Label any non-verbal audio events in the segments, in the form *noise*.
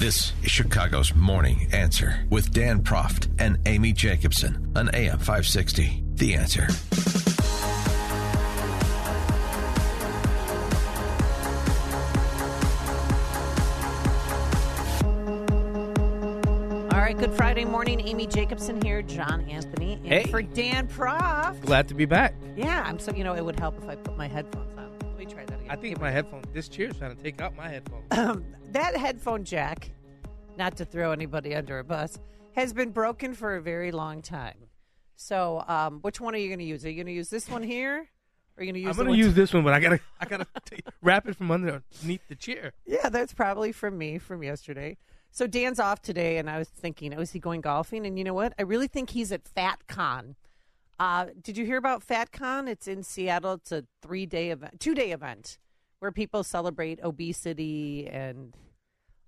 This is Chicago's Morning Answer with Dan Proft and Amy Jacobson on AM 560. The Answer. All right, good Friday morning. Amy Jacobson here, John Anthony, and Hey. for Dan Proft. Glad to be back. Yeah, I'm so you know it would help if I put my headphones on. I think my headphone. This chair's trying to take out my headphones. um, *clears throat* that headphone jack, not to throw anybody under a bus, has been broken for a very long time. So, um, which one are you going to use? Are you going to use this one here? Or are you going to use? I'm gonna one- use this one, but I gotta, I gotta *laughs* wrap it from underneath the chair. Yeah, that's probably from me from yesterday. So Dan's off today, and I was thinking, oh, is he going golfing? And you know what? I really think he's at FatCon. Uh, did you hear about FatCon? It's in Seattle. It's a three day event, two day event where people celebrate obesity and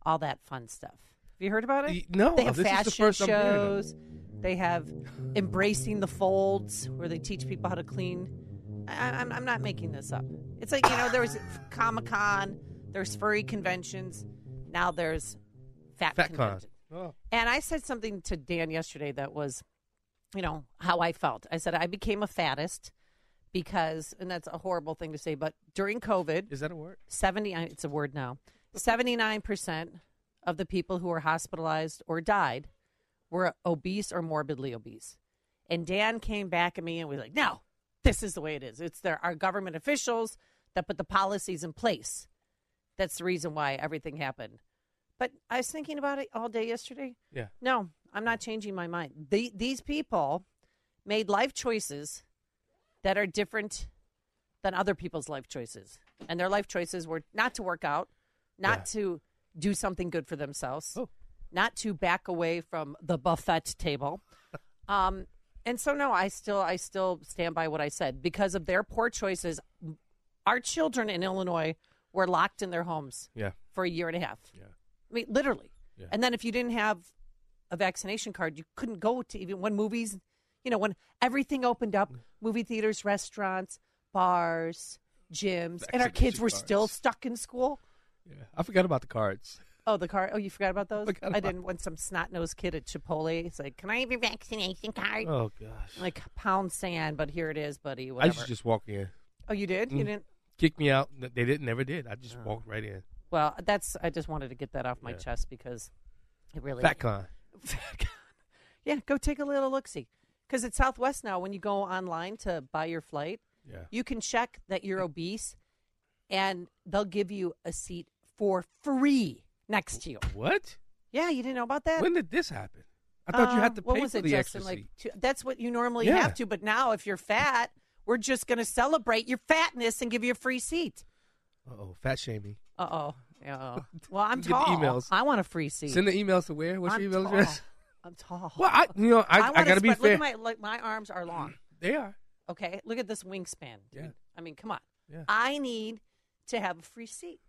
all that fun stuff. Have you heard about it? No, they have this is the fashion first I'm hearing of it. shows. They have embracing the folds, where they teach people how to clean. I, I'm, I'm not making this up. It's like you know, there was Comic Con, there's furry conventions, now there's fat, Fat con. Oh, And I said something to Dan yesterday that was, you know, how I felt. I said I became a fattest because, and that's a horrible thing to say, but during COVID, is that a word? 70 it's a word now 79% of the people who were hospitalized or died were obese or morbidly obese and dan came back at me and was like no this is the way it is it's there our government officials that put the policies in place that's the reason why everything happened but i was thinking about it all day yesterday Yeah. no i'm not changing my mind the, these people made life choices that are different than other people's life choices. And their life choices were not to work out, not Yeah. to do something good for themselves, Oh. not to back away from the buffet table. *laughs* um, and so no, I still I still stand by what I said because of their poor choices. Our children in Illinois were locked in their homes Yeah. for a year and a half. Yeah. I mean, literally. Yeah. And then if you didn't have a vaccination card, you couldn't go to even when movies, you know, when everything opened up, movie theaters, restaurants, bars, gyms, and our kids were still stuck in school. Yeah. I forgot about the cards. Oh, the car. Oh, you forgot about those? *laughs* Forgot I about- didn't. When some snot nosed kid at Chipotle, it's like, "Can I have your vaccination card?" Oh gosh. Like pound sand, but here it is, buddy. I Whatever. used to just walk in, oh, you did? You Mm. didn't? kick me out. They didn't. Never did. I just Oh. walked right in. Well, that's. I just wanted to get that off my Yeah. chest because it really. FatCon. *laughs* yeah, go take a little look see. Because at Southwest now, when you go online to buy your flight, Yeah. you can check that you're obese, and they'll give you a seat for free next to you. What? Yeah, you didn't know about that. When did this happen? I thought you Uh, had to what pay was for it, the Justin? extra like two, that's what you normally Yeah. have to. But now, if you're fat, we're just going to celebrate your fatness and give you a free seat. Oh, fat shaming. Uh oh. Uh-oh. *laughs* Well, I'm Get the tall. emails. I want a free seat. Send the emails to where? What's I'm your email tall. address? I'm tall. Well, I you know I, I, wanna gotta be spread- fair. Look at my like my arms are long. Mm, they are. Okay, look at this wingspan. dude. Yeah. I mean, come on. Yeah. I need to have a free seat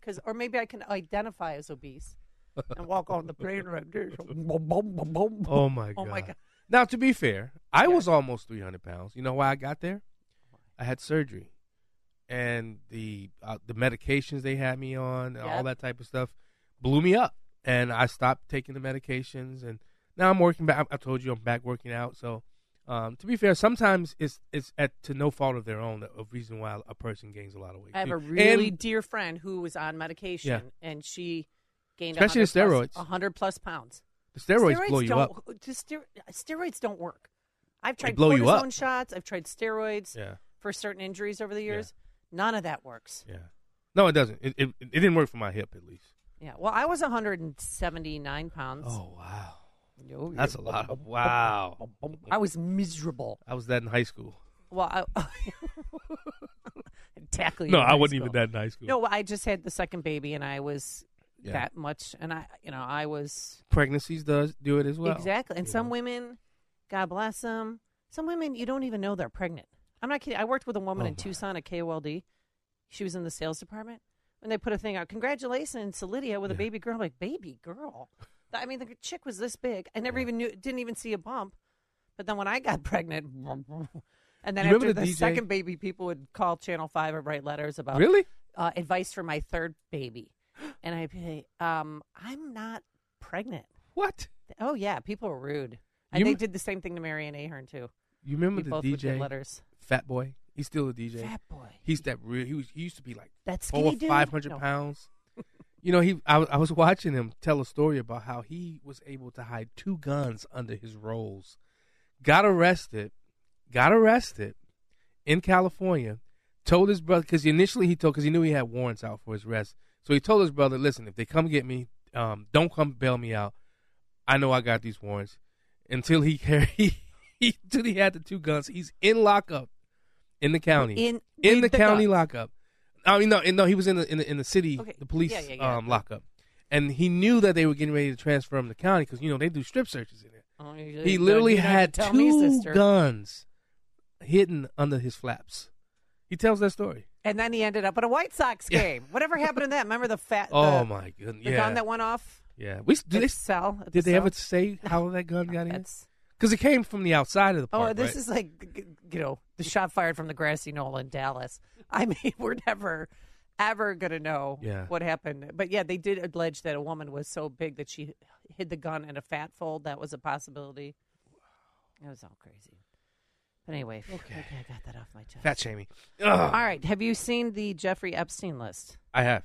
because, or maybe I can identify as obese *laughs* and walk on the plane like this. *laughs* Boom, boom, boom, boom. Oh my god. Oh my god. Now, to be fair, I was almost 300 pounds. You know why I got there? I had surgery, and the uh, the medications they had me on, and all that type of stuff, blew me up. And I stopped taking the medications, and now I'm working back. I told you I'm back working out. So, um, to be fair, sometimes it's it's at to no fault of their own a reason why a person gains a lot of weight. I have a And- really dear friend who was on medication Yeah. and she gained Especially the 100 plus- steroids. 100 plus pounds. the steroids, blow you don't, up. the steroids don't work. I've They tried blow you cortisone up. shots. I've tried steroids Yeah, for certain injuries over the years. None of that works. yeah. No, it doesn't. It, it it didn't work for my hip at least. Yeah. Well, I was 179 pounds. Oh wow, Oh, that's a lot. Of, wow. I was miserable. I was that in high school. Well, I, *laughs* tackle you. No, I wasn't school. even that in high school. No, I just had the second baby, and I was Yeah. that much, and I, you know, I was Pregnancies does do it as well. exactly. And you some women, God bless them, some women you don't even know they're pregnant. I'm not kidding. I worked with a woman Oh, in. Tucson at KOLD. She was in the sales department, and they put a thing out. Congratulations to Lydia with a baby girl. I'm like baby girl. I mean, the chick was this big. I never Yeah. even knew, didn't even see a bump. But then when I got *laughs* pregnant, and then You after the, the second baby, people would call Channel Five and write letters about Really? uh, advice for my third baby, *gasps* and I'd be, um, I'm not pregnant. What? Oh yeah, people were rude, and You they m- did the same thing to Mary Ann Ahern too. You remember we the both would get DJ letters. Fat Boy? He's still a DJ. Fat boy, He's that real. He was. He used to be like that four skinny or five hundred No. pounds. You know, he. I, was- I was watching him tell a story about how he was able to hide two guns under his rolls. Got arrested. Got arrested in California. Told his brother because initially he told because he knew he had warrants out for his arrest. So he told his brother, "Listen, if they come get me, um, don't come bail me out. I know I got these warrants." Until he *laughs* he, he until he had the two guns, he's in lockup in the county In in with the, county guns. lockup. I mean, no, no, he was in the in the, in the city, Okay. the police Yeah, yeah, yeah. um, lockup, and he knew that they were getting ready to transfer him to county because you know they do strip searches in there. Oh, He literally had two me, guns hidden under his flaps. He tells that story. and then he ended up at a White Sox game. Whatever happened to that? Remember the fat? *laughs* Oh the, my goodness! the yeah, gun that went off. yeah. We did they, sell? at the did they cell? ever say how that gun *laughs* got in? Because it came from the outside of the park. Oh, this right? is like you know the shot fired from the grassy knoll in Dallas. *laughs* I mean, we're never ever gonna know Yeah. what happened. But yeah, they did allege that a woman was so big that she hid the gun in a fat fold. That was a possibility. It was all crazy. But anyway, Okay. I got that off my chest. fat shaming. Ugh. All right, have you seen the Jeffrey Epstein list? I have.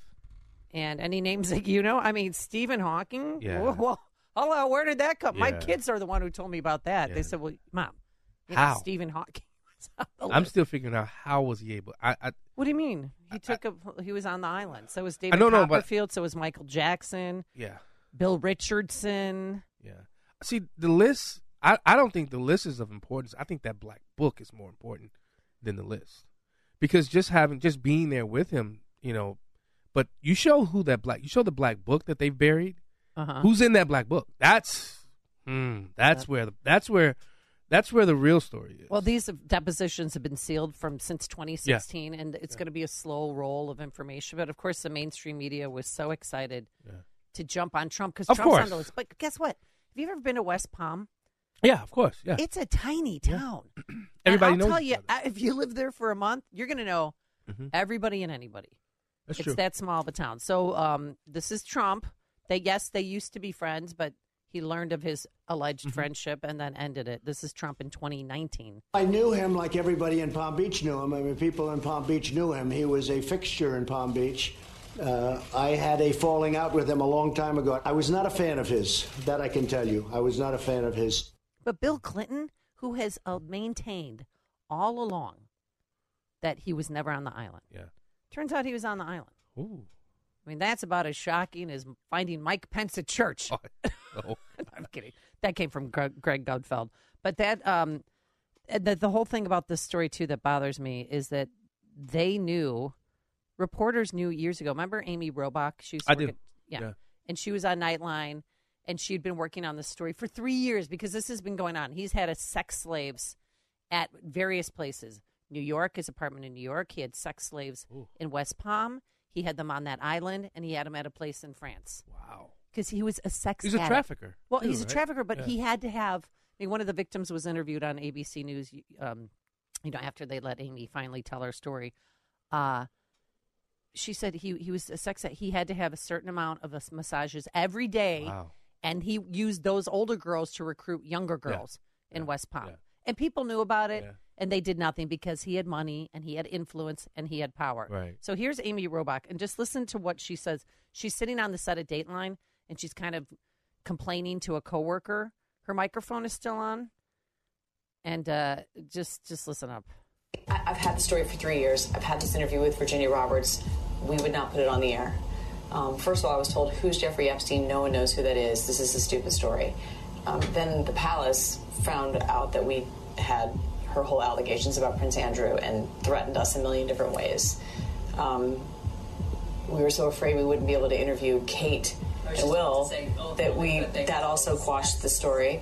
And any names that you know? I mean, Stephen Hawking. Yeah. Well, well, hello, where did that come? My kids are the one who told me about that. Yeah. They said, "Well, mom, you know, How? Stephen Hawking." Was on the I'm still figuring out how was he able. I, I What do you mean? He took a. He was on the island. So was David know, no, but- Copperfield. So was Michael Jackson, yeah. Bill Richardson. Yeah. See, the list, I, I don't think the list is of importance. I think that black book is more important than the list. Because just having, just being there with him, you know, but you show who that black, you show the black book that they've buried. Uh-huh. Who's in that black book? That's, hmm, that's where, the, that's where, that's where the real story is. Well, these depositions have been sealed from since 2016, and it's going to be a slow roll of information. But of course, the mainstream media was so excited Yeah. to jump on Trump because Trump's on course. the list. But guess what? Have you ever been to West Palm? yeah, of course. Yeah. It's a tiny town. *clears throat* Everybody I'll knows tell you, if you live there for a month, you're going to know Mhm. everybody and anybody. That's it's true. that small of a town. So um, this is Trump. They yes, they used to be friends, but he learned of his alleged Mm-hmm. friendship and then ended it. This is Trump in 2019. I knew him like everybody in Palm Beach knew him. I mean, people in Palm Beach knew him. He was a fixture in Palm Beach. Uh, I had a falling out with him a long time ago. I was not a fan of his. That I can tell you. I was not a fan of his. But Bill Clinton, who has uh, maintained all along that he was never on the island, yeah. turns out he was on the island. Ooh. I mean, that's about as shocking as finding Mike Pence at church. *laughs* Oh. *laughs* I'm kidding. That came from Greg, Greg Gutfeld. But that um, the, the whole thing about this story too that bothers me is that they knew, reporters knew years ago. Remember Amy Robach? She used to I do. at- yeah. Yeah. and she was on Nightline, and she had been working on this story for three years because this has been going on. He's had a sex slaves at various places. New York, his apartment in New York. He had sex slaves Ooh. in West Palm. He had them on that island, and he had them at a place in France Wow. because he was a sex. He's a trafficker. Well, too, he's a right? trafficker, but Yeah. he had to have. I mean, one of the victims was interviewed on ABC News. Um, you know, after they let Amy finally tell her story, uh, she said he he was a sex. He had to have a certain amount of massages every day, Wow. and he used those older girls to recruit younger girls in Yeah. West Palm. Yeah. And people knew about it, Yeah. and they did nothing because he had money and he had influence and he had power. Right. So here's Amy Robach, and just listen to what she says. She's sitting on the set of Dateline, and she's kind of complaining to a coworker. Her microphone is still on, and uh, just just listen up. I- I've had the story for three years. I've had this interview with Virginia Roberts. We would not put it on the air. Um, first of all, I was told, Who's Jeffrey Epstein? No one knows who that is. This is a stupid story. Um, then the palace found out that we had her whole allegations about Prince Andrew and threatened us a million different ways. Um, we were so afraid we wouldn't be able to interview Kate and Will oh, that we that also quashed the story.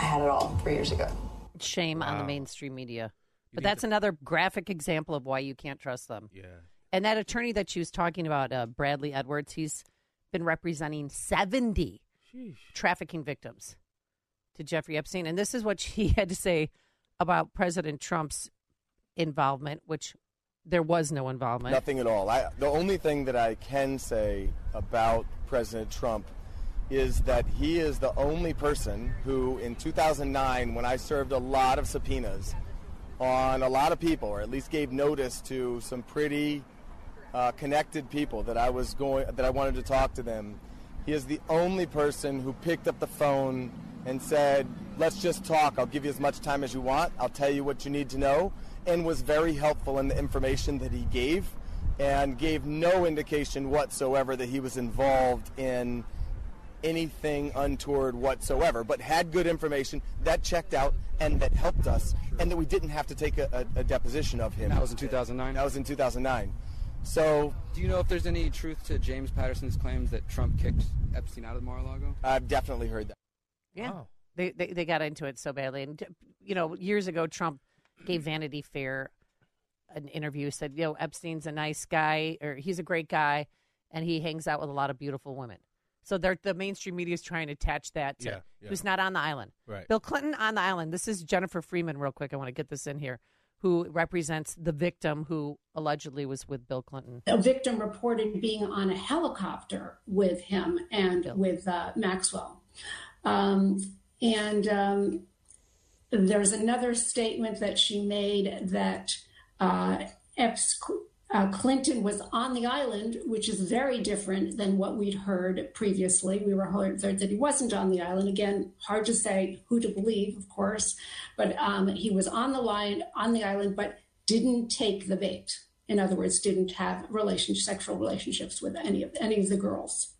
I had it all three years ago. Shame wow. on the mainstream media. But that's to... another graphic example of why you can't trust them. Yeah. And that attorney that she was talking about, uh, Bradley Edwards, he's been representing 70 Sheesh. trafficking victims to Jeffrey Epstein. And this is what he *laughs* had to say about President Trump's involvement, which there was no involvement. Nothing at all. I, the only thing that I can say about President Trump is that he is the only person who, in 2009, when I served a lot of subpoenas on a lot of people, or at least gave notice to some pretty uh, connected people that I was going, that I wanted to talk to them, he is the only person who picked up the phone and said, "Let's just talk. I'll give you as much time as you want. I'll tell you what you need to know." and was very helpful in the information that he gave and gave no indication whatsoever that he was involved in anything untoward whatsoever, but had good information that checked out and that helped us, and that we didn't have to take a, a, a deposition of him. That was in 2009? That was in 2009. So. Do you know if there's any truth to James Patterson's claims that Trump kicked Epstein out of the Mar-a-Lago? I've definitely heard that. Yeah. Oh. They, they, they got into it so badly. And, you know, years ago, Trump gave Vanity Fair an interview, said, you know, Epstein's a nice guy, or he's a great guy, and he hangs out with a lot of beautiful women. So the mainstream media is trying to attach that to yeah, yeah. who's not on the island. Right. Bill Clinton on the island. This is Jennifer Freeman, real quick. I want to get this in here, who represents the victim who allegedly was with Bill Clinton. A victim reported being on a helicopter with him and Bill. with uh, Maxwell. Um, and um, there's another statement that she made that uh, Epps, uh, Clinton was on the island, which is very different than what we'd heard previously. We were heard that he wasn't on the island. Again, hard to say who to believe, of course, but um, he was on the line on the island, but didn't take the bait. In other words, didn't have relationship, sexual relationships with any of any of the girls.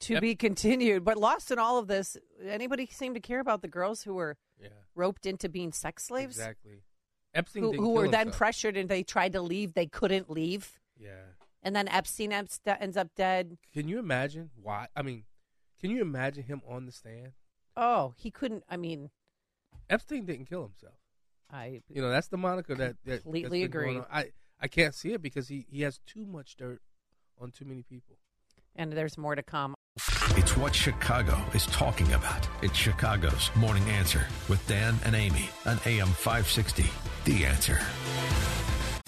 To yep. be continued, but lost in all of this. Anybody seem to care about the girls who were yeah. roped into being sex slaves. Exactly. Epstein who, who were then pressured and they tried to leave, they couldn't leave. Yeah. And then Epstein ends up dead. Can you imagine why? I mean, can you imagine him on the stand? Oh, he couldn't. I mean, Epstein didn't kill himself. I, you know, that's the moniker that, that completely agree. I I can't see it because he he has too much dirt on too many people. And there's more to come. It's what Chicago is talking about. It's Chicago's Morning Answer with Dan and Amy on AM 560. The Answer.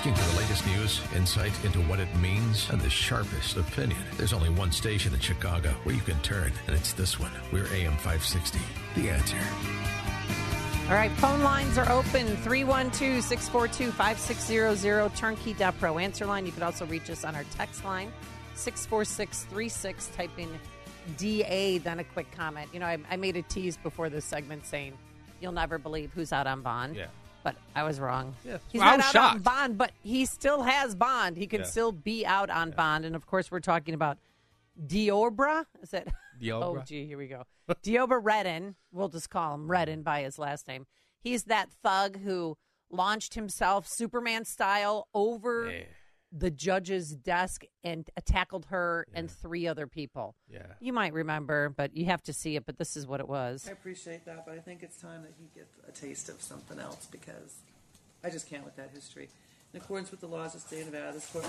Looking for the latest news, insight into what it means, and the sharpest opinion, there's only one station in Chicago where you can turn, and it's this one. We're AM 560. The answer. All right, phone lines are open 312 642 5600 turnkey.pro answer line. You can also reach us on our text line 64636. Type in DA, then a quick comment. You know, I, I made a tease before this segment saying, You'll never believe who's out on bond. Yeah. But I was wrong. Yeah. He's Well, not was out on bond, but he still has bond. He can Yeah. still be out on bond. And of course, we're talking about Deobra. Is that? *laughs* Deobra. Oh, gee, here we go. Deobra Redden. We'll just call him Redden mm-hmm. by his last name. He's that thug who launched himself Superman style over Yeah. The judge's desk and tackled her and three other people. Yeah. You might remember, but you have to see it. But this is what it was. I appreciate that, but I think it's time that he gets a taste of something else because I just can't with that history. In accordance with the laws of the state of Nevada, this court.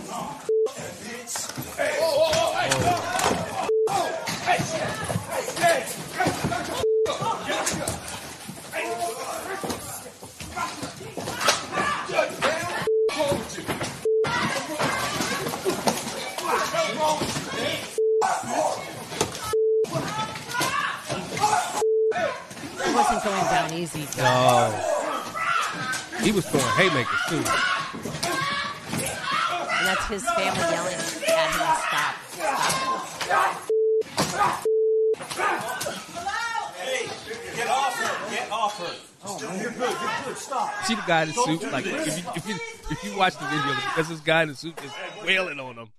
It wasn't going down easy. No. He was throwing haymakers too. And that's his family yelling at him to stop. Stop Get off her! Get off her! Oh, man, you're good. You're good. Stop. See the guy in the suit? Like if you, if you if you watch the video, because this guy in the suit is wailing on him.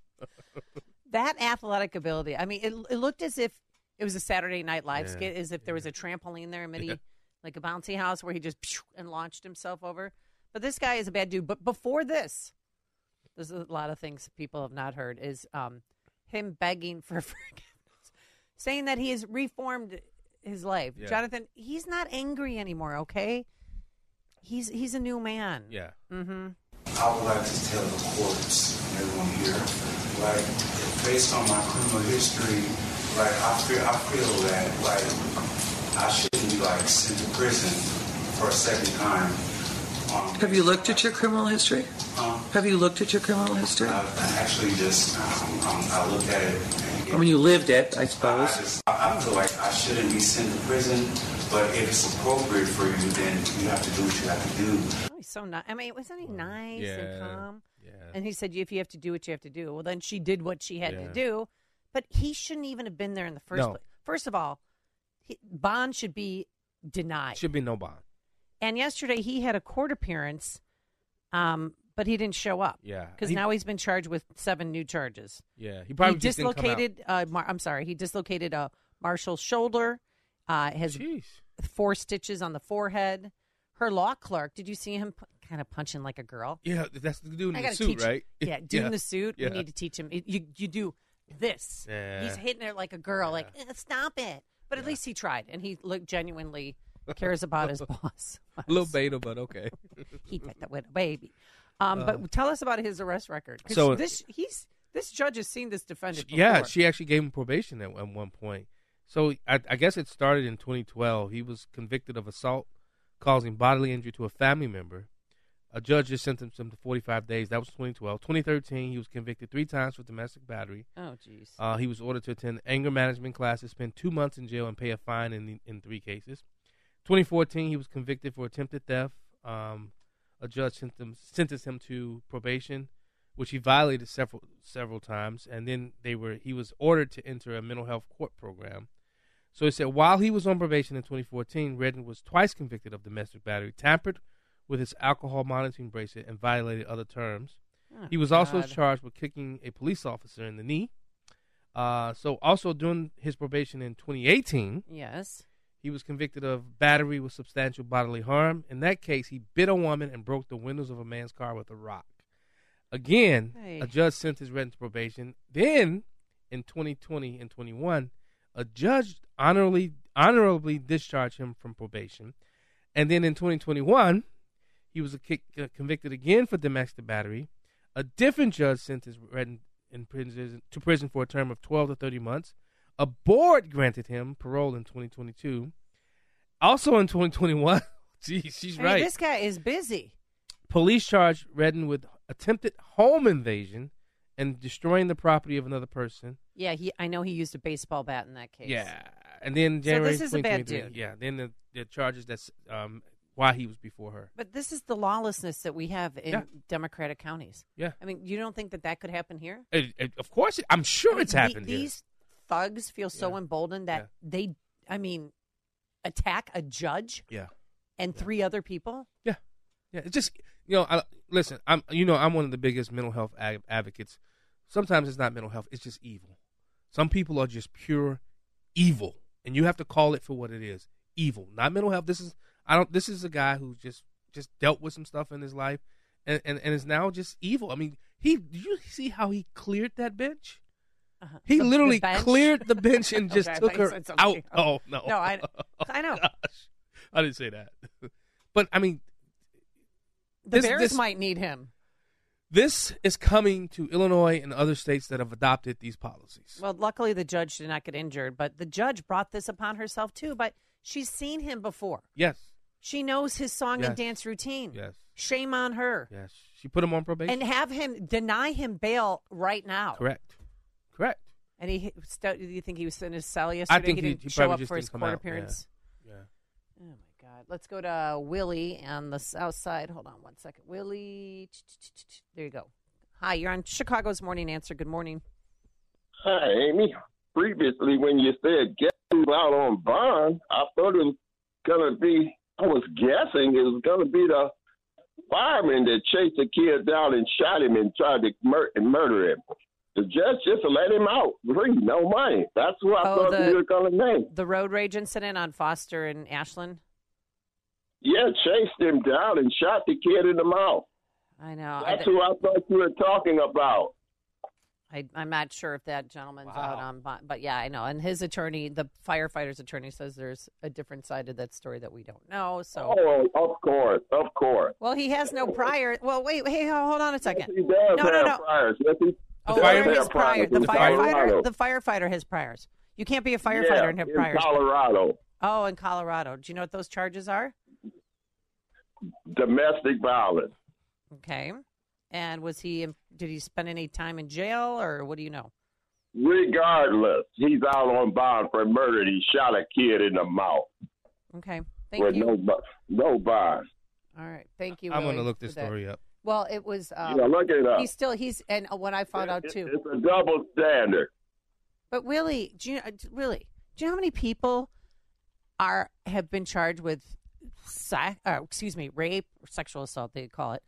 That athletic ability. I mean, it, it looked as if it was a Saturday Night Live Yeah, skit, as if there was a trampoline there, Mitty, Yeah. like a bouncy house where he just phew and launched himself over. But this guy is a bad dude. But before this, there's a lot of things people have not heard. Is um, him begging for *laughs* forgiveness, saying that he has reformed his life. Yeah. Jonathan, he's not angry anymore. Okay, he's he's a new man. Yeah. Mm-hmm. I would like to tell the courts and everyone here, like, based on my criminal history, like, I feel, I feel that, like, I shouldn't be, like, sent to prison for a second time. Um, Have you looked at your criminal history? Have you looked at your criminal history? I, I actually just, um, um, I look at it and I mean, you lived it, I I, suppose. just, I I feel like I shouldn't be sent to prison, but if it's appropriate for you, then you have to do what you have to do. Oh, he's so nice. I mean, wasn't he nice Yeah. and calm? And he said, if you have to do what you have to do. Well, then she did what she had Yeah. to do. But he shouldn't even have been there in the first No. place. First of all, he, bond should be denied. Should be no bond. And yesterday he had a court appearance, um, but he didn't show up. Yeah. Because He- now he's been charged with seven new charges. Yeah. He probably he just didn't come out. dislocated. Uh, Mar- I'm sorry. He dislocated uh, Marshall's shoulder. Uh, has Jeez. four stitches on the forehead. Her law clerk. Did you see him p- kind of punching like a girl? Yeah, that's the dude in I the suit, teach, right? Yeah, *laughs* doing Yeah. the suit. Yeah. We need to teach him. It- You you do this. Yeah. He's hitting her like a girl. Like "Eh, stop it. But at least he tried, and he looked genuinely cares about his *laughs* boss. A little beta, but okay. *laughs* he did that with a baby. Um, Uh, but tell us about his arrest record. So- this he's this judge has seen this defendant. Before. Yeah, she actually gave him probation at, at one point. So I, I guess it started in 2012. He was convicted of assault causing bodily injury to a family member. A judge just sentenced him to 45 days. That was 2012. 2013, he was convicted three times for domestic battery. Oh, jeez. Uh, he was ordered to attend anger management classes, spend two months in jail, and pay a fine in the, in three cases. 2014, he was convicted for attempted theft. Um, a judge sent him, sentenced him to probation, which he violated several several times, and then they were he was ordered to enter a mental health court program. So he said while he was on probation in 2014, Redden was twice convicted of domestic battery, tampered with his alcohol monitoring bracelet, and violated other terms. Oh, he was also charged with kicking a police officer in the knee. Uh, so also during his probation in 2018, Yes. he was convicted of battery with substantial bodily harm. In that case, he bit a woman and broke the windows of a man's car with a rock. Again, Hey. a judge sentenced Redden to probation. Then, in 2020 and 21, a judge honorably honorably discharged him from probation. And then in 2021, he was a kick, uh, convicted again for domestic battery. A different judge sentenced Redden in prison, to prison for a term of 12 to 30 months. A board granted him parole in 2022. Also in 2021, *laughs* geez, she's right. This guy is busy. Police charged Redden with attempted home invasion and destroying the property of another person. Yeah, he. I know he used a baseball bat in that case. Yeah, and then So January this is a bad dude. Yeah, then the, the charges that's um, why he was before her. But this is the lawlessness that we have in Yeah. Democratic counties. Yeah. I mean, you don't think that that could happen here? It- it- of course, it- I'm sure I mean, it's the- happened here. These thugs feel so emboldened that they, I mean, attack a judge Yeah. and three other people. Yeah, yeah. It's just you know, I, listen. I'm you know I'm one of the biggest mental health ag- advocates. Sometimes it's not mental health; it's just evil. Some people are just pure evil, and you have to call it for what it is: evil, not mental health. This is I don't. This is a guy who just just dealt with some stuff in his life, and and, and is now just evil. I mean, he. Did you see how he cleared that bench? He Uh-huh. The- the literally bench? cleared the bench and *laughs* just Okay, took her out. Oh no, No, I- *laughs* I know. Gosh, I didn't say that. *laughs* but I mean, The This- Bears this- might need him. this is coming to Illinois and other states that have adopted these policies. Well, luckily the judge did not get injured, but the judge brought this upon herself too. But she's seen him before. Yes, She knows his song and dance routine. yes, Shame on her. yes. She put him on probation. And have him deny him bail right now. Correct, correct. And he, st- do you think he was in his cell I yesterday? think he he- didn't he show up just for his court out, appearance. Yeah. Oh my God! Let's go to Willie on the south side. Hold on one second, Willie. There you go. Hi, you're on Chicago's Morning Answer. Good morning. Hi, Amy. Previously, when you said get him out on bond, I thought it was going to be, I was guessing it was going to be the fireman that chased the kid down and shot him and tried to mur- and murder him. The judge just let him out free, no money. That's what I Oh, thought the- you were going to name. The road rage incident on Foster and Ashland. Yeah, chased him down and shot the kid in the mouth. I know. That's I, who I thought you were talking about. I, I'm not sure if that gentleman's out on bond, but yeah, I know. And his attorney, the firefighter's attorney, says there's a different side to that story that we don't know. So, Oh, of course, of course. well, he has no prior. Well, wait, hey, hold on a second. He does No, no, have no. priors. Yes, he Oh, does where are have his prior? priors The firefighter. The firefighter has priors. You can't be a firefighter yeah, and have priors. in priors. Colorado. Oh, in Colorado. Do you know what those charges are? Domestic violence. Okay. And was he? Did he spend any time in jail, or what do you know? Regardless, he's out on bond for murder. He shot a kid in the mouth Okay. Thank with you. no no bond. All right. Thank you. I'm going gonna look this story up. Well, it was. Um, Yeah, look it up. He's still. He's and what I found out too. It's a double standard. But Willie, do you really? Do you know how many people are have been charged with, sa- uh, excuse me, rape or sexual assault? They call it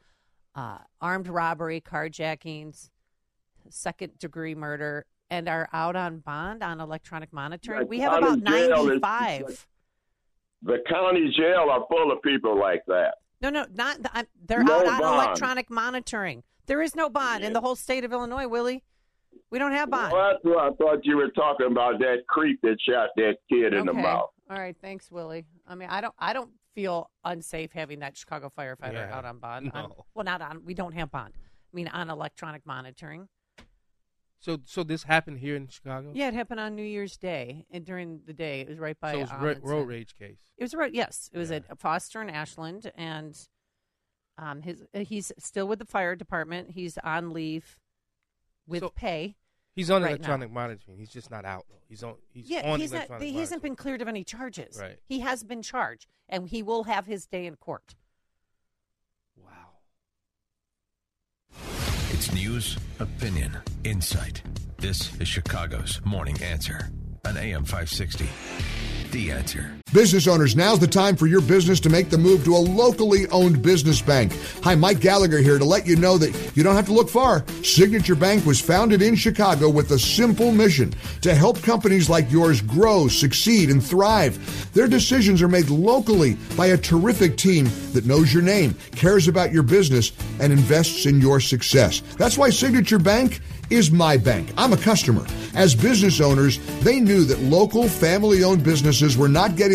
uh, armed robbery, carjackings, second degree murder, and are out on bond on electronic monitoring. We have about county jail is- ninety five. The county jail are full of people like that. No, no, not uh, they're No out on electronic monitoring. There is no bond in the whole state of Illinois, Willie. We don't have bond. Well, that's what I thought you were talking about. That creep that shot that kid in the mouth. All right, thanks, Willie. I mean, I don't, I don't feel unsafe having that Chicago firefighter Yeah, out on bond. On- well, not on. We don't have bond. I mean, on electronic monitoring. So, so this happened here in Chicago. Yeah, it happened on New Year's Day, and during the day, it was right by. So it was a road rage case. It was a road. Yes, it was at Foster and Ashland, and um, his he's still with the fire department. He's on leave with So- pay. He's on right electronic now. monitoring. He's just not out though. He's on. He's yeah, on he's not. electronic He hasn't been cleared of any charges. Right. He has been charged, and he will have his day in court. Wow. It's news, opinion, insight. This is Chicago's Morning Answer on AM 560. The Answer. Business owners, now's the time for your business to make the move to a locally owned business bank. Hi, Mike Gallagher here to let you know that you don't have to look far. Signature Bank was founded in Chicago with a simple mission to help companies like yours grow, succeed, and thrive. Their decisions are made locally by a terrific team that knows your name, cares about your business, and invests in your success. That's why Signature Bank is my bank. I'm a customer. As business owners, they knew that local family owned businesses were not getting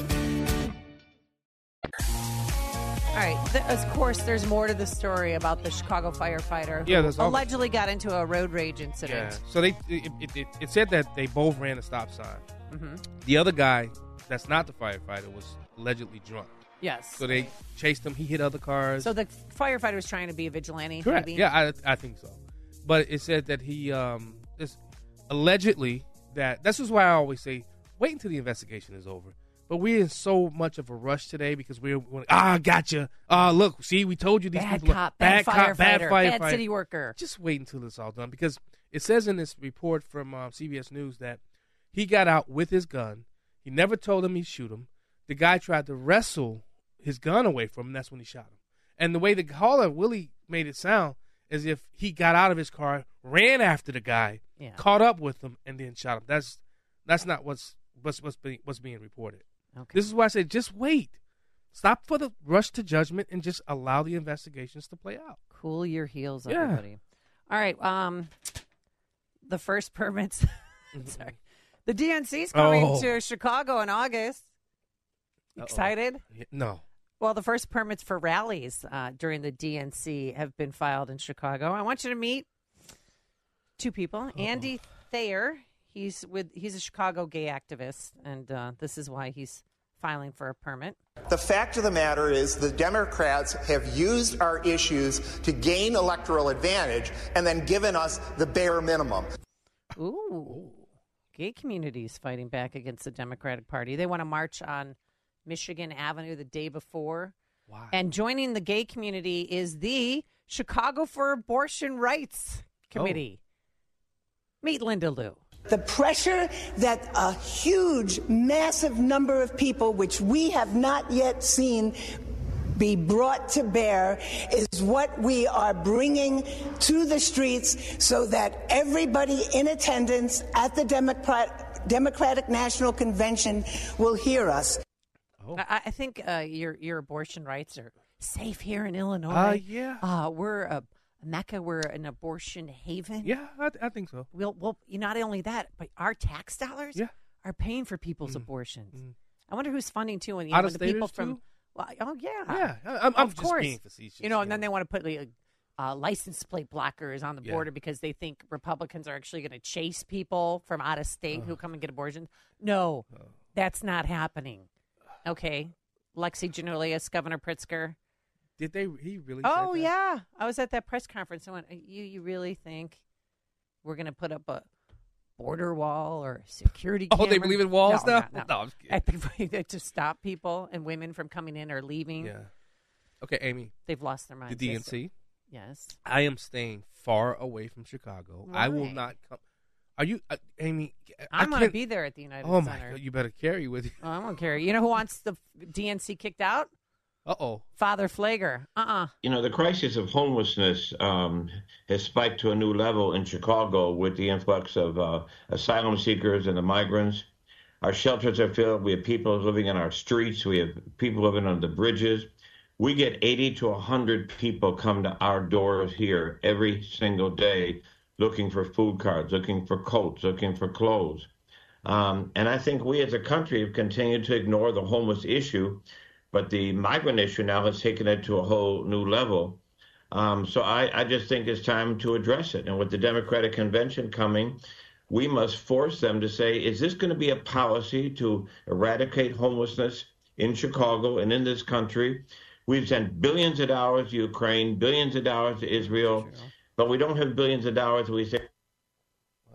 Of course, there's more to the story about the Chicago firefighter who Yeah, allegedly got into a road rage incident. Yeah. So they it, it, it, it said that they both ran a stop sign. Mhm. The other guy, that's not the firefighter, was allegedly drunk. Yes. So they chased him. He hit other cars. So the firefighter was trying to be a vigilante. Correct. maybe? Yeah, I, I think so. But it said that he um is allegedly that this is why I always say wait until the investigation is over. But we're in so much of a rush today because we're, we're ah gotcha. Ah look, see we told you these Bad people are- cop, bad cop, bad firefighter, firefighter, bad city worker. Just wait until it's all done because it says in this report from um, CBS News that he got out with his gun. He never told him he'd shoot him. The guy tried to wrestle his gun away from him. That's when he shot him. And the way the caller Willie made it sound as if he got out of his car, ran after the guy, Yeah. caught up with him, and then shot him. That's that's not what's what's what's being, what's being reported. Okay. This is why I say just wait. Stop for the rush to judgment and just allow the investigations to play out. Cool your heels, Yeah. everybody. All right. Um, the first *laughs* permits. sorry, the DNC's coming Oh. to Chicago in August. Uh-oh. Excited? No. Well, the first permits for rallies uh, during the DNC have been filed in Chicago. I want you to meet two people. Andy Thayer, he's with he's a Chicago gay activist, and uh, this is why he's filing for a permit. The fact of the matter is, the Democrats have used our issues to gain electoral advantage and then given us the bare minimum. Ooh. Gay communities fighting back against the Democratic Party. They want to march on Michigan Avenue the day before. Wow. And joining the gay community is the Chicago for Abortion Rights Committee. Meet Linda Loew. The pressure that a huge, massive number of people, which we have not yet seen be brought to bear, is what we are bringing to the streets so that everybody in attendance at the Democrat, Democratic National Convention will hear us. I, I think uh, your your abortion rights are safe here in Illinois. Uh, yeah. Uh, we're a Mecca. We're an abortion haven. Yeah, I, I think so. We'll, well, not only that, but our tax dollars Yeah. are paying for people's abortions. I wonder who's funding too. And you know, the people from, well, oh yeah, Yeah, I'm- I'm of course. being facetious, You know, and then they want to put like, uh, license plate blockers on the Yeah. border because they think Republicans are actually going to chase people from out of state who come and get abortions. No, that's not happening. Okay, Lexi Giannoulias, Governor Pritzker. Did they? He really? Oh yeah, I was at that press conference. I went, "You you really think we're going to put up a border wall or security?" Oh, they believe in walls no, now? No, no. No, I'm just I think that to stop people and women from coming in or leaving. Yeah. Okay, Amy. They've lost their mind. The. DNC. Yes. I am staying far away from Chicago. I will not come. Are you, uh, Amy? I'm going to be there at the United Oh my Center. God! You better carry with you. Oh, I won't carry. You know who wants the DNC kicked out? Uh oh. Father Pfleger. Uh uh You know, the crisis of homelessness um, has spiked to a new level in Chicago with the influx of uh, asylum seekers and the migrants. Our shelters are filled. We have people living in our streets. We have people living on the bridges. We get 80 to 100 people come to our doors here every single day looking for food cards, looking for coats, looking for clothes. Um, and I think we as a country have continued to ignore the homeless issue, but the migrant issue now has taken it to a whole new level. Um, so I, I just think it's time to address it. And with the Democratic Convention coming, we must force them to say, is this going to be a policy to eradicate homelessness in Chicago and in this country? We've sent billions of dollars to Ukraine, billions of dollars to Israel, but we don't have billions of dollars. We say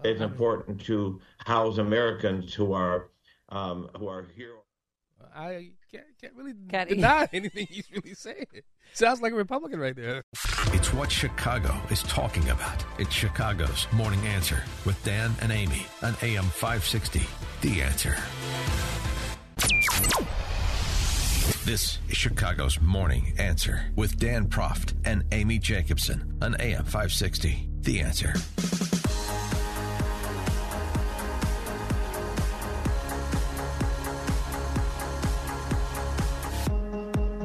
it's important to house Americans who are um, who are here. I can't, can't really Can't- deny *laughs* anything he's really saying. Sounds like a Republican right there. It's what Chicago is talking about. It's Chicago's Morning Answer with Dan and Amy on AM 560. The Answer. This is Chicago's Morning Answer with Dan Proft and Amy Jacobson on AM 560. The Answer.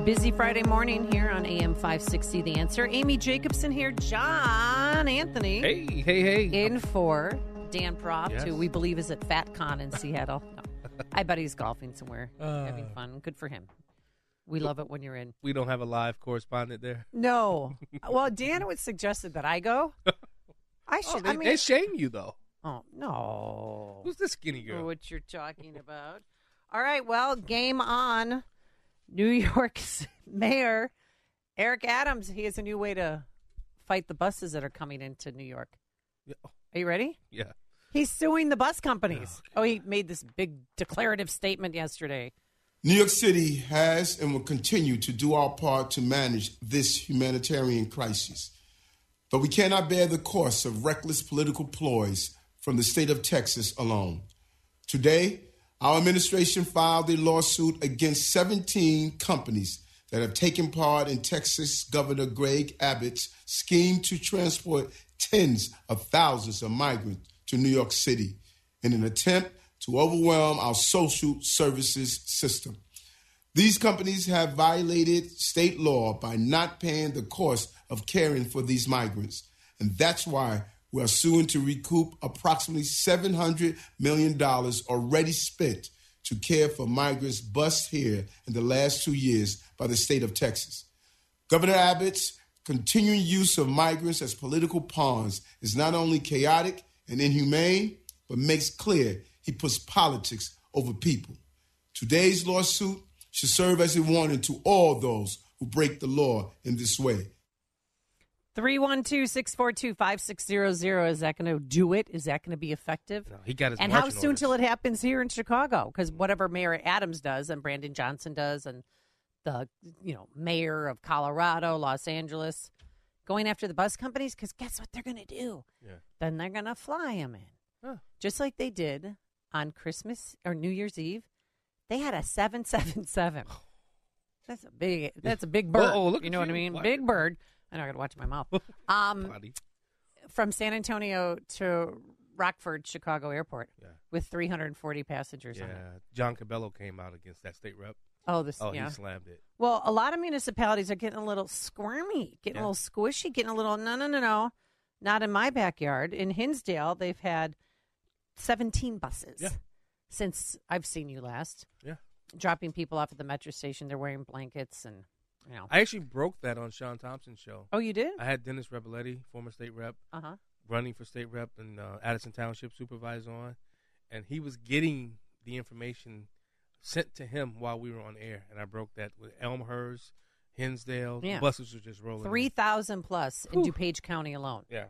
Busy Friday morning here on AM 560 The Answer. Amy Jacobson here, John Anthony. Hey, hey, hey. In for Dan Proft, Yes. who we believe is at FatCon in Seattle. *laughs* No. I bet he's golfing somewhere, Uh. having fun. Good for him. We love it when you're in. We don't have a live correspondent there. No. *laughs* well, Dan would suggested that I go. I should. Oh, they, I mean, they shame you though. Oh no! Who's this skinny girl? What you're talking about? All right. Well, game on. New York's *laughs* mayor Eric Adams. He has a new way to fight the buses that are coming into New York. Are you ready? Yeah. He's suing the bus companies. Oh, he made this big declarative statement yesterday. New York City has and will continue to do our part to manage this humanitarian crisis. But we cannot bear the cost of reckless political ploys from the state of Texas alone. Today, our administration filed a lawsuit against 17 companies that have taken part in Texas Governor Greg Abbott's scheme to transport tens of thousands of migrants to New York City in an attempt to overwhelm our social services system. These companies have violated state law by not paying the cost of caring for these migrants. And that's why we are suing to recoup approximately $700 million already spent to care for migrants bused here in the last two years by the state of Texas. Governor Abbott's continuing use of migrants as political pawns is not only chaotic and inhumane, but makes clear he puts politics over people. Today's lawsuit should serve as a warning to all those who break the law in this way. 312 642 5600. Is that going to do it? Is that going to be effective? No, he got his and how soon orders. till it happens here in Chicago? Because whatever Mayor Adams does and Brandon Johnson does, and the you know mayor of Colorado, Los Angeles, going after the bus companies. Because guess what they're going to do? Yeah. Then they're going to fly them in, Huh. just like they did on Christmas or New Year's Eve. They had a seven seven seven. *sighs* That's a big. That's a big bird. Oh, look you know what I mean? What? Big bird. I know I got to watch my mouth. *laughs* Um, from San Antonio to Rockford, Chicago Airport, with 340 passengers Yeah, on it. John Cabello came out against that state rep. Oh, this. Oh, yeah. he slammed it. Well, a lot of municipalities are getting a little squirmy, getting Yeah. a little squishy, getting a little no, no, no, no, not in my backyard. In Hinsdale, they've had 17 buses Yeah. since I've seen you last. Yeah. dropping people off at the metro station. They're wearing blankets and you know. I actually broke that on Sean Thompson's show. Oh, you did? I had Dennis Reboletti, former state rep, Uh huh. running for state rep and uh, Addison Township supervisor on, and he was getting the information sent to him while we were on air, and I broke that with Elmhurst, Hinsdale. Yeah. The buses were just rolling. Three thousand plus in DuPage County alone. Yeah.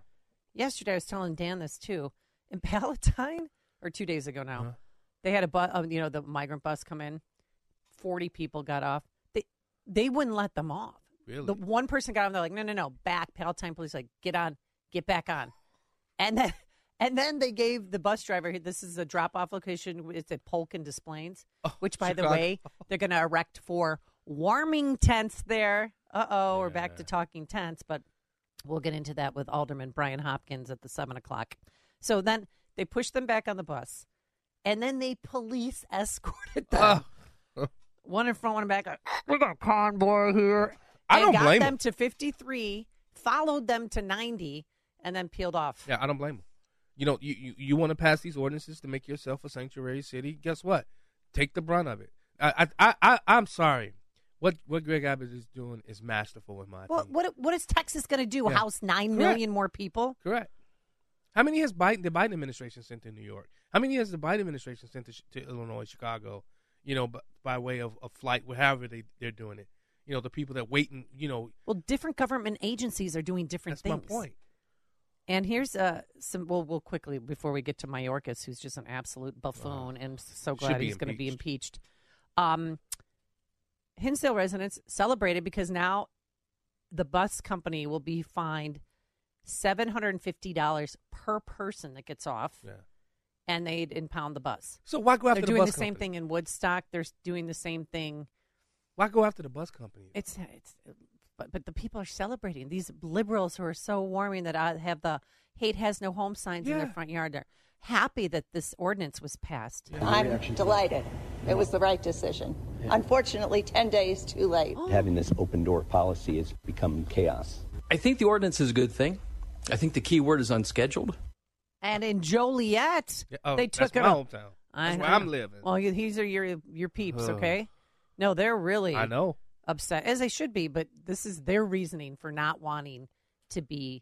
Yesterday, I was telling Dan this too. In *laughs* Palatine, or two days ago now, Uh-huh. they had a bus. Um, you know, the migrant bus come in. Forty people got off. They wouldn't let them off. Really? The one person got on. They're like, no, no, no, back. Palatine police like, get on, get back on, and then *laughs* and then they gave the bus driver. This is a drop off location. It's at Polk and Des Plaines, which, by the way, they're going to erect for warming tents there. Uh oh, we're back to talking tents, but we'll get into that with Alderman Brian Hopkins at the seven o'clock. So then they pushed them back on the bus, and then they police escorted them. One in front, one in back. Like, we got a convoy here. I don't got blame them 'em. to fifty three, followed them to ninety, and then peeled off. Yeah, I don't blame them. You know, you, you, you want to pass these ordinances to make yourself a sanctuary city. Guess what? Take the brunt of it. I, I, I, I I'm sorry. What what Greg Abbott is doing is masterful in my Well, opinion. what what is Texas going to do? Yeah. House nine Correct. million more people? Correct. How many has Biden, the Biden administration sent to New York? How many has the Biden administration sent to, to Illinois, Chicago? You know, by, by way of, of flight, however they they're doing it. You know, the people that wait and you know. Well, different government agencies are doing different That's my things. point. And here's uh, some. Well, we'll quickly before we get to Mayorkas, who's just an absolute buffoon, and so glad he's going to be impeached. impeached. Um, Hinsdale residents celebrated because now the bus company will be fined seven hundred and fifty dollars per person that gets off, Yeah. And they'd impound the bus. So why go after the bus company? They're the doing bus the same company? thing in Woodstock. They're doing the same thing Why go after the bus company? It's it's, but but the people are celebrating. These liberals who are so warming that I have the hate has no home signs in their front yard. They're happy that this ordinance was passed. I'm delighted. It was the right decision. Unfortunately, 10 days too late. Oh. Having this open door policy has become chaos. I think the ordinance is a good thing. I think the key word is unscheduled. And in Joliet, oh, they that's took it. my all- hometown. I That's where know. I'm living. Well, you, these are your your peeps, Ugh. okay? No, they're really. I know. upset as they should be, but this is their reasoning for not wanting to be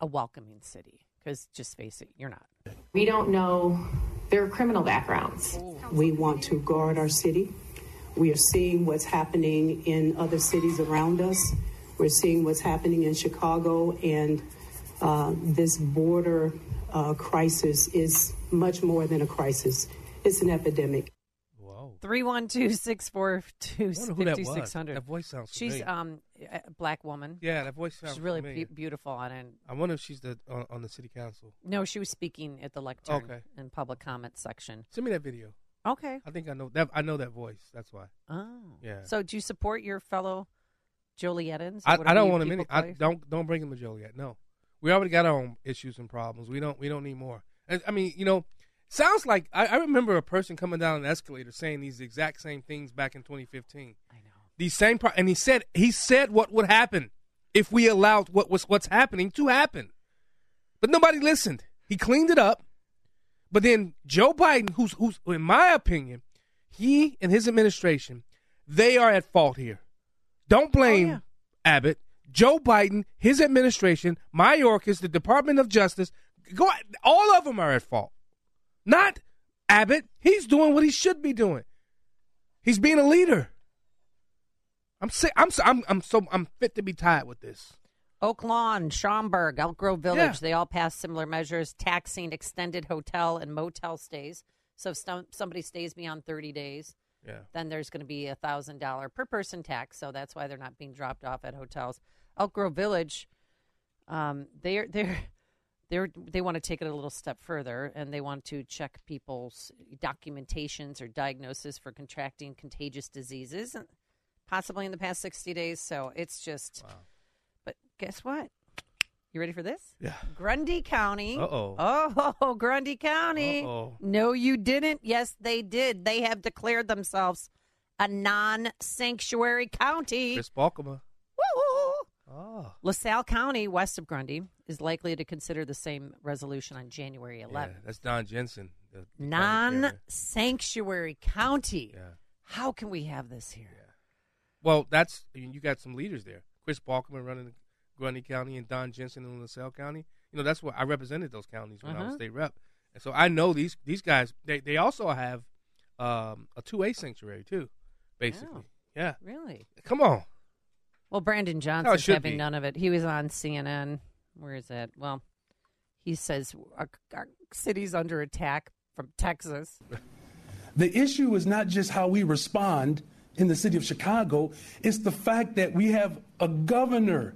a welcoming city. Because just face it, you're not. We don't know their criminal backgrounds. Oh. We want to guard our city. We are seeing what's happening in other cities around us. We're seeing what's happening in Chicago, and uh, this border uh, crisis is much more than a crisis. It's an epidemic. Three one two six four two wonder who that fifty was. six hundred. That voice sounds She's familiar. um a black woman. Yeah, that voice sounds She's really be- beautiful on it. I wonder if she's the on, on the city council. No, she was speaking at the lectern Okay. in public comment section. Send me that video. Okay. I think I know that. I know that voice. That's why. Oh, Yeah. So, do you support your fellow Jolietans? I, I don't want him people in. I don't don't bring him to Joliet. No, we already got our own issues and problems. We don't we don't need more. And, I mean, you know, sounds like I, I remember a person coming down an escalator saying these exact same things back in 2015. I know these same pro- and he said he said what would happen if we allowed what was what's happening to happen, but nobody listened. He cleaned it up, but then Joe Biden, who's who's in my opinion, he and his administration, they are at fault here. Don't blame oh, Abbott, Joe Biden, his administration, Mayorkas, the Department of Justice. Go, all of them are at fault. Not Abbott. He's doing what he should be doing. He's being a leader. I'm sick. I'm so, I'm I'm so I'm fit to be tied with this. Oak Lawn, Schaumburg, Elk Grove Village, Yeah. they all passed similar measures taxing extended hotel and motel stays. So if some, somebody stays beyond 30 days, Yeah. then there's going to be a $1,000 per person tax. So that's why they're not being dropped off at hotels. Elk Grove Village, um, they're, they're, they're, they want to take it a little step further and they want to check people's documentations or diagnosis for contracting contagious diseases, possibly in the past 60 days. So it's just. But guess what? You ready for this? Yeah. Grundy County. Uh-oh. Oh, *laughs* Grundy County. Uh-oh. No, you didn't. Yes, they did. They have declared themselves a non-sanctuary county. Chris Balkema. Oh. LaSalle County, west of Grundy, is likely to consider the same resolution on January 11th. Yeah, that's Don Jensen. the- the county chairman. Non-sanctuary county. Yeah. How can we have this here? Well, that's I mean, you got some leaders there. Chris Balkema running Grundy County and Don Jensen in LaSalle County. You know, that's what I represented those counties when I was Uh-huh. state rep, and so I know these these guys. They they also have um, a two A sanctuary too, basically. Yeah, Really? come on. Well, Brandon How oh, it Johnson's should having be. none of it. He was on CNN. Where is it? Well, he says our, our city's under attack from Texas. The issue is not just how we respond in the city of Chicago, it's the fact that we have a governor,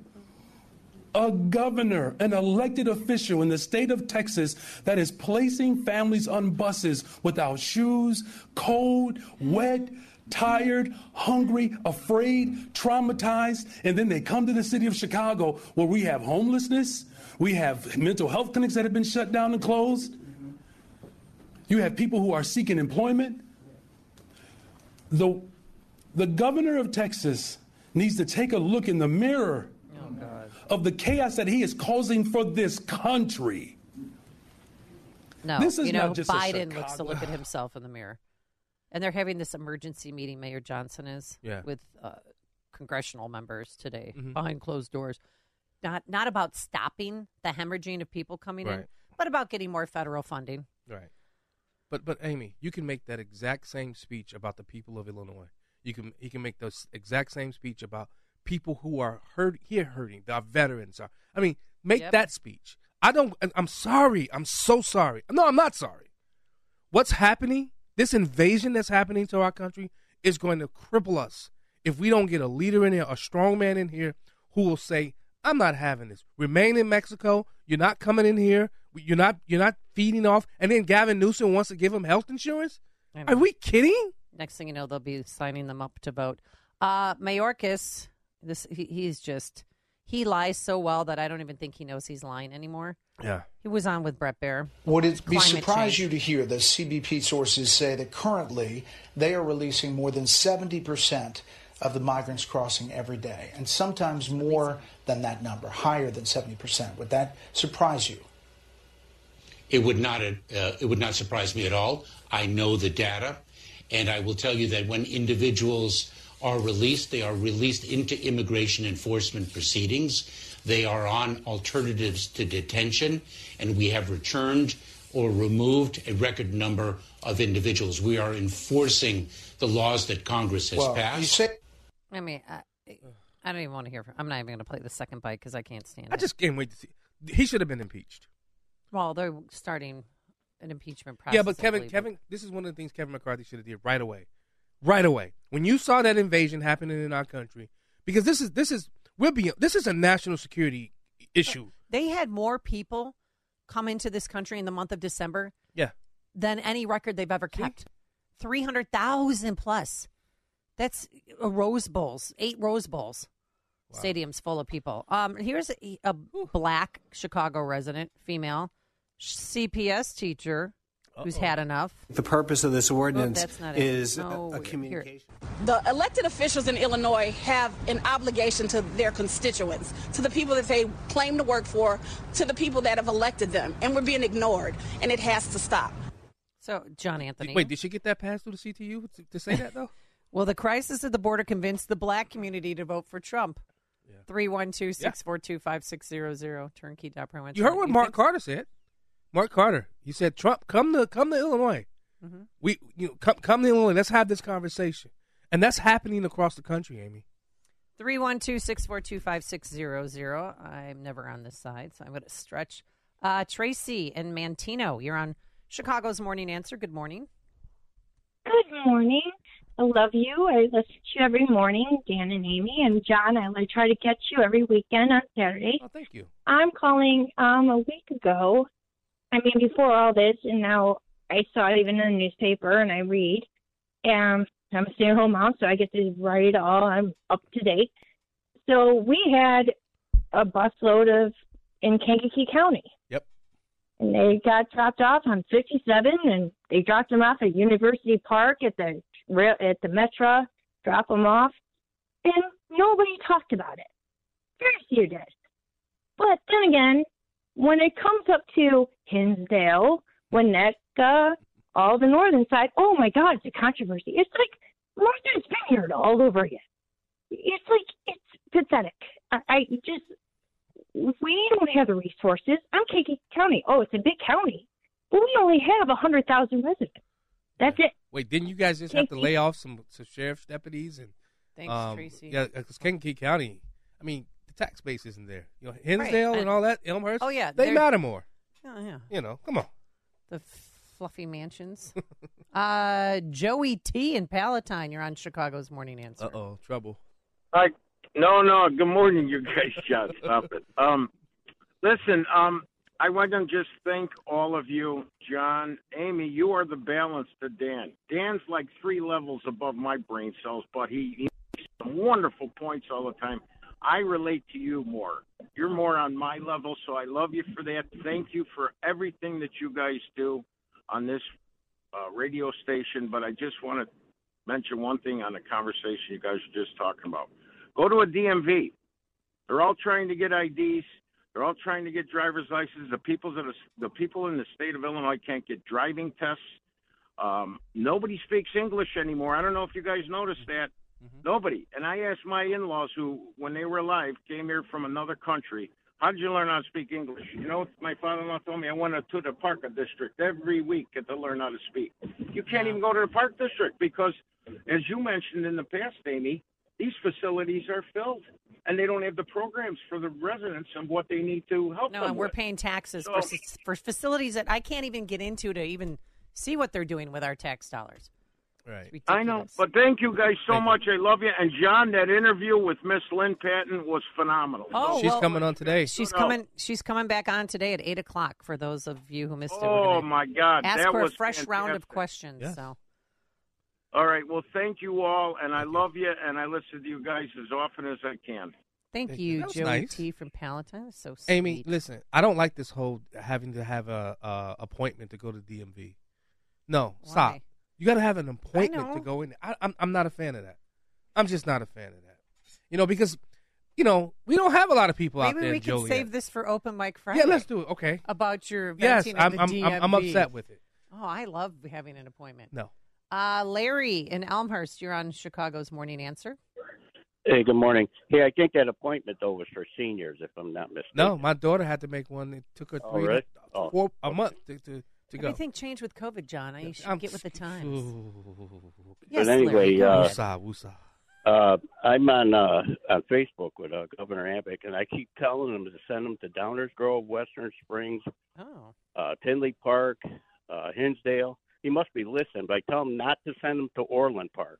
a governor, an elected official in the state of Texas that is placing families on buses without shoes, cold, wet, tired, hungry, afraid, traumatized, and then they come to the city of Chicago where we have homelessness, we have mental health clinics that have been shut down and closed. You have people who are seeking employment. The, the governor of Texas needs to take a look in the mirror of the chaos that he is causing for this country. No, This is you know, not just a Biden looks to look at himself in the mirror, and they're having this emergency meeting. Mayor Johnson is Yeah. with uh, congressional members today Mhm. behind closed doors. Not not about stopping the hemorrhaging of people coming in, but about getting more federal funding. Right. But but Amy, you can make that exact same speech about the people of Illinois. You can you can make those exact same speech about people who are hurt here hurting, our veterans are. I mean, make Yep. that speech. I don't I'm sorry. I'm so sorry. No, I'm not sorry. What's happening? This invasion that's happening to our country is going to cripple us if we don't get a leader in here, a strong man in here who will say, "I'm not having this. Remain in Mexico. You're not coming in here. You're not. You're not feeding off." And then Gavin Newsom wants to give him health insurance. Are we kidding? Next thing you know, they'll be signing them up to vote. Uh, Mayorkas, this he, he's just he lies so well that I don't even think he knows he's lying anymore. Yeah. He was on with Bret Baier. Would it be Climate surprise change. you to hear that CBP sources say that currently they are releasing more than 70% of the migrants crossing every day, and sometimes more than that number, higher than 70%? Would that surprise you? It would not. Uh, it would not surprise me at all. I know the data, and I will tell you that when individuals are released, they are released into immigration enforcement proceedings. They are on alternatives to detention, and we have returned or removed a record number of individuals. We are enforcing the laws that Congress has Well, passed. you say I mean, I, I don't even want to hear. From, I'm not even going to play the second bite because I can't stand I it. I just can't wait to see. He should have been impeached. well, they're starting an impeachment process. Yeah, but Kevin. Kevin, this is one of the things Kevin McCarthy should have did right away, right away. When you saw that invasion happening in our country, because this is this is we're being this is a national security issue. they had more people come into this country in the month of December Yeah, than any record they've ever kept. 300,000 plus. That's a Rose Bowls, eight Rose Bowls. Stadiums full of people. Um, here's a, a black Chicago resident, female, CPS teacher who's had enough. The purpose of this ordinance that's not it. is No, a, a here. communication. The elected officials in Illinois have an obligation to their constituents, to the people that they claim to work for, to the people that have elected them, and we're being ignored, and it has to stop. So, John Anthony. Wait, did she get that passed through the CTU to, to say that though? *laughs* Well, the crisis at the border convinced the black community to vote for Trump. 312 642 5600 turnkey.pro. you heard what Mark Carter said. Mark Carter, he said, "Trump, come to come to Illinois. Mhm. We, you know, come come to Illinois. Let's have this conversation." And that's happening across the country, Amy. 312 642 5600. I'm never on this side, so I'm going to stretch. Uh, Tracy and Manteno, you're on Chicago's Morning Answer. Good morning. Good morning. I love you. I listen to you every morning, Dan and Amy. And John, I try to get you every weekend on Saturday. Oh, thank you. I'm calling um a week ago. I mean before all this and now I saw it even in the newspaper and I read. And I'm a stay at home mom, so I get to write it all. I'm up to date. So we had a busload of in Kankakee County. Yep. And they got dropped off on 57, and they dropped them off at University Park at the rail at the Metro. Drop them off, and nobody talked about it. Very few did. But then again, when it comes up to Hinsdale, Winnetka, all the northern side, oh my God, it's a controversy. It's like Martha's Vineyard all over again. It's like it's pathetic. I, I just we don't have the resources. I'm Kankakee County. Oh, it's a big county, but we only have a hundred thousand residents. That's it. Wait, didn't you guys just have to lay off some some sheriff's deputies and? Thanks, um, Tracy. Yeah, because Kankakee County, I mean, the tax base isn't there. You know, Hinsdale and, and- all that, Elmhurst. Oh, yeah, they they're- matter more. Oh, yeah. You know, come on. The fluffy mansions. *laughs* uh, Joey T in Palatine, you're on Chicago's Morning Answer. Uh oh, trouble. Hi. No, no. Good morning, you guys. *laughs* John, stop it. Um, listen. Um, I want to just thank all of you, John, Amy. You are the balance to Dan. Dan's like three levels above my brain cells, but he, he makes some wonderful points all the time. I relate to you more. You're more on my level, so I love you for that. Thank you for everything that you guys do on this uh, radio station. But I just want to mention one thing on the conversation you guys were just talking about. Go to a DMV. They're all trying to get IDs. They're all trying to get driver's licenses. The people that are, the people in the state of Illinois can't get driving tests. Um, nobody speaks English anymore. I don't know if you guys noticed that. Mm-hmm. Nobody. And I asked my in-laws who, when they were alive, came here from another country. How did you learn how to speak English? You know, my father-in-law told me I went to the park district every week to learn how to speak. You can't even go to the park district because, as you mentioned in the past, Amy, these facilities are filled and they don't have the programs for the residents and what they need to help No, them and we're with. paying taxes So- for, for facilities that I can't even get into to even see what they're doing with our tax dollars. Right. I know, but thank you guys so much. I love you. And John, that interview with Miss Lynne Patton was phenomenal. Oh, She's well, coming on today. She's No. coming. She's coming back on today at eight o'clock. For those of you who missed it, Oh my God, ask that her was a fresh round of questions. Yes. So All right. Well, thank you all, and I love you, and I listen to you guys as often as I can. Thank, Thank you. you, Joey nice. T from Palatine. That's so sweet. Amy, listen, I don't like this whole having to have a, a appointment to go to DMV. No, stop. Why? You got to have an appointment to go in. I, I'm I'm not a fan of that. I'm just not a fan of that. You know, because you know we don't have a lot of people out there. Maybe there. we can Joliet. save this for Open Mic Friday. Yeah, let's do it. Okay. About your Yes, I'm the I'm, I'm I'm upset with it. Oh, I love having an appointment. No. Uh, Larry in Elmhurst, you're on Chicago's Morning Answer. Hey, good morning. Hey, I think that appointment though was for seniors, if I'm not mistaken. No, my daughter had to make one. It took her Oh, three, really? Oh. four, a month to to, to go. Everything changed with COVID, John. You should I'm- get with the times. Ooh. Yes, but anyway, Larry, go uh, ahead. Woosah, woosah. uh, I'm on uh, on Facebook with uh, Governor Abbott, and I keep telling him to send them to Downers Grove, Western Springs, Oh. uh, Tinley Park, uh, Hinsdale. He must be listening, but I tell him not to send them to Orland Park.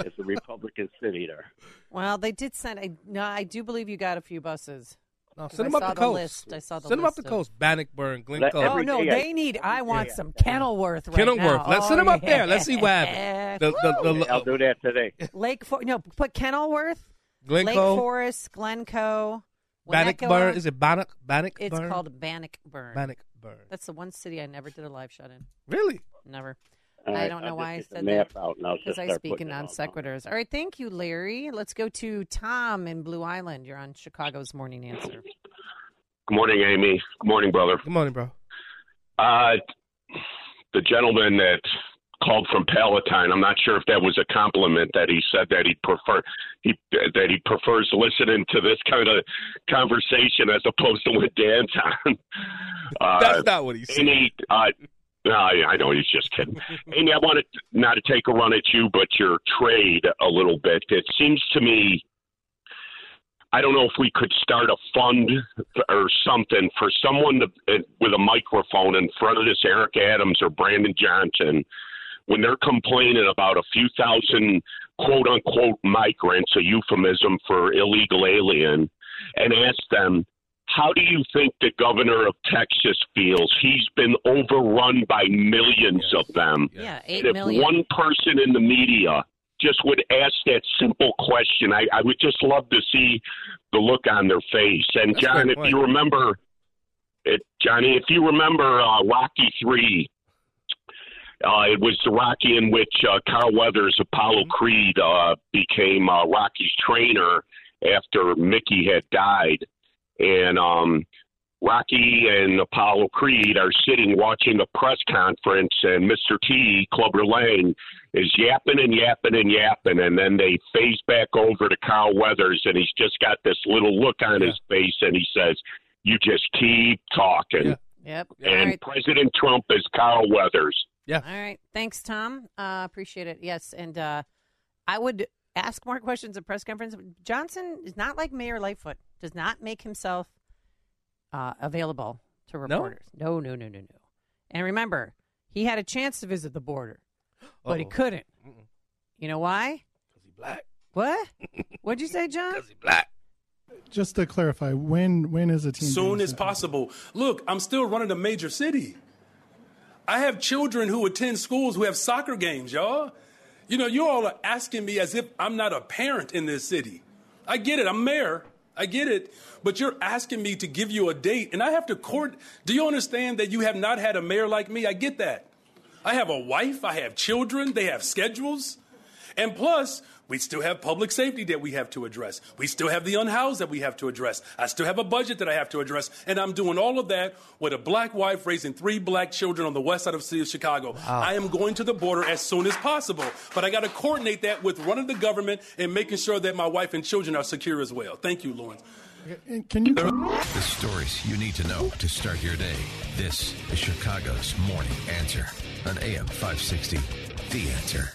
it's a Republican city there. Well, they did send. I, no, I do believe you got a few buses. No, 'Cause send I them up the the coast. list. I saw the Send them up the coast. Bannockburn, Glencoe. Oh no, day I- they need. I want Yeah. some Kenilworth right Kenilworth. now. Let's send Oh, them up there. Let's see what happens. *laughs* I'll do that today. *laughs* Lake For- no, put Kenilworth, Glencoe, Lake Forest, Glencoe, Bannockburn. Is it Bannock? Bannockburn? It's called Bannockburn. Bannockburn. That's the one city I never did a live shot in. Really? Never. All I right, don't know I'll why I said the that. out Because I speak in non sequiturs. All right, thank you, Larry. Let's go to Tom in Blue Island. You're on Chicago's Morning Answer. Good morning, Amy. Good morning, brother. Good morning, bro. Uh, the gentleman that called from Palatine, I'm not sure if that was a compliment that he said that he prefer he that he prefers listening to this kind of conversation as opposed to when Dan's on. *laughs* Uh, That's not what he said. Amy, uh, no, I, I know he's just kidding. Amy, I wanted not to take a run at you, but your trade a little bit. It seems to me I don't know if we could start a fund or something for someone to, uh, with a microphone in front of this Eric Adams or Brandon Johnson when they're complaining about a few thousand quote unquote migrants, a euphemism for illegal alien, and ask them, how do you think the governor of Texas feels? He's been overrun by millions of them. Yeah, And eight if million. one person in the media just would ask that simple question, I, I would just love to see the look on their face. And That's John, if you remember, it, Johnny, if you remember uh, Rocky Three, uh, it was the Rocky in which uh, Carl Weathers, Apollo Mm-hmm. Creed, uh, became uh, Rocky's trainer after Mickey had died, and um, Rocky and Apollo Creed are sitting watching a press conference, and Mr. T, Clubber Lang, is yapping and yapping and yapping, and then they phase back over to Carl Weathers, and he's just got this little look on his face, and he says, "You just keep talking." Yep. And right. President Trump is Carl Weathers. Yeah. All right. Thanks, Tom. Uh, appreciate it. Yes, and uh, I would ask more questions at press conference. Johnson is not like Mayor Lightfoot. Does not make himself uh, available to reporters. No, no, no, no, no. And remember, he had a chance to visit the border, but he Uh-oh. couldn't. You know why? Because he black. What? *laughs* What'd you say, John? Because he black. Just to clarify, when when is a team soon as possible. Look, I'm still running a major city. I have children who attend schools who have soccer games, y'all. You know, you all are asking me as if I'm not a parent in this city. I get it. I'm mayor. I get it. But you're asking me to give you a date, and I have to court. Do you understand that you have not had a mayor like me? I get that. I have a wife. I have children. They have schedules. And plus, we still have public safety that we have to address. We still have the unhoused that we have to address. I still have a budget that I have to address. And I'm doing all of that with a black wife raising three black children on the west side of the city of Chicago. I am going to the border as soon as possible. But I got to coordinate that with running the government and making sure that my wife and children are secure as well. Thank you, Lawrence. Can you? The stories you need to know to start your day. This is Chicago's Morning Answer on AM 560. The Answer.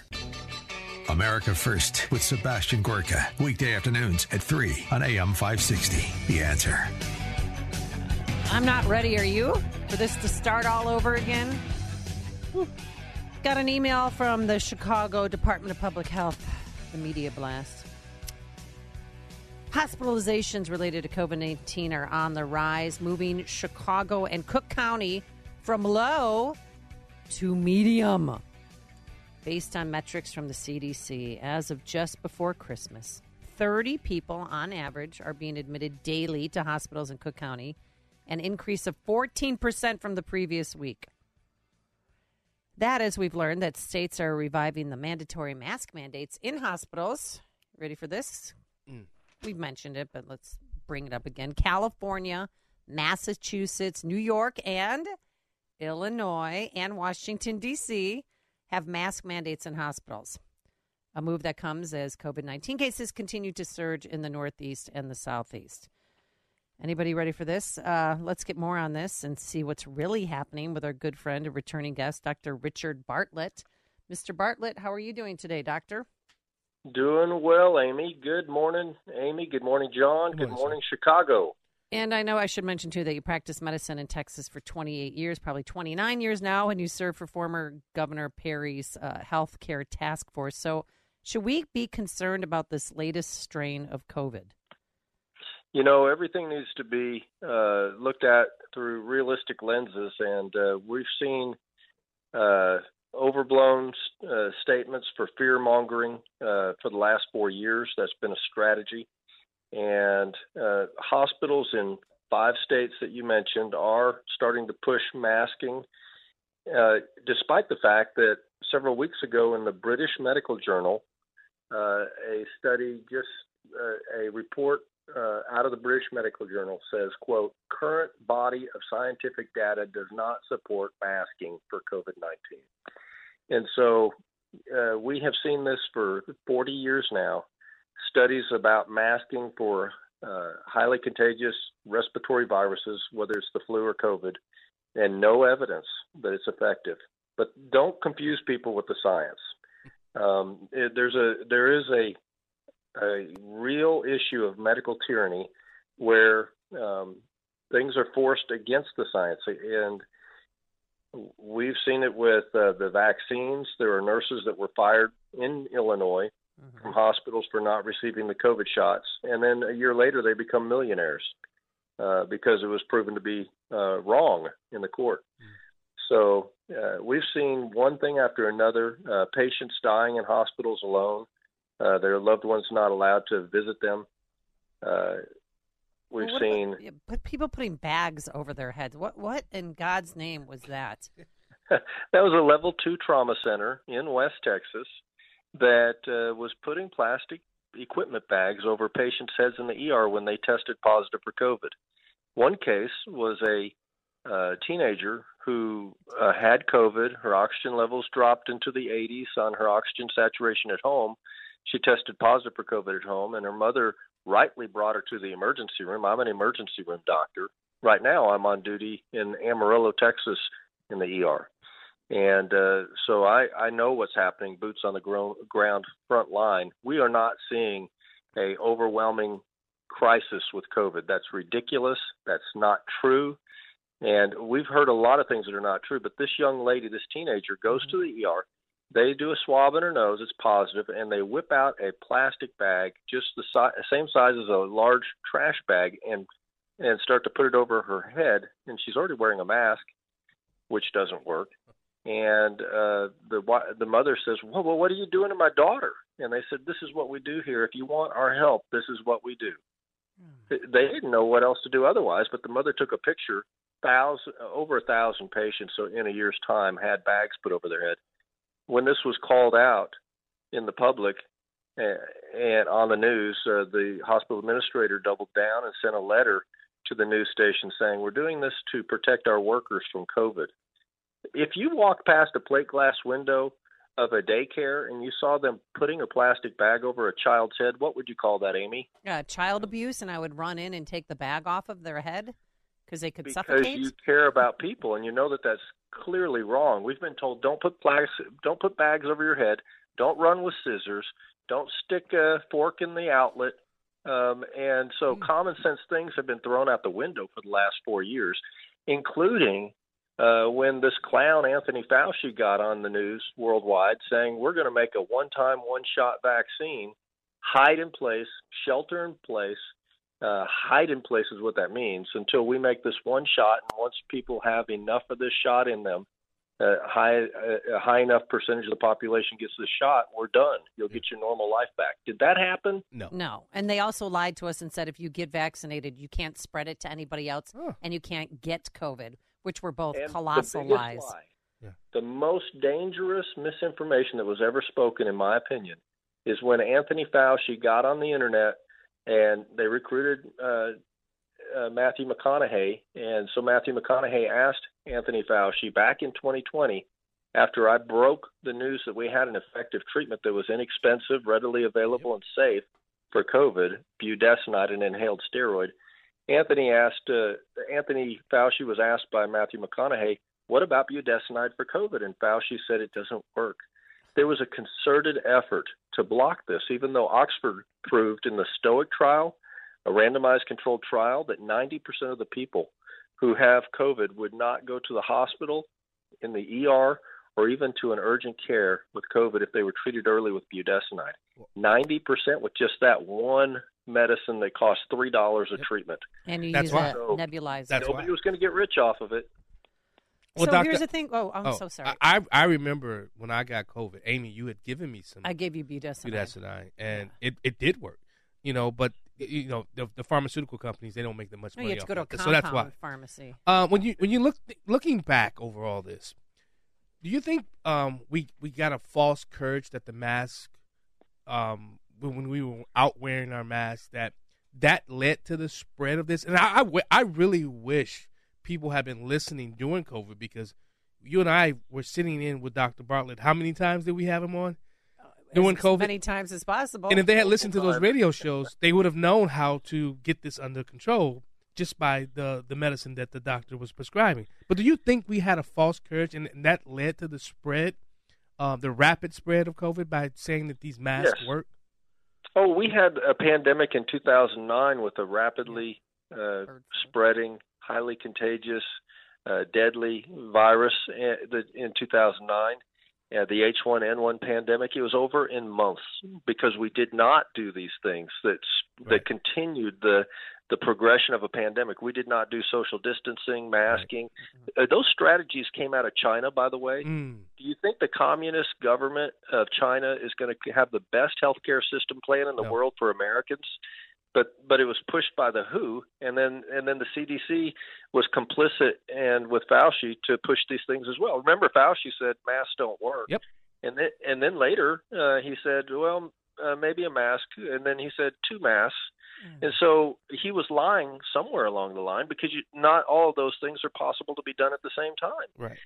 America First with Sebastian Gorka. Weekday afternoons at 3 on AM 560. The Answer. I'm not ready. Are you for this to start all over again? Got an email from the Chicago Department of Public Health, the media blast. Hospitalizations related to COVID 19 are on the rise, moving Chicago and Cook County from low to medium. Based on metrics from the CDC, as of just before Christmas, 30 people on average are being admitted daily to hospitals in Cook County, an increase of 14% from the previous week. That, as we've learned, that states are reviving the mandatory mask mandates in hospitals. Ready for this? Mm. We've mentioned it, but let's bring it up again. California, Massachusetts, New York, and Illinois and Washington, D.C. have mask mandates in hospitals. A move that comes as COVID 19 cases continue to surge in the Northeast and the Southeast. Anybody ready for this? Uh, let's get more on this and see what's really happening with our good friend and returning guest, Dr. Richard Bartlett. Mr. Bartlett, how are you doing today, Doctor? Doing well, Amy. Good morning, Amy. Good morning, John. Good morning, Chicago. And I know I should mention too that you practiced medicine in Texas for 28 years, probably 29 years now, and you served for former Governor Perry's uh, health care task force. So, should we be concerned about this latest strain of COVID? You know, everything needs to be uh, looked at through realistic lenses, and uh, we've seen uh, overblown uh, statements for fear mongering uh, for the last four years. That's been a strategy. And uh, hospitals in five states that you mentioned are starting to push masking, uh, despite the fact that several weeks ago in the British Medical Journal, uh, a study just uh, a report uh, out of the British Medical Journal says, quote, current body of scientific data does not support masking for COVID-19. And so uh, we have seen this for 40 years now. Studies about masking for uh, highly contagious respiratory viruses, whether it's the flu or COVID, and no evidence that it's effective. But don't confuse people with the science. Um, it, there's a there is a a real issue of medical tyranny where um, things are forced against the science, and we've seen it with uh, the vaccines. There are nurses that were fired in Illinois mm-hmm. from hospitals for not receiving the COVID shots, and then a year later they become millionaires uh, because it was proven to be uh, wrong in the court. Mm-hmm. So uh, we've seen one thing after another: uh, patients dying in hospitals alone, uh, their loved ones not allowed to visit them. Uh, we've well, seen about, put people putting bags over their heads. What what in God's name was that? *laughs* that was a level two trauma center in West Texas that uh, was putting plastic equipment bags over patients' heads in the ER when they tested positive for COVID. One case was a uh, teenager who uh, had COVID. Her oxygen levels dropped into the 80s on her oxygen saturation at home she tested positive for COVID at home, and her mother rightly brought her to the emergency room. I'm an emergency room doctor. Right now, I'm on duty in Amarillo, Texas, in the ER. And uh, so I, I know what's happening, boots on the gro- ground front line. We are not seeing a overwhelming crisis with COVID. That's ridiculous. That's not true. And we've heard a lot of things that are not true. But this young lady, this teenager, goes mm-hmm. to the ER, they do a swab in her nose, it's positive, and they whip out a plastic bag just the si- same size as a large trash bag and and start to put it over her head. And she's already wearing a mask, which doesn't work. And uh, the the mother says, "Well, well, what are you doing to my daughter?" And they said, "This is what we do here. If you want our help, this is what we do." Hmm. They didn't know what else to do otherwise, but the mother took a picture. Thousand, over a thousand patients, so in a year's time, had bags put over their head when this was called out in the public uh, and on the news, uh, the hospital administrator doubled down and sent a letter to the news station saying, We're doing this to protect our workers from COVID. If you walk past a plate glass window of a daycare and you saw them putting a plastic bag over a child's head, what would you call that, Amy? Uh, child abuse, and I would run in and take the bag off of their head because they could because suffocate. you care about people, and you know that that's clearly wrong. We've been told don't put bags, don't put bags over your head, don't run with scissors, don't stick a fork in the outlet. Um, and so, mm. common sense things have been thrown out the window for the last four years, including uh, when this clown Anthony Fauci got on the news worldwide saying we're going to make a one-time, one-shot vaccine, hide in place, shelter in place, uh, hide in place is what that means until we make this one shot. And once people have enough of this shot in them, uh, high uh, a high enough percentage of the population gets the shot, we're done. You'll get your normal life back. Did that happen? No. No. And they also lied to us and said if you get vaccinated, you can't spread it to anybody else and you can't get COVID, which were both And colossal the biggest lies. lie, The most dangerous misinformation that was ever spoken, in my opinion, is when Anthony Fauci got on the internet and they recruited uh, uh, Matthew McConaughey, and so Matthew McConaughey asked Anthony Fauci back in 2020, after I broke the news that we had an effective treatment that was inexpensive, readily available, and safe for COVID, budesonide, an inhaled steroid. Anthony asked uh, Anthony Fauci was asked by Matthew McConaughey, "What about budesonide for COVID?" And Fauci said it doesn't work. There was a concerted effort to block this, even though Oxford proved in the Stoic trial, a randomized controlled trial, that 90% of the people who have COVID would not go to the hospital, in the ER, or even to an urgent care with COVID if they were treated early with budesonide. 90% with just that one medicine that costs $3 a treatment. And you That's use why. a So, nebulizer. Nobody was going to get rich off of it. so Doctor- here's the thing. Oh, I'm so sorry. I, I I remember when I got COVID, Amy, you had given me some I gave you budesonide. budesonide, and it, it did work. You know, but you know the, the pharmaceutical companies they don't make that much No, money. you have to go to a that. so that's why. pharmacy. Uh, when you when you look looking back over all this, do you think um, we we got a false courage that the mask, um, when when we were out wearing our masks, that that led to the spread of this? And I I, I really wish people had been listening during COVID because you and I were sitting in with Dr. Bartlett. How many times did we have him on? During as COVID, many times as possible. and if they had listened to those radio shows, they would have known how to get this under control just by the the medicine that the doctor was prescribing. But do you think we had a false courage, and, and that led to the spread, uh, the rapid spread of COVID by saying that these masks Yes. work? Oh, we had a pandemic in 2009 with a rapidly uh, spreading, highly contagious, uh, deadly virus in, 2009. Uh, the H1N1 pandemic, it was over in months because we did not do these things that that continued the the progression of a pandemic. We did not do social distancing, masking. Uh, those strategies came out of China, by the way. Mm. Do you think the communist government of China is going to have the best healthcare system plan in the world for Americans? But but it was pushed by the WHO, and then and then the CDC was complicit and with Fauci to push these things as well. Remember, Fauci said masks don't work. Yep. And then and then later uh, he said, well, uh, maybe a mask, and then he said two masks. And so he was lying somewhere along the line because you, not all of those things are possible to be done at the same time. Right.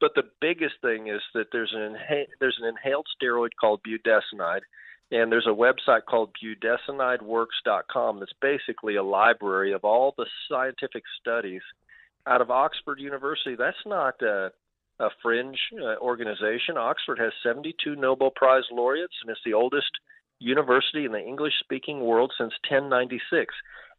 But the biggest thing is that there's an inha- there's an inhaled steroid called budesonide, and there's a website called budesonideworks.com that's basically a library of all the scientific studies out of Oxford University. That's not a, a fringe uh, organization. Oxford has 72 Nobel Prize laureates, and it's the oldest university in the English speaking world since 1096.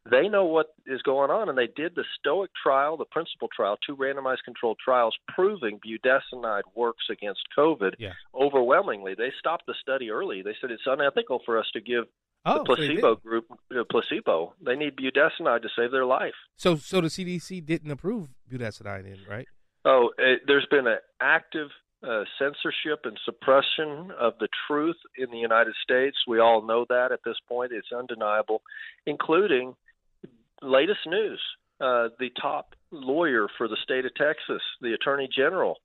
They know what is going on, and they did the Stoic trial, the PRINCIPLE trial, two randomized controlled trials proving budesonide works against COVID Yeah. overwhelmingly. They stopped the study early. They said it's unethical for us to give Oh, the so placebo group uh, placebo. They need budesonide to save their life. So so the CDC didn't approve budesonide, in right? Oh, it, there's been an active uh, censorship and suppression of the truth in the United States. We all know that at this point. It's undeniable, including latest news. Uh, the top lawyer for the state of Texas, the attorney general,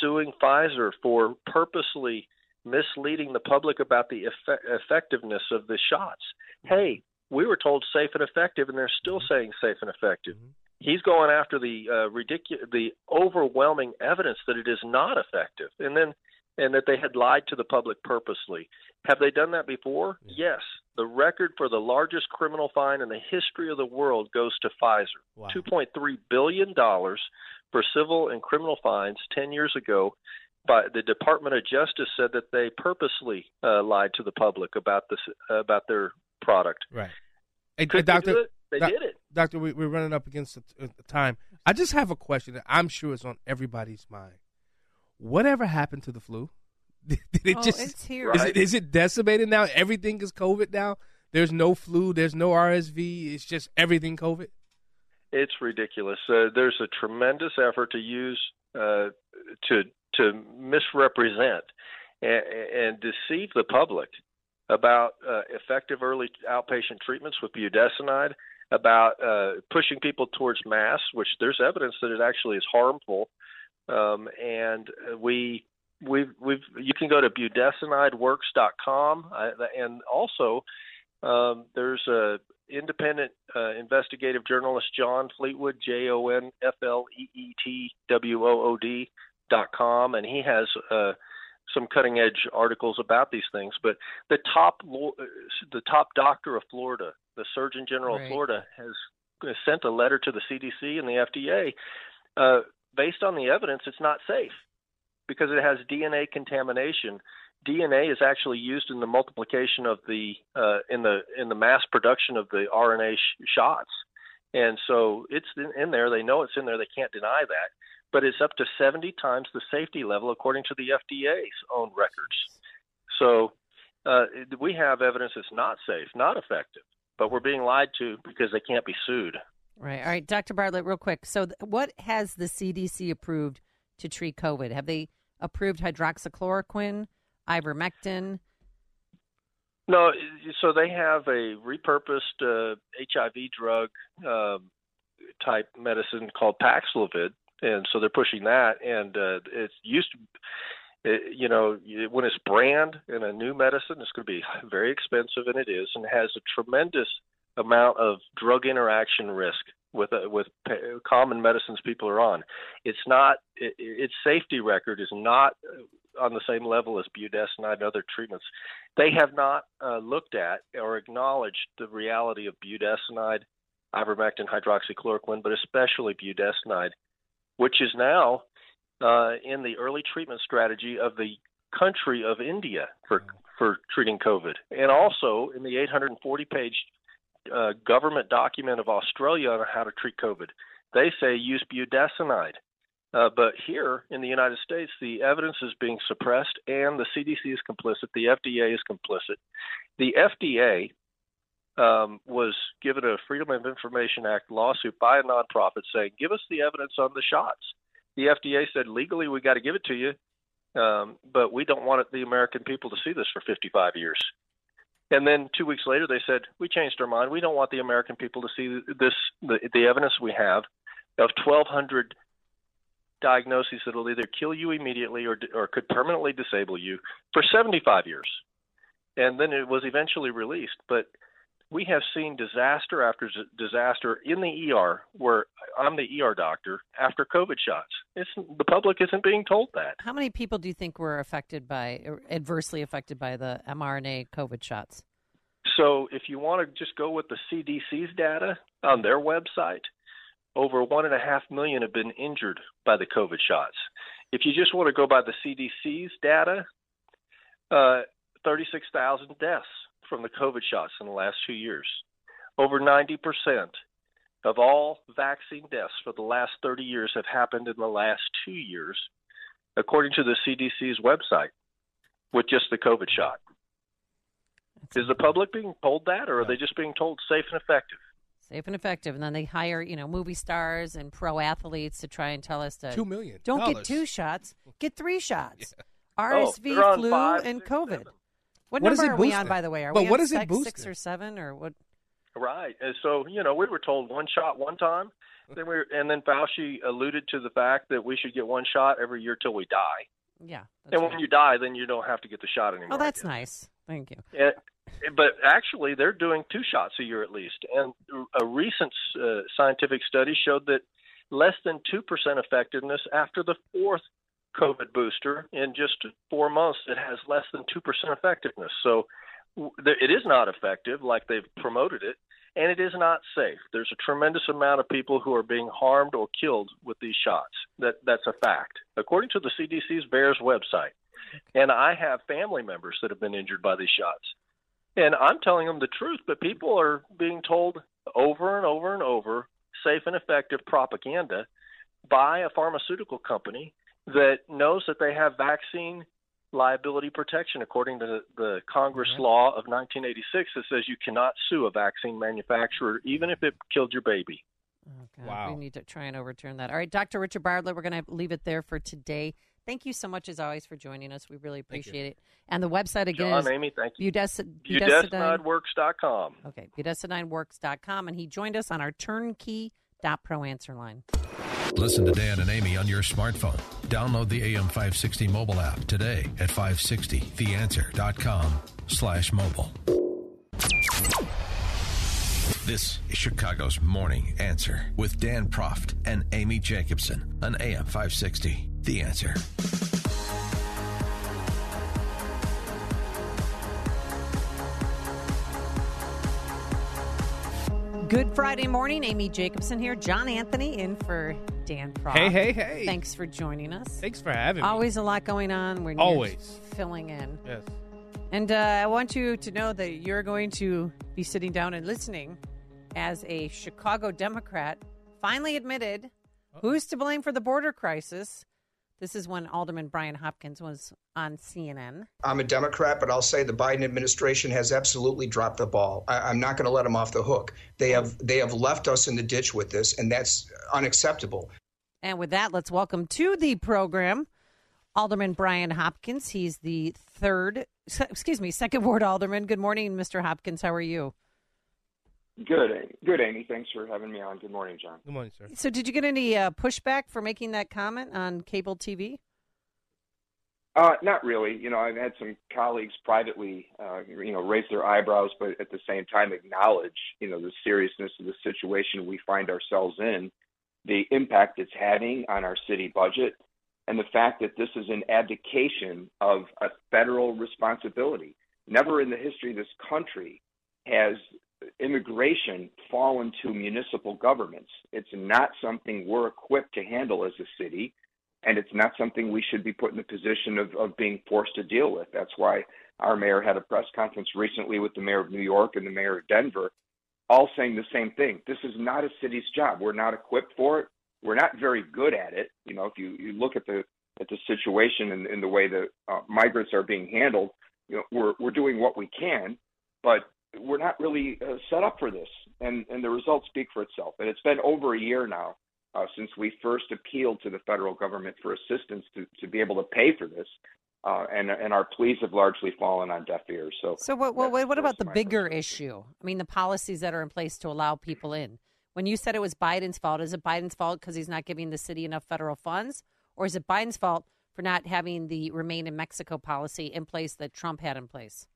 suing Pfizer for purposely misleading the public about the effe- effectiveness of the shots. Hey, we were told safe and effective, and they're still saying safe and effective. He's going after the uh, ridiculous, the overwhelming evidence that it is not effective, and then and that they had lied to the public purposely. Have they done that before? Yes. The record for the largest criminal fine in the history of the world goes to Pfizer. Wow. $2.3 billion for civil and criminal fines 10 years ago. But the Department of Justice said that they purposely uh, lied to the public about this about their product. Right. Hey, Could hey, they doctor, do it? They doc- did it. Doctor, we, we're running up against the, uh, the time. I just have a question that I'm sure is on everybody's mind. Whatever happened to the flu? *laughs* Did it Oh, just it's here. Is, Right. it, is it decimated now? Everything is COVID now. There's no flu. There's no RSV. It's just everything COVID. It's ridiculous. Uh, there's a tremendous effort to use uh, to to misrepresent and, and deceive the public about uh, effective early outpatient treatments with budesonide, about uh, pushing people towards masks, which there's evidence that it actually is harmful. Um, and we we've we've you can go to budesonideworks.com uh, and also um, there's a independent uh, investigative journalist Jon Fleetwood J O N F L E E T W O O D dot com and he has uh, some cutting edge articles about these things but the top the top doctor of Florida the surgeon general right. of Florida has sent a letter to the CDC and the FDA uh, based on the evidence it's not safe because it has DNA contamination. DNA is actually used in the multiplication of the uh, in the in the mass production of the RNA sh- shots, and so it's in, in there. They know it's in there. They can't deny that. But it's up to 70 times the safety level according to the FDA's own records. So uh, we have evidence it's not safe, not effective, but we're being lied to because they can't be sued. Right. All right, Dr. Bartlett, real quick. So, th- what has the CDC approved to treat COVID? Have they approved hydroxychloroquine, ivermectin? No, so they have a repurposed uh, HIV drug um, type medicine called Paxlovid, and so they're pushing that. And uh, it's used to, it, you know, when it's brand in a new medicine, it's going to be very expensive, and it is, and has a tremendous amount of drug interaction risk with uh, with common medicines people are on. It's not it, its safety record is not uh, on the same level as budesonide and other treatments. They have not uh, looked at or acknowledged the reality of budesonide, ivermectin, hydroxychloroquine, but especially budesonide, which is now uh, in the early treatment strategy of the country of India for for treating COVID, and also in the 840 page uh, government document of Australia on how to treat COVID. They say use budesonide. Uh, but here in the United States, the evidence is being suppressed and the CDC is complicit. The FDA is complicit. The FDA um, was given a Freedom of Information Act lawsuit by a nonprofit saying, give us the evidence on the shots. The FDA said, legally, we got to give it to you, um, but we don't want it, the American people to see this for 55 years. And then two weeks later, they said, "We changed our mind. We don't want the American people to see this the, the evidence we have of 1,200 diagnoses that will either kill you immediately or or could permanently disable you for 75 years." And then it was eventually released, but we have seen disaster after disaster in the ER where I'm the ER doctor after COVID shots. It's the public isn't being told that. How many people do you think were affected by adversely affected by the mRNA COVID shots? So if you want to just go with the CDC's data on their website, over one and a half million have been injured by the COVID shots. If you just want to go by the CDC's data, uh, 36,000 deaths from the COVID shots in the last two years. Over 90% of all vaccine deaths for the last 30 years have happened in the last two years, according to the CDC's website, with just the COVID shot. Is the public being told that, or are they just being told safe and effective? Safe and effective, and then they hire, you know, movie stars and pro athletes to try and tell us to two million. Don't get two shots, get three shots. *laughs* Yeah. RSV, oh, flu, and COVID. Seven. What, what number are we on, by the way? Are but we what on is it six or seven or what? Right. And so, you know, we were told one shot one time. Then we were, and then Fauci alluded to the fact that we should get one shot every year till we die. Yeah. And right. when you die, then you don't have to get the shot anymore. Oh, that's nice. Thank you. And, but actually, they're doing two shots a year at least. And a recent uh, scientific study showed that less than 2% effectiveness after the fourth COVID booster in just four months, it has less than 2% effectiveness. So it is not effective like they've promoted it, and it is not safe. There's a tremendous amount of people who are being harmed or killed with these shots. That That's a fact, according to the CDC's VAERS website. And I have family members that have been injured by these shots. And I'm telling them the truth, but people are being told over and over and over safe and effective propaganda by a pharmaceutical company that knows that they have vaccine liability protection according to the, the Congress mm-hmm. law of 1986 that says you cannot sue a vaccine manufacturer even if it killed your baby. Okay. Wow. We need to try and overturn that. All right, Dr. Richard Bartlett, we're going to leave it there for today. Thank you so much, as always, for joining us. We really appreciate it. And the website again John, is Amy, thank you. Budesonide. Budesonideworks.com. Okay, budesonideworks.com. And he joined us on our turnkey.pro answer line. Listen to Dan and Amy on your smartphone. Download the AM560 mobile app today at 560theanswer.com slash mobile. This is Chicago's Morning Answer with Dan Proft and Amy Jacobson on AM560. The Answer. Good Friday morning. Amy Jacobson here. John Anthony in for Dan Proft. Hey, hey, hey. Thanks for joining us. Thanks for having me. Always a lot going on. We're Always. filling in. Yes. And uh, I want you to know that you're going to be sitting down and listening as a Chicago Democrat finally admitted who's to blame for the border crisis. This is when Alderman Brian Hopkins was on CNN. I'm a Democrat, but I'll say the Biden administration has absolutely dropped the ball. I, I'm not going to let them off the hook. They have they have left us in the ditch with this, and that's unacceptable. And with that, let's welcome to the program Alderman Brian Hopkins. He's the third, excuse me, second ward alderman. Good morning, Mr. Hopkins. How are you? Good, Amy. good, Amy. Thanks for having me on. Good morning, John. Good morning, sir. So, did you get any uh, pushback for making that comment on cable TV? Uh, not really. You know, I've had some colleagues privately, uh, you know, raise their eyebrows, but at the same time acknowledge, you know, the seriousness of the situation we find ourselves in, the impact it's having on our city budget, and the fact that this is an abdication of a federal responsibility. Never in the history of this country has immigration fall into municipal governments. It's not something we're equipped to handle as a city, and it's not something we should be put in the position of, of being forced to deal with. That's why our mayor had a press conference recently with the mayor of New York and the mayor of Denver, all saying the same thing. This is not a city's job. We're not equipped for it. We're not very good at it. You know, if you, you look at the at the situation and, and the way that uh, migrants are being handled, you know, we're we're doing what we can, but we're not really uh, set up for this, and and the results speak for itself. And it's been over a year now uh, since we first appealed to the federal government for assistance to to be able to pay for this, uh, and and our pleas have largely fallen on deaf ears. So, So, what what, what about the bigger issue? I mean, the policies that are in place to allow people in. When you said it was Biden's fault, is it Biden's fault because he's not giving the city enough federal funds, or is it Biden's fault for not having the remain in Mexico policy in place that Trump had in place?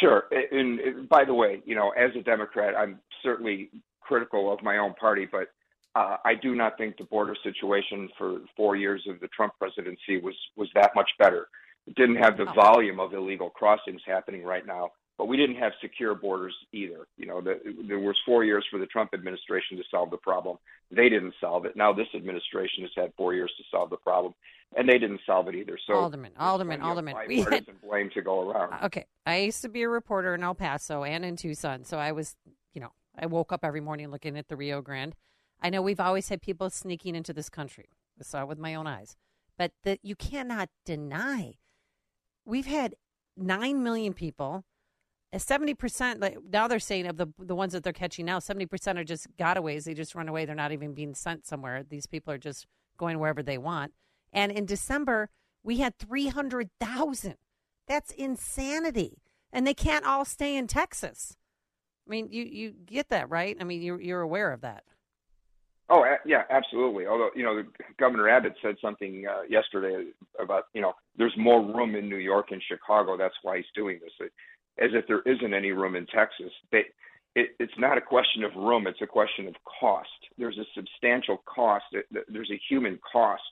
Sure. And, and by the way, you know, as a Democrat, I'm certainly critical of my own party, but uh, I do not think the border situation for four years of the Trump presidency was was that much better. It didn't have the volume of illegal crossings happening right now, but we didn't have secure borders either. You know, the, there was four years for the Trump administration to solve the problem. They didn't solve it. Now this administration has had four years to solve the problem, and they didn't solve it either. So Alderman, Alderman, Alderman. We had, *laughs* blame to go around. okay, I used to be a reporter in El Paso and in Tucson, so I was, you know, I woke up every morning looking at the Rio Grande. I know we've always had people sneaking into this country. I saw it with my own eyes, but that you cannot deny. We've had nine million people. Seventy percent. Like now, they're saying of the the ones that they're catching now, seventy percent are just gotaways. They just run away. They're not even being sent somewhere. These people are just going wherever they want. And in December, we had three hundred thousand. That's insanity. And they can't all stay in Texas. I mean, you you get that right? I mean, you're you're aware of that. Oh yeah, absolutely. Although you know, Governor Abbott said something uh, yesterday about you know there's more room in New York and Chicago. That's why he's doing this. As if there isn't any room in Texas. They, it, it's not a question of room. It's a question of cost. There's a substantial cost. There's a human cost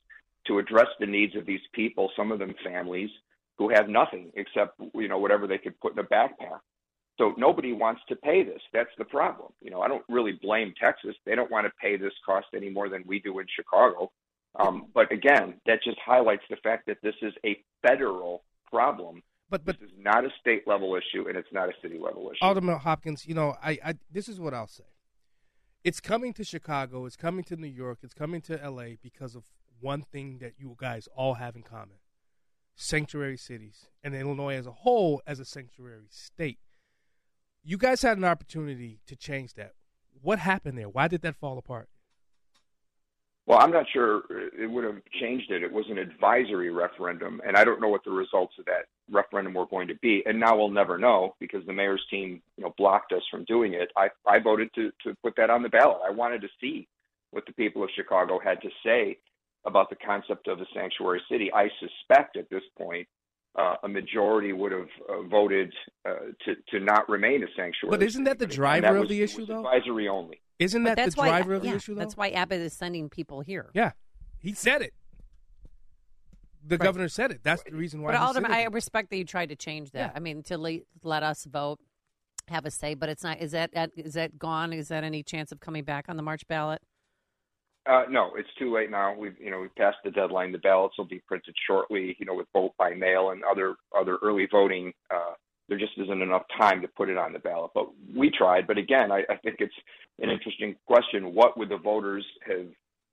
to address the needs of these people. Some of them families who have nothing except you know whatever they could put in a backpack. So nobody wants to pay this. That's the problem. You know, I don't really blame Texas. They don't want to pay this cost any more than we do in Chicago. Um, but again, that just highlights the fact that this is a federal problem. But but this is not a state level issue, and it's not a city level issue. Alderman Hopkins, you know, I, I this is what I'll say. It's coming to Chicago. It's coming to New York. It's coming to L.A. because of one thing that you guys all have in common: sanctuary cities, and Illinois as a whole as a sanctuary state. You guys had an opportunity to change that. What happened there? Why did that fall apart? Well, I'm not sure it would have changed it. It was an advisory referendum, and I don't know what the results of that referendum were going to be. And now we'll never know because the mayor's team, you know, blocked us from doing it. I I voted to to put that on the ballot. I wanted to see what the people of Chicago had to say about the concept of a sanctuary city. I suspect at this point uh, a majority would have uh, voted uh, to to not remain a sanctuary. But isn't that the driver And that of was- the issue, though? Advisory only. Isn't But that the that's why- driver of the yeah, issue, though? That's why Abbott is sending people here. Yeah, he said it. The Right. governor said it. That's the reason why. But he said ultimately, I respect that you tried to change that. I mean, to le- let us vote, have a say, but it's not. Is that that- is that gone? Is that any chance of coming back on the March ballot? Uh, no, it's too late now. We've you know we've passed the deadline. The ballots will be printed shortly. You know, with vote by mail and other other early voting. Uh, there just isn't enough time to put it on the ballot. But we tried. But again, I, I think it's an interesting question. What would the voters have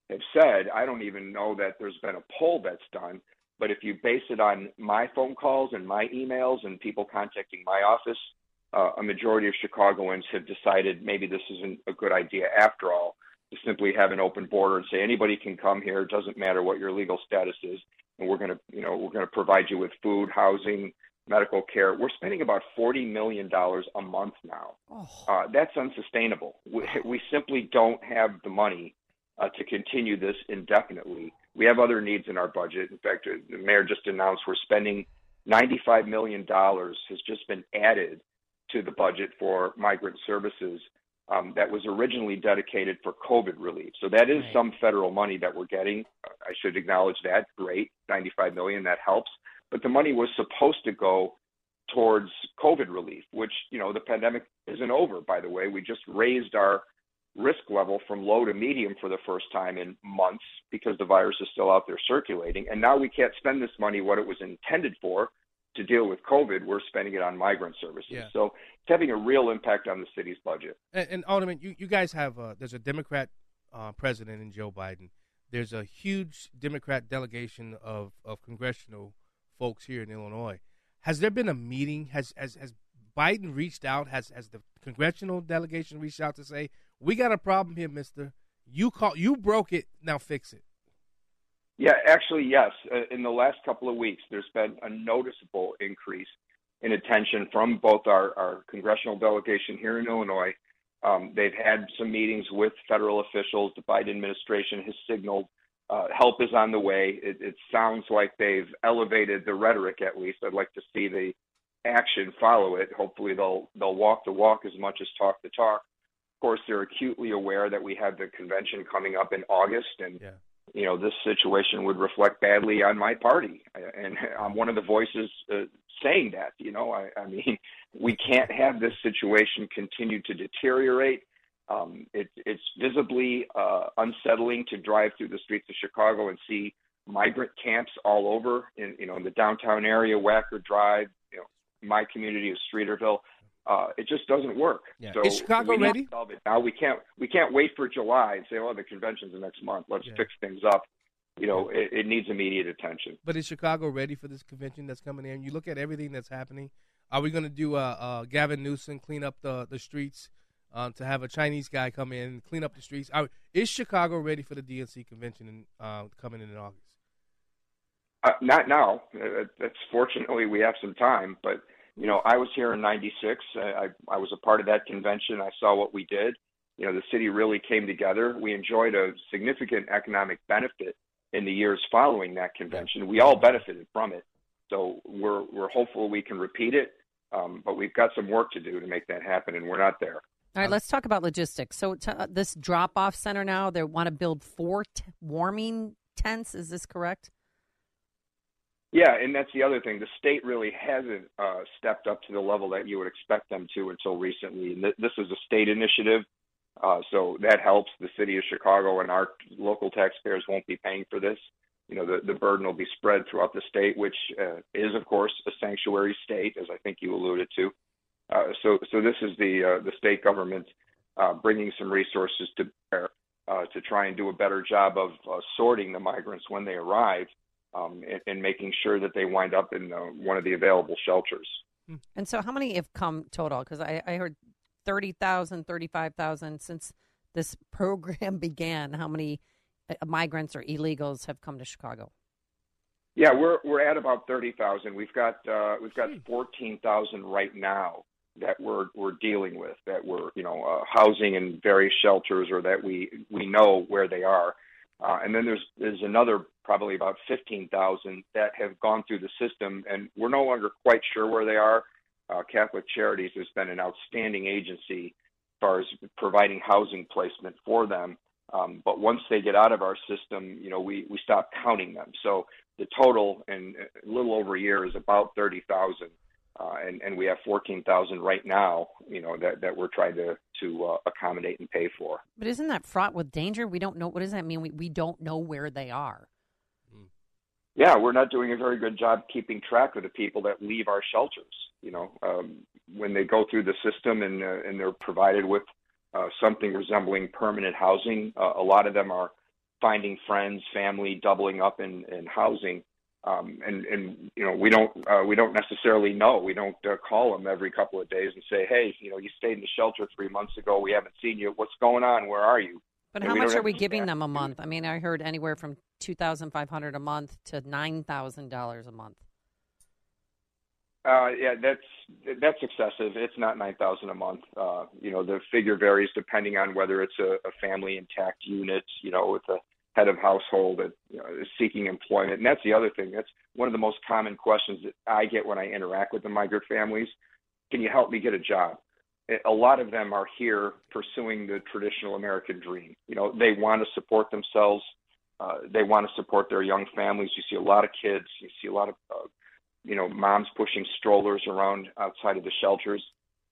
have said? I don't even know that there's been a poll that's done. But if you base it on my phone calls and my emails and people contacting my office, uh, a majority of Chicagoans have decided maybe this isn't a good idea after all simply have an open border and say anybody can come here. It doesn't matter what your legal status is, and we're going to, you know, we're going to provide you with food, housing, medical care. We're spending about forty million dollars a month now. Uh, that's unsustainable. We, we simply don't have the money uh, to continue this indefinitely. We have other needs in our budget. In fact, uh, the mayor just announced we're spending $95 million has just been added to the budget for migrant services um, that was originally dedicated for COVID relief. So that is some federal money that we're getting. I should acknowledge that. Great, 95 million, that helps. But the money was supposed to go towards COVID relief, which, you know, the pandemic isn't over, by the way. We just raised our risk level from low to medium for the first time in months because the virus is still out there circulating. And now we can't spend this money what it was intended for to deal with COVID. We're spending it on migrant services. Yeah. So it's having a real impact on the city's budget. And, and Alderman, you, you guys have uh, there's a Democrat uh, president in Joe Biden. There's a huge Democrat delegation of, of congressional folks here in Illinois. Has there been a meeting? Has has, has Biden reached out? Has has the congressional delegation reached out to say we got a problem here, Mister? You call you broke it. Now fix it. Yeah, actually, yes. Uh, In the last couple of weeks, there's been a noticeable increase in attention from both our, our congressional delegation here in Illinois. Um, they've had some meetings with federal officials. The Biden administration has signaled uh, help is on the way. It, it sounds like they've elevated the rhetoric, at least. I'd like to see the action follow it. Hopefully, they'll they'll walk the walk as much as talk the talk. Of course, they're acutely aware that we have the convention coming up in August, and you know this situation would reflect badly on my party, and I'm one of the voices uh, saying that. You know, I, I mean, *laughs* we can't have this situation continue to deteriorate. Um, it, it's visibly uh, unsettling to drive through the streets of Chicago and see migrant camps all over in you know in the downtown area, Wacker Drive, you know, my community of Streeterville. Uh, it just doesn't work. Yeah. So Is Chicago we need to ready? now we can't we can't wait for July and say, oh, the convention's the next month. Let's fix things up. You know, it, it needs immediate attention. But is Chicago ready for this convention that's coming in? You look at everything that's happening. Are we going to do uh, uh, Gavin Newsom clean up the the streets? Um, to have a Chinese guy come in and clean up the streets. Are, is Chicago ready for the DNC convention in, uh, coming in in August? Uh, not now. That's fortunately we have some time. But you know, I was here in '96. I, I was a part of that convention. I saw what we did. You know, the city really came together. We enjoyed a significant economic benefit in the years following that convention. We all benefited from it. So we're we're hopeful we can repeat it. Um, but we've got some work to do to make that happen, and we're not there. All right, let's talk about logistics. So, uh, this drop off center now, they want to build four t- warming tents. Is this correct? Yeah, and that's the other thing. The state really hasn't uh, stepped up to the level that you would expect them to until recently. And th- this is a state initiative, uh, so that helps. The city of Chicago and our local taxpayers won't be paying for this. You know, the, the burden will be spread throughout the state, which uh, is, of course, a sanctuary state, as I think you alluded to. Uh, so, so this is the uh, the state government uh, bringing some resources to bear uh, to try and do a better job of uh, sorting the migrants when they arrive um, and, and making sure that they wind up in uh, one of the available shelters. And so, how many have come total? Because I, I heard 30,000, 35,000 since this *laughs* program began. How many uh, migrants or illegals have come to Chicago? Yeah, we're we're at about thirty thousand. We've got uh, we've got fourteen thousand right now that we're we're dealing with that we're you know uh, housing in various shelters or that we we know where they are, uh, and then there's there's another probably about fifteen thousand that have gone through the system and we're no longer quite sure where they are. Uh, Catholic Charities has been an outstanding agency as far as providing housing placement for them. Um, but once they get out of our system, you know, we, we stop counting them. So the total in a little over a year is about 30,000. Uh, and, and we have 14,000 right now, you know, that, that we're trying to, to uh, accommodate and pay for. But isn't that fraught with danger? We don't know. What does that mean? We, we don't know where they are. Yeah, we're not doing a very good job keeping track of the people that leave our shelters. You know, um, when they go through the system and, uh, and they're provided with uh, something resembling permanent housing. Uh, a lot of them are finding friends, family, doubling up in, in housing. Um, and, and you know we don't uh, we don't necessarily know. We don't uh, call them every couple of days and say, hey, you know, you stayed in the shelter three months ago. We haven't seen you. What's going on? Where are you? But how much are we giving them a month? I mean, I heard anywhere from two thousand five hundred a month to nine thousand dollars a month. Uh, yeah, that's that's excessive. It's not nine thousand a month. Uh, you know, the figure varies depending on whether it's a, a family intact unit. You know, with a head of household that you know, is seeking employment, and that's the other thing. That's one of the most common questions that I get when I interact with the migrant families. Can you help me get a job? A lot of them are here pursuing the traditional American dream. You know, they want to support themselves. Uh, they want to support their young families. You see a lot of kids. You see a lot of uh, you know, moms pushing strollers around outside of the shelters.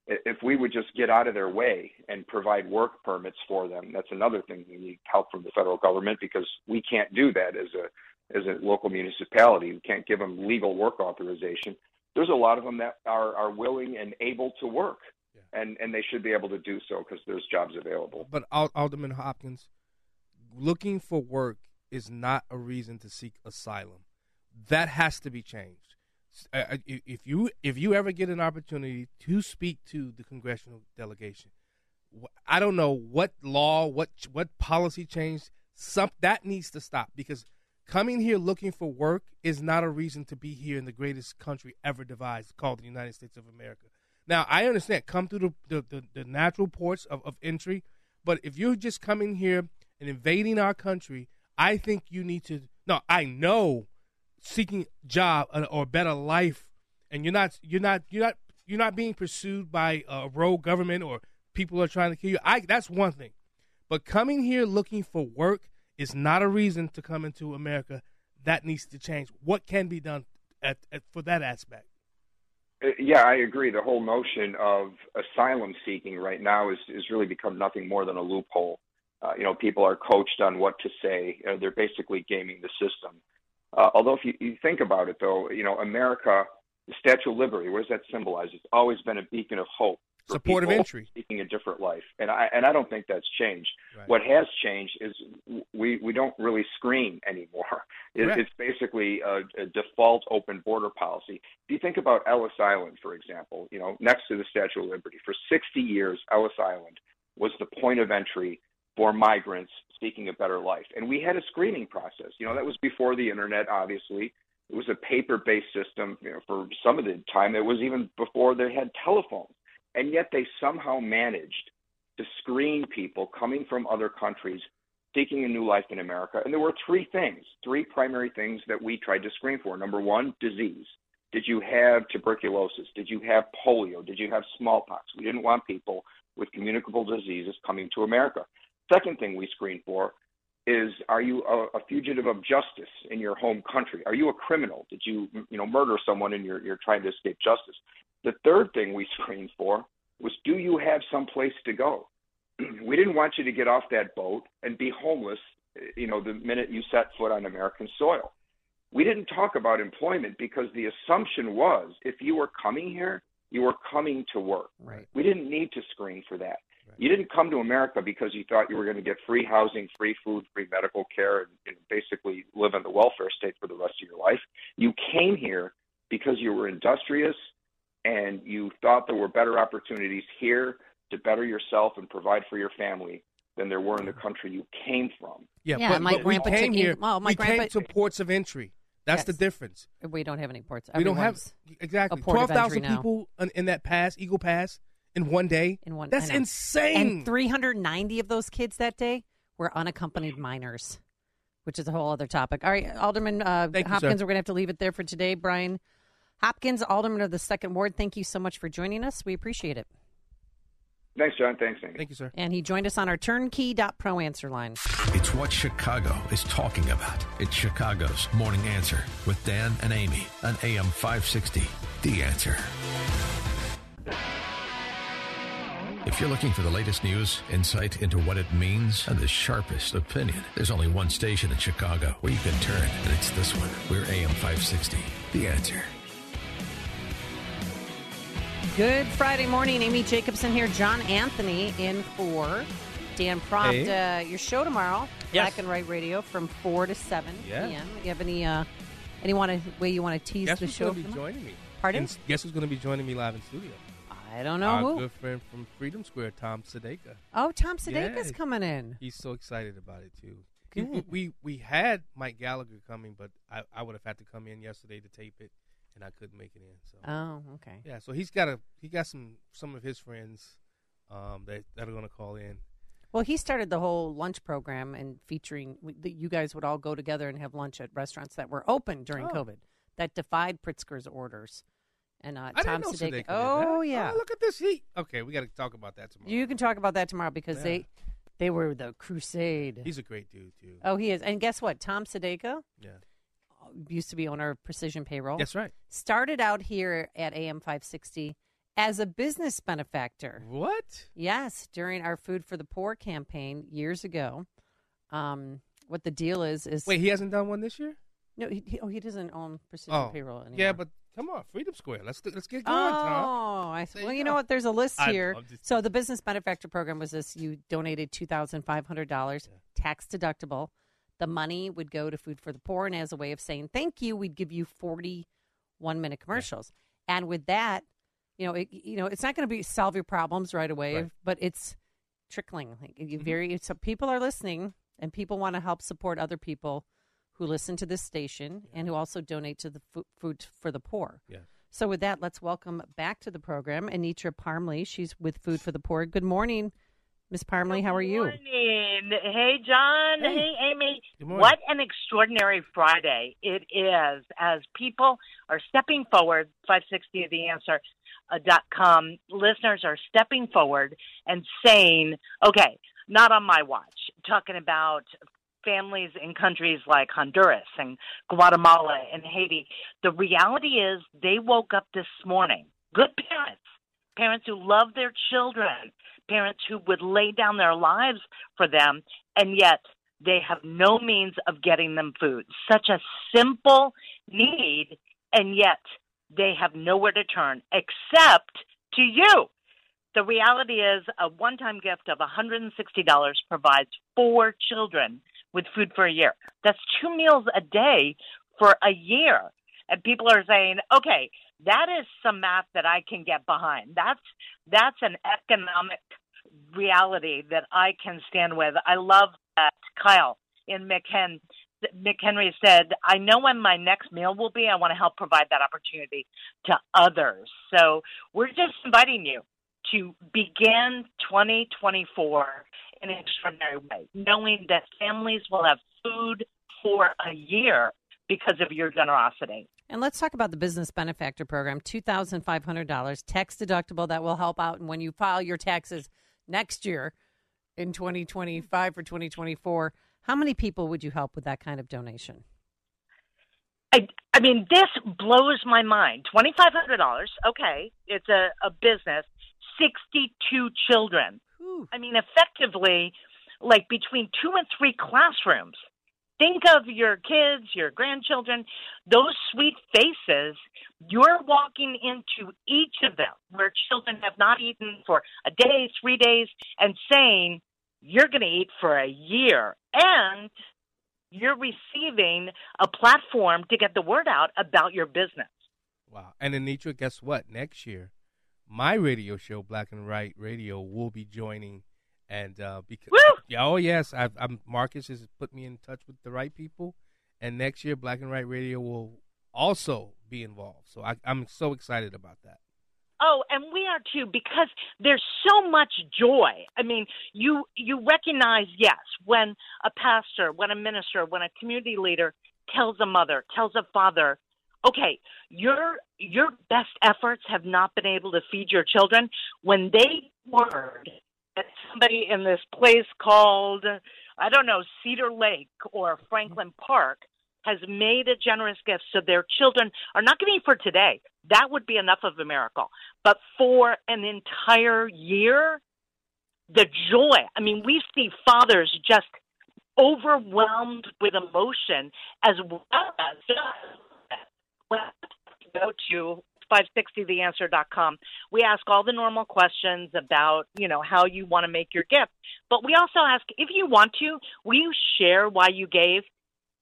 If we would just get out of their way and provide work permits for them, that's another thing we need help from the federal government because we can't do that as a as a local municipality. We can't give them legal work authorization. There's a lot of them that are are willing and able to work, and and they should be able to do so because there's jobs available. But Alderman Hopkins, looking for work is not a reason to seek asylum. That has to be changed. Uh, uh, If you if you ever get an opportunity to speak to the congressional delegation, I don't know what law, what what policy change, some that needs to stop because coming here looking for work is not a reason to be here in the greatest country ever devised, called the United States of America. Now I understand come through the the, the, the natural ports of, of entry, but if you're just coming here and invading our country, I think you need to. No, I know seeking job uh, or- or better life, and you're not you're not you're not you're not being pursued by a rogue government or people are trying to kill you. I that's one thing, but coming here looking for work is not a reason to come into America. That needs to change. What can be done at, at for that aspect? Yeah, I agree. The whole notion of asylum seeking right now is is really become nothing more than a loophole. Uh, you know, people are coached on what to say. Uh, they're basically gaming the system. Uh, although, if you, you think about it, though, you know, America, the Statue of Liberty, what does that symbolize? It's always been a beacon of hope. Support of entry. seeking a different life, and I and I don't think that's changed. What has changed is we we don't really screen anymore. It, Correct. it's basically a, a default open border policy. If you think about Ellis Island, for example, you know, next to the Statue of Liberty, for 60 years, Ellis Island was the point of entry for migrants seeking a better life, and we had a screening process. You know, that was before the internet, obviously. It was a paper-based system. You know, for some of the time, it was even before they had telephones, and yet they somehow managed to screen people coming from other countries seeking a new life in America. And there were three things, three primary things that we tried to screen for. Number one, disease. Did you have tuberculosis? Did you have polio? Did you have smallpox? We didn't want people with communicable diseases coming to America. Second thing we screened for is are you a, a fugitive of justice in your home country? Are you a criminal? Did you you know murder someone and you're you're trying to escape justice? The third thing we screened for was do you have some place to go? *clears throat* we didn't want you to get off that boat and be homeless, you know, the minute you set foot on American soil. We didn't talk about employment because the assumption was if you were coming here, you were coming to work. Right. We didn't need to screen for that. You didn't come to America because you thought you were going to get free housing, free food, free medical care, and, and basically live in the welfare state for the rest of your life. You came here because you were industrious and you thought there were better opportunities here to better yourself and provide for your family than there were in the country you came from. Yeah, Yeah, but, my but we came here. well, my we grandpa- came to ports of entry. That's the difference. We don't have any ports. We don't have exactly a port of twelve thousand people in, in that pass, Eagle Pass, in one day. In one, That's insane. And 390 of those kids that day were unaccompanied minors, which is a whole other topic. All right, Alderman uh, Thank you, Hopkins, we're going to have to leave it there for today. Brian Hopkins, Alderman of the Second Ward, thank you so much for joining us. We appreciate it. Thanks, John. Thanks, Amy. Thank you, sir. And he joined us on our turnkey.pro answer line. It's what Chicago is talking about. It's Chicago's Morning Answer with Dan and Amy on AM 560. The Answer. If you're looking for the latest news, insight into what it means, and the sharpest opinion, there's only one station in Chicago where you can turn, and it's this one. We're AM 560. The Answer. Good Friday morning. Amy Jacobson here. John Anthony in for Dan Proft. Hey. Uh, your show tomorrow, Yes. Black and White Radio, from 4 to 7 Yeah. p.m. You have any uh, any want to, way you want to tease Guess the who's show? going to be joining me? Pardon? And guess who's going to be joining me live in studio? I don't know Our who. good friend from Freedom Square, Tom Sadeka. Oh, Tom Sadeka's Yeah. coming in. He's so excited about it too. Good. we we had Mike Gallagher coming, but I, I would have had to come in yesterday to tape it, and I couldn't make it in. So Oh, okay. yeah, so he's got a he got some some of his friends um, that that are going to call in. Well, he started the whole lunch program and featuring that you guys would all go together and have lunch at restaurants that were open during Oh. COVID that defied Pritzker's orders. And uh, I Tom didn't know Sadeka. Sadeka did Oh yeah. Oh, look at this heat. Okay, we got to talk about that tomorrow. You can talk about that tomorrow because Yeah. they they were the crusade. He's a great dude too. oh, he is. And guess what? Tom Sadeka Yeah, used to be owner of Precision Payroll. that's right. Started out here at AM 560 as a business benefactor. What? Yes, during our Food for the Poor campaign years ago. Um, what the deal is is Wait, he hasn't done one this year. no, he, he- oh, he doesn't own Precision Oh, Payroll anymore. yeah, but come on, Freedom Square. Let's let's get going, Oh, Tom. I There. Well, you go. know what? There's a list here. Just- so the business benefactor program was this: you donated two thousand five hundred dollars, tax deductible. The money would go to Food for the Poor, and as a way of saying thank you, we'd give you forty one minute commercials. And with that, you know, it, you know, it's not going to be solve your problems right away, Right. but it's trickling. Like you Mhm. very, so people are listening, and people want to help support other people who listen to this station and who also donate to the Fo- Food for the Poor. Yeah. So with that, let's welcome back to the program Anitra Parmele. She's with Food for the Poor. Good morning, Miss Parmele. How are you? Good morning. Hey, John. Hey. Hey, Amy. Good morning. What an extraordinary Friday it is as people are stepping forward. 560 the answer. Uh, dot com listeners are stepping forward and saying, okay, not on my watch, talking about families in countries like Honduras and Guatemala and Haiti. The reality is they woke up this morning, good parents, parents who love their children, parents who would lay down their lives for them, and yet they have no means of getting them food. Such a simple need, and yet they have nowhere to turn except to you. The reality is a one time gift of $160 provides four children with food for a year. That's two meals a day for a year. And people are saying, okay, that is some math that I can get behind. That's that's an economic reality that I can stand with. I love that Kyle in McHen McHenry said, I know when my next meal will be. I want to help provide that opportunity to others. So we're just inviting you to begin 2024 in an extraordinary way, knowing that families will have food for a year because of your generosity. And let's talk about the business benefactor program. Two thousand five hundred dollars tax deductible that will help out. And when you file your taxes next year in twenty twenty five or twenty twenty four, how many people would you help with that kind of donation? I, I mean, this blows my mind. Twenty five hundred dollars. Okay, it's a, a business. Sixty two children. I mean, effectively, like between two and three classrooms. Think of your kids, your grandchildren, those sweet faces. You're walking into each of them where children have not eaten for a day, three days, and saying, You're going to eat for a year. And you're receiving a platform to get the word out about your business. Wow. And Anitra, guess what? Next year, my radio show, Black and White Radio, will be joining And uh, because yeah, oh yes, I've, I'm Marcus has put me in touch with the right people, and next year Black and White Radio will also be involved. So I, I'm so excited about that. Oh, and we are too because there's so much joy. I mean, you you recognize yes when a pastor, when a minister, when a community leader tells a mother, tells a father, okay, your your best efforts have not been able to feed your children. When they word that somebody in this place called I don't know Cedar Lake or Franklin Park has made a generous gift so their children are not getting for today. That would be enough of a miracle. But for an entire year, the joy. I mean, we see fathers just overwhelmed with emotion as well as go to 560theanswer.com. We ask all the normal questions about, you know, how you want to make your gift. But we also ask if you want to, will you share why you gave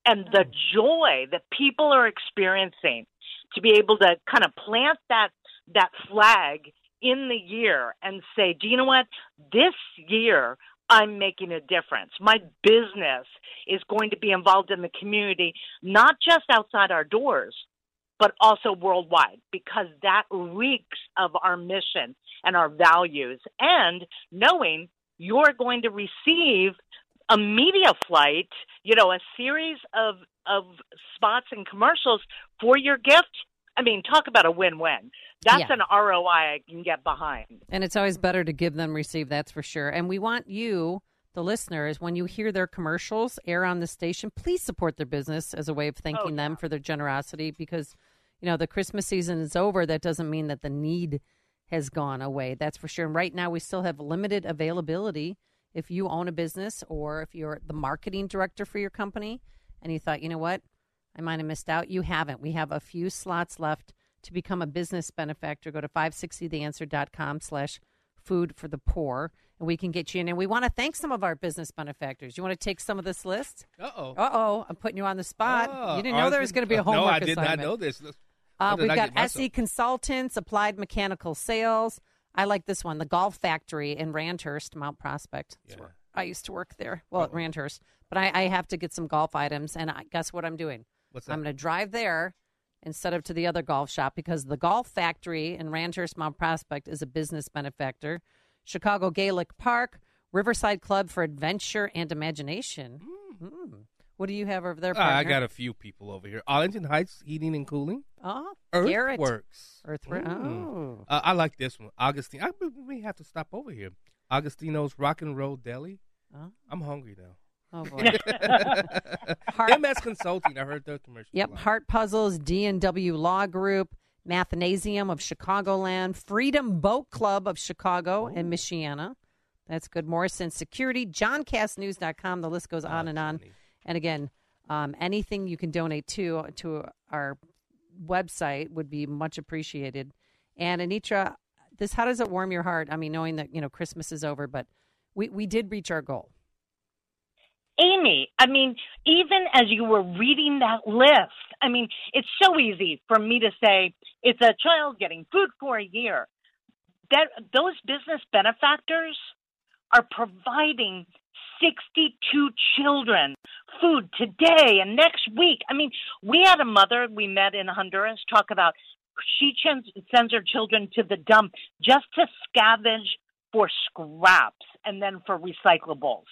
and the joy that people are experiencing to be able to kind of plant that that flag in the year and say, "Do you know what? This year I'm making a difference. My business is going to be involved in the community, not just outside our doors, but also worldwide, because that reeks of our mission and our values. And knowing you're going to receive a media flight, you know, a series of of spots and commercials for your gift. I mean, talk about a win-win. That's Yeah. an ROI I can get behind. And it's always better to give than receive, that's for sure. And we want you, the listeners, when you hear their commercials air on the station, please support their business as a way of thanking oh, them for their generosity because, you know, the Christmas season is over. That doesn't mean that the need has gone away. That's for sure. And right now, we still have limited availability. If you own a business or if you're the marketing director for your company and you thought, you know what, I might have missed out, you haven't. We have a few slots left to become a business benefactor. Go to 560theanswer.com slash food for the poor and we can get you in. And we want to thank some of our business benefactors. You want to take some of this list? Uh-oh. Uh-oh. I'm putting you on the spot. Oh, you didn't know there was going to be a homework *laughs* No, I did not know this. Uh, we've I got? SE Consultants, Applied Mechanical Sales. I like this one, the Golf Factory in Randhurst, Mount Prospect. That's where I used to work there. Well, at Randhurst. But I, I have to get some golf items, and I, guess what I'm doing? What's that? I'm going to drive there instead of to the other golf shop because the Golf Factory in Randhurst, Mount Prospect is a business benefactor. Chicago Gaelic Park, Riverside Club for Adventure and Imagination. Mm. What do you have over there? Ah, I got a few people over here. Arlington Heights Heating and Cooling. Oh, Garrett. Earthworks. Earthworks. Mm. Oh. Uh, I like this one. Augustine. I may have to stop over here. Augustino's Rock and Roll Deli. Oh. I'm hungry now. Oh, boy. *laughs* MS Consulting. I heard their commercial. Yep, Heart Puzzles, D&W Law Group, Mathnasium of Chicagoland, Freedom Boat Club of Chicago and Michiana. That's good. Morrison Security, JohnKassNews.com. The list goes on and on. And again, um, anything you can donate to to our website would be much appreciated. And Anitra, this how does it warm your heart? I mean, knowing that you know Christmas is over, but we we did reach our goal. Amy, I mean, even as you were reading that list, I mean, it's so easy for me to say it's a child getting food for a year. That those business benefactors are providing 62 children food today and next week. I mean, we had a mother we met in Honduras talk about she sends, her children to the dump just to scavenge for scraps and then for recyclables.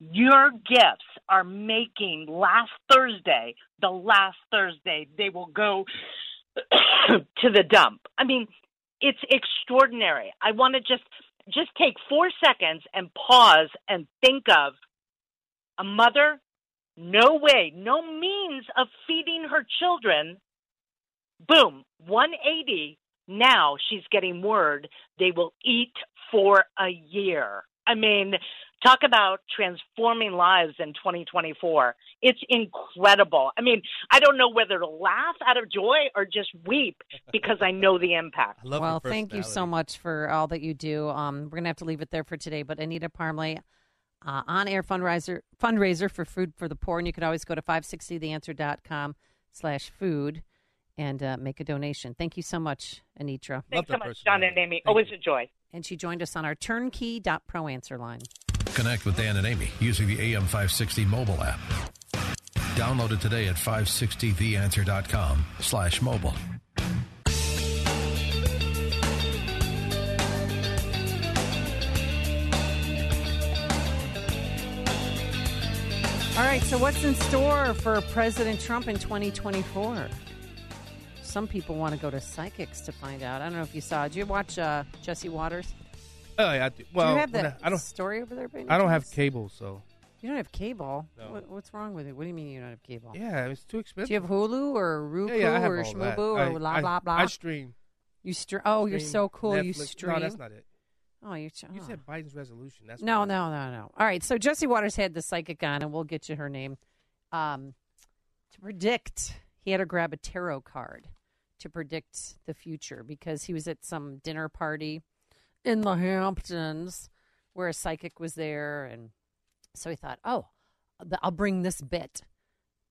Your gifts are making last Thursday, the last Thursday, they will go *coughs* to the dump. I mean, it's extraordinary. I want to just just take 4 seconds and pause and think of a mother no way, no means of feeding her children. Boom, 180. Now she's getting word they will eat for a year. I mean, talk about transforming lives in 2024. It's incredible. I mean, I don't know whether to laugh out of joy or just weep because I know the impact. *laughs* well, thank you so much for all that you do. Um, we're gonna have to leave it there for today. But Anita Parmele, uh, on air fundraiser fundraiser for food for the poor, and you can always go to 560theanswer.com slash food and uh, make a donation. Thank you so much, Anitra. Thanks so much, John and Amy. Always a joy. And she joined us on our turnkey.pro answer line. Connect with Dan and Amy using the AM560 mobile app. Download it today at 560theanswer.com slash mobile. All right, so what's in store for President Trump in 2024? Some people want to go to psychics to find out. I don't know if you saw. Did you watch uh, Jesse Watters? Oh yeah, I do. well, do you have that I, I don't. story over there? I don't have cable, so You don't have cable. No. What, what's wrong with it? What do you mean you don't have cable? yeah, it's too expensive. Do you have Hulu or Roku Yeah, yeah, or. Shmubu or I- blah blah blah? I stream. You stream? Oh, you're so cool. You Netflix. stream? No, that's not it. Oh, you're. ch- You oh. said Biden's resolution. That's no, no, no, no. All right. So Jesse Watters had the psychic on, and we'll get you her name. Um, to predict, he had her grab a tarot card to predict the future because he was at some dinner party in the Hamptons where a psychic was there, and so he thought, oh, th- I'll bring this bit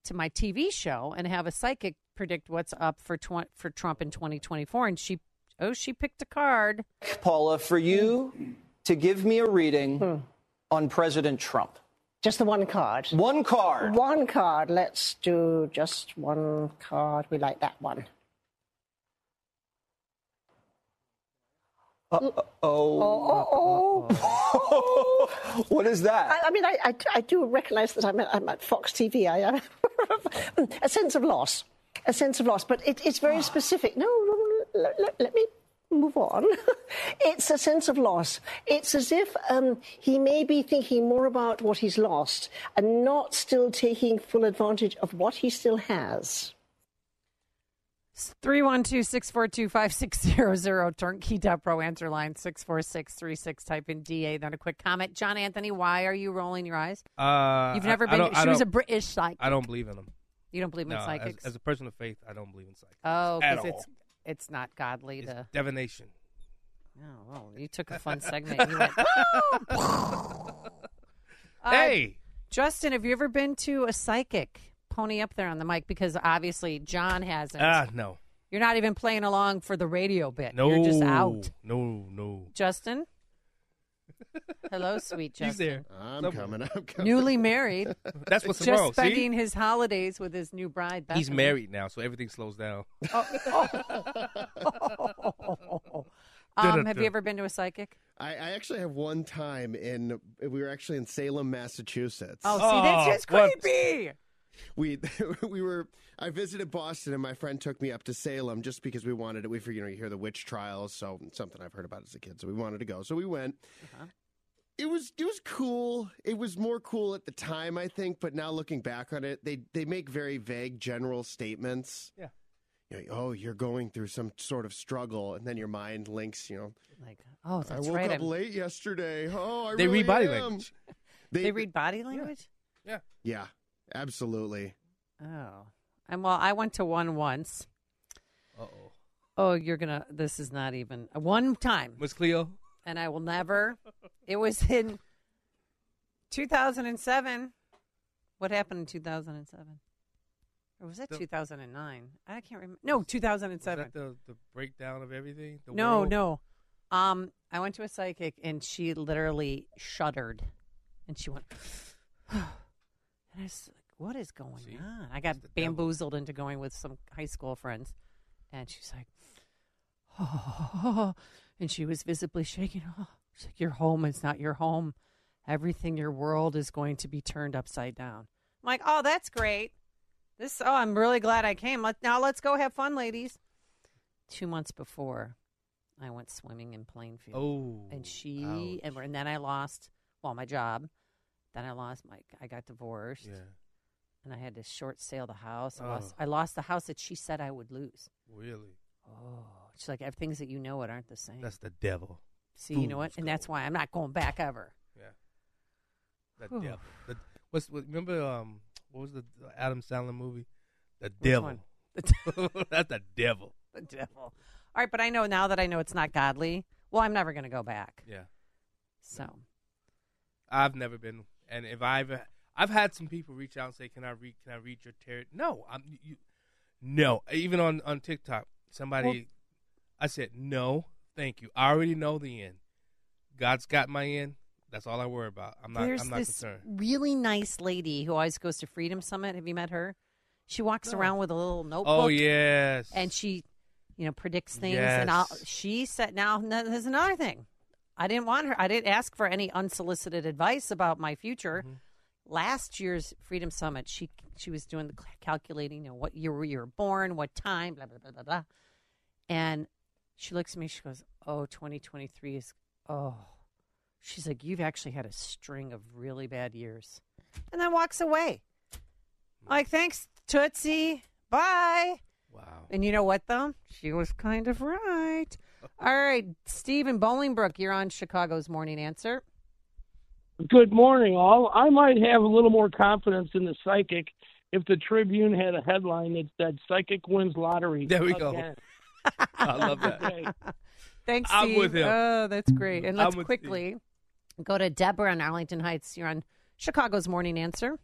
to my TV show and have a psychic predict what's up for tw- for Trump in 2024. And she, oh, she picked a card. Paula, for you to give me a reading hmm. on President Trump. Just the one card. One card. One card. Let's do just one card. We like that one. Oh. Oh, oh, oh. what is that? I, I mean, I, I, I do recognize that I'm at, I'm at Fox TV. I have *laughs* a sense of loss. A sense of loss. But it, it's very *sighs* specific. No, no, no, let, let- let me move on. *laughs* it's a sense of loss. It's as if um, he may be thinking more about what he's lost and not still taking full advantage of what he still has. 312 642 5600 turnkey.pro answer line 64636 type in DA then a quick comment John Anthony why are you rolling your eyes Uh, You've never I been I she was a British psychic I don't believe in them. You don't believe in No, as- psychics As, a person of faith, I don't believe in psychics. Oh because it's it's not godly to divination. Oh well you took a fun segment you went *laughs* *laughs* Uh, Hey! Justin have you ever been to a psychic pony up there on the mic because obviously John hasn't Ah, no, You're not even playing along for the radio bit no, You're just out No, no. Justin *laughs* Hello, sweet Justin. He's there. I'm Somewhere. coming. I'm coming. Newly married. *laughs* That's what's just wrong. See? spending his holidays with his new bride. He's Bethany. married now, so everything slows down. *laughs* Um, have you ever been to a psychic? I, I actually have one time in. We were actually in Salem, Massachusetts. Oh, see, that's just what- creepy. We *laughs* we were I visited Boston and my friend took me up to Salem just because we wanted to we figured you know you hear the witch trials so something I've heard about as a kid so we wanted to go so we went uh-huh. it was it was cool it was more cool at the time I think but now looking back on it they they make very vague general statements Yeah. you know, oh you're going through some sort of struggle and then your mind links you know like oh I that's woke right. up I'm- late yesterday oh I They really read body am." language. They, read body language. Yeah. yeah absolutely Oh, and well, I went to one once. Uh oh. Oh, you're gonna. This is not even one time, Miss Cleo. and I will never. It was in 2007. What happened in 2007? Or was that The- 2009? I can't remember. No, 2007. Is that the, the breakdown of everything? The no, world? no. Um, I went to a psychic and she literally shuddered, and she went, *sighs* and I was like, "What is going on?" I got bamboozled into going with some high school friends, and she's like, "Oh," *laughs* and she was visibly shaking. Oh, *laughs* she's like, "Your home is not your home. Everything, your world is going to be turned upside down." I'm like, "Oh, that's great." This, oh, I'm really glad I came. Let, now let's go have fun, ladies. Two months before, I went swimming in Plainfield. Oh, and she and, and then I lost well my job. Then I lost my I got divorced. Yeah. And I had to short sale the house. I, Oh. lost, I lost the house that she said I would lose. Really? Oh, she's like, things that you know it aren't the same. That's the devil. See, you know what? And that's why I'm not going back ever. Yeah. The Whew. devil. The, what's what, remember? Um, what was the Adam Sandler movie? The Which devil. one? *laughs* That's the devil. The devil. All right, but I know now that I know it's not godly. Well, I'm never going to go back. Yeah. So I've never been, and if I've I've had some people reach out and say, "Can I read? Can I read your tarot?" No, I'm you. No, even on on TikTok, somebody, Well- I said, "No, thank you. I already know the end. God's got my end. That's all I worry about. I'm not. There's I'm not this concerned. really nice lady who always goes to Freedom Summit. Have you met her? She walks No. around with a little notebook. Oh yes. and she, you know, predicts things. Yes. And I'll, she said, now no, there's another thing. I didn't want her. I didn't ask for any unsolicited advice about my future. Mm-hmm. Last year's Freedom Summit, she she was doing the calculating, you know, what year you were born, what time, blah blah blah blah blah. And she looks at me. She goes, "Oh, 2023 is oh." She's like, "You've actually had a string of really bad years," and then walks away. I'm like, thanks, Tootsie. Bye. Wow. And you know what, though? She was kind of right. All right, Stephen Bolingbrook, you're on Chicago's Morning Answer. Good morning, all. I might have a little more confidence in the psychic if the Tribune had a headline that said "Psychic wins lottery." There we go. *laughs* I love that. Okay. Thanks, I'm Steve. with him. Oh, that's great. And let's with quickly go to Deborah in Arlington Heights. You're on Chicago's Morning Answer.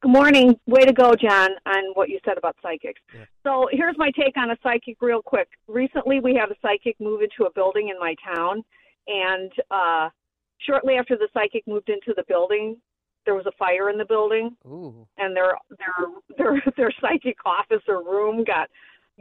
Good morning. Way to go, John, on what you said about psychics. So here's my take on a psychic, real quick. Recently, we had a psychic move into a building in my town, and uh, shortly after the psychic moved into the building, there was a fire in the building, Ooh. and their their their *laughs* their psychic office or room got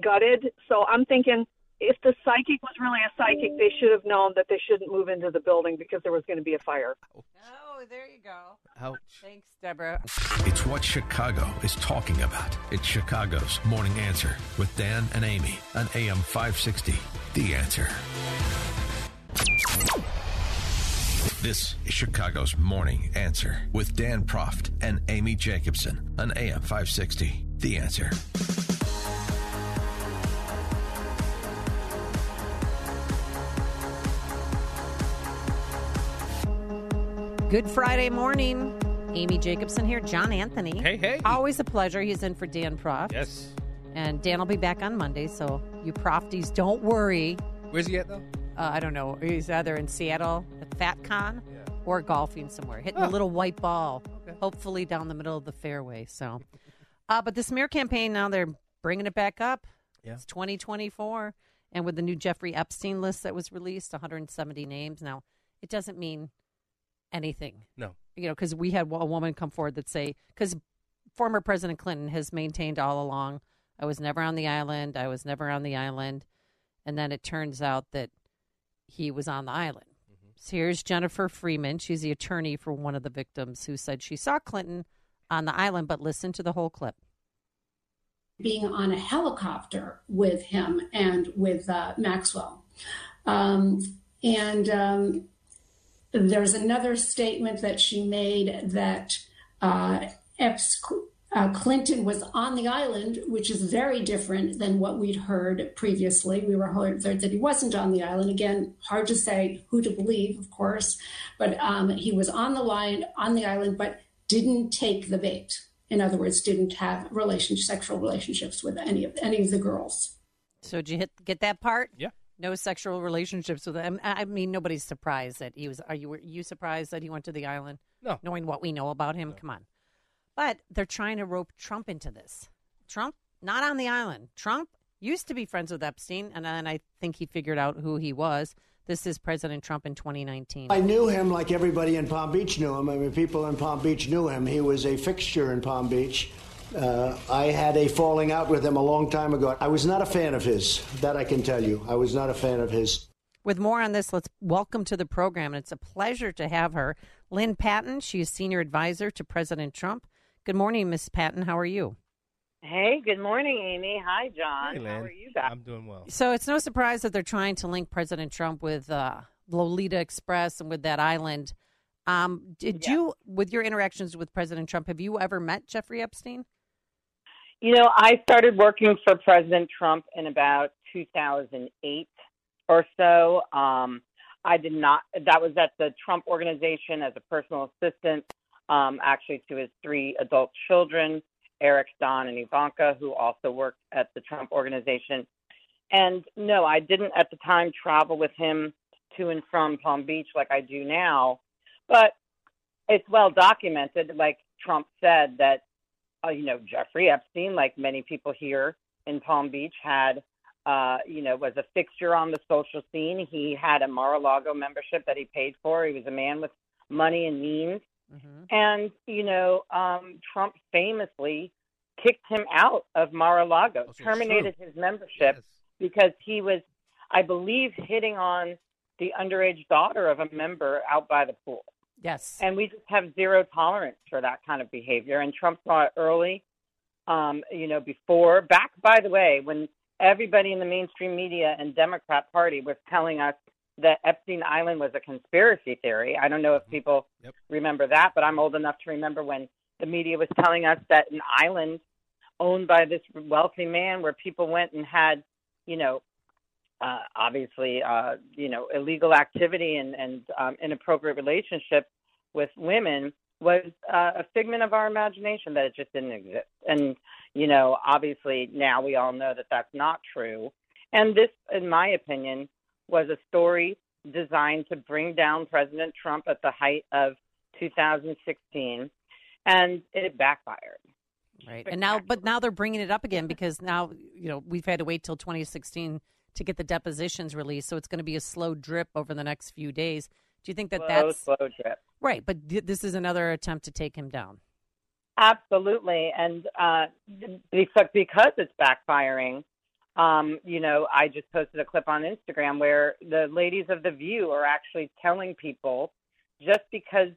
gutted. So I'm thinking. If the psychic was really a psychic, they should have known that they shouldn't move into the building because there was going to be a fire. Oh, there you go. Ouch. Thanks, Deborah. It's what Chicago is talking about. It's Chicago's Morning Answer with Dan and Amy on AM 560. The Answer. This is Chicago's Morning Answer with Dan Proft and Amy Jacobson on AM 560. The Answer. Good Friday morning. Amy Jacobson here. John Anthony. Hey, hey. Always a pleasure. He's in for Dan Proft. Yes. And Dan will be back on Monday, so you Profties, don't worry. Where's he at though? Uh, I don't know. He's either in Seattle at FatCon or golfing somewhere, hitting a Oh. little white ball, hopefully down the middle of the fairway. So, uh, but the smear campaign now they're bringing it back up. Yeah. It's 2024, and with the new Jeffrey Epstein list that was released, 170 names. Now, it doesn't mean anything. No. You know, because we had a woman come forward that say because former President Clinton has maintained all along, I was never on the island. I was never on the island, and then it turns out that he was on the island. So here's Jennifer Freeman. She's the attorney for one of the victims who said she saw Clinton on the island, but listen to the whole clip. being on a helicopter with him and with uh, Maxwell. Um, and um, there's another statement that she made that uh, Epps, uh, Clinton was on the island, which is very different than what we'd heard previously. We were heard that he wasn't on the island. Again, hard to say who to believe, of course, but um, he was on the line on the island, but didn't take the bait. In other words, didn't have relation sexual relationships with any of any of the girls. So did you hit get that part? Yeah. No sexual relationships with them. I I mean, nobody's surprised that he was. Are you were you surprised that he went to the island? No. Knowing what we know about him, come on. But they're trying to rope Trump into this. Trump not on the island. Trump used to be friends with Epstein, and then I think he figured out who he was. This is President Trump in 2019. I knew him like everybody in Palm Beach knew him. I mean, people in Palm Beach knew him. He was a fixture in Palm Beach. Uh, I had a falling out with him a long time ago. I was not a fan of his. That I can tell you. I was not a fan of his. With more on this, let's welcome to the program. It's a pleasure to have her, Lynne Patton. She's senior advisor to President Trump. Good morning, Miss Patton. How are you? Hey, good morning, Amy. Hi, John. Hey, How are you guys? I'm doing well. So it's no surprise that they're trying to link President Trump with uh, Lolita Express and with that island. Um, did you, with your interactions with President Trump, have you ever met Jeffrey Epstein? You know, I started working for President Trump in about 2008 or so. Um, I did not, that was at the Trump organization as a personal assistant, um, actually to his three adult children, Eric, Don, and Ivanka, who also worked at the Trump organization. And no, I didn't at the time travel with him to and from Palm Beach like I do now, but it's well documented, like Trump said, that uh, you know, Jeffrey Epstein, like many people here in Palm Beach, had uh, you know, was a fixture on the social scene. He had a Mar-a-Lago membership that he paid for. He was a man with money and means. And, you know, um, Trump famously kicked him out of Mar-a-Lago, it's terminated true. his membership because he was, I believe, hitting on the underage daughter of a member out by the pool. Yes. And we just have zero tolerance for that kind of behavior. And Trump saw it early, um, you know, before, back, by the way, when everybody in the mainstream media and Democrat Party was telling us that Epstein Island was a conspiracy theory. I don't know if people remember that, but I'm old enough to remember when the media was telling us that an island owned by this wealthy man where people went and had, you know, uh, obviously, uh, you know, illegal activity and, and um, inappropriate relationships with women was uh, a figment of our imagination that it just didn't exist. And, you know, obviously now we all know that that's not true. And this, in my opinion, was a story designed to bring down President Trump at the height of 2016, and it backfired. Right. And now, but now they're bringing it up again because now, you know, we've had to wait till 2016 to get the depositions released. So it's going to be a slow drip over the next few days. Do you think that Slow, that's slow drip. right? But th- this is another attempt to take him down. Absolutely, and uh, because because it's backfiring, um, you know, I just posted a clip on Instagram where the ladies of the View are actually telling people just because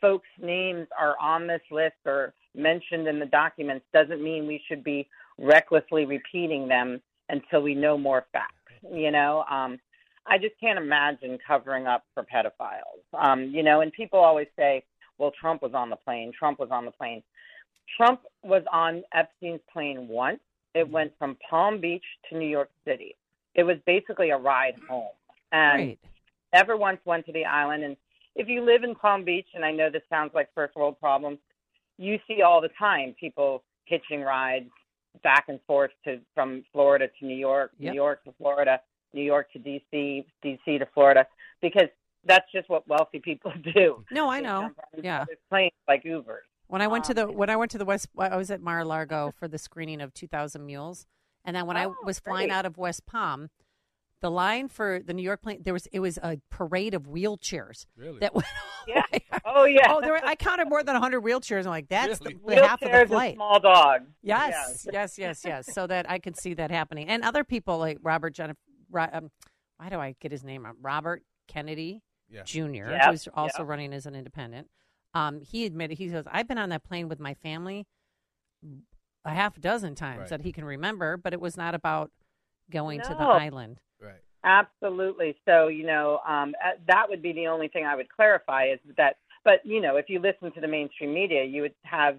folks' names are on this list or mentioned in the documents doesn't mean we should be recklessly repeating them until we know more facts. You know, um, I just can't imagine covering up for pedophiles. Um, you know, and people always say, "Well, Trump was on the plane. Trump was on the plane." Trump was on Epstein's plane once. It went from Palm Beach to New York City. It was basically a ride home. And Right. never once went to the island. And if you live in Palm Beach, and I know this sounds like first world problems, you see all the time people hitching rides back and forth to from Florida to New York, Yep. New York to Florida, New York to DC, DC to Florida, because that's just what wealthy people *laughs* do. No, I know. jump on each Yeah. planes like Ubers. When I went to Um, the when I went to the West, I was at Mar-a-Lago for the screening of 2,000 Mules, and then when I Oh, was flying great. out of West Palm, the line for the New York plane there was it was a parade of wheelchairs Really? that *laughs* went. Yeah. Oh yeah. Oh, there were, I counted more than 100 wheelchairs. I'm like, that's Really? the, the half of the flight. small dog. Yes, yes, yes, yes. So that I could see that happening, and other people like Robert Jennifer. Um, why do I get his name? wrong? Robert Kennedy Yeah. Jr., Yep, who's also yep. running as an independent. Um, he admitted he says I've been on that plane with my family a half dozen times Right. that he can remember, but it was not about going to the island. Right. Absolutely. So, you know, um, uh, that would be the only thing I would clarify is that, but, you know, if you listen to the mainstream media, you would have,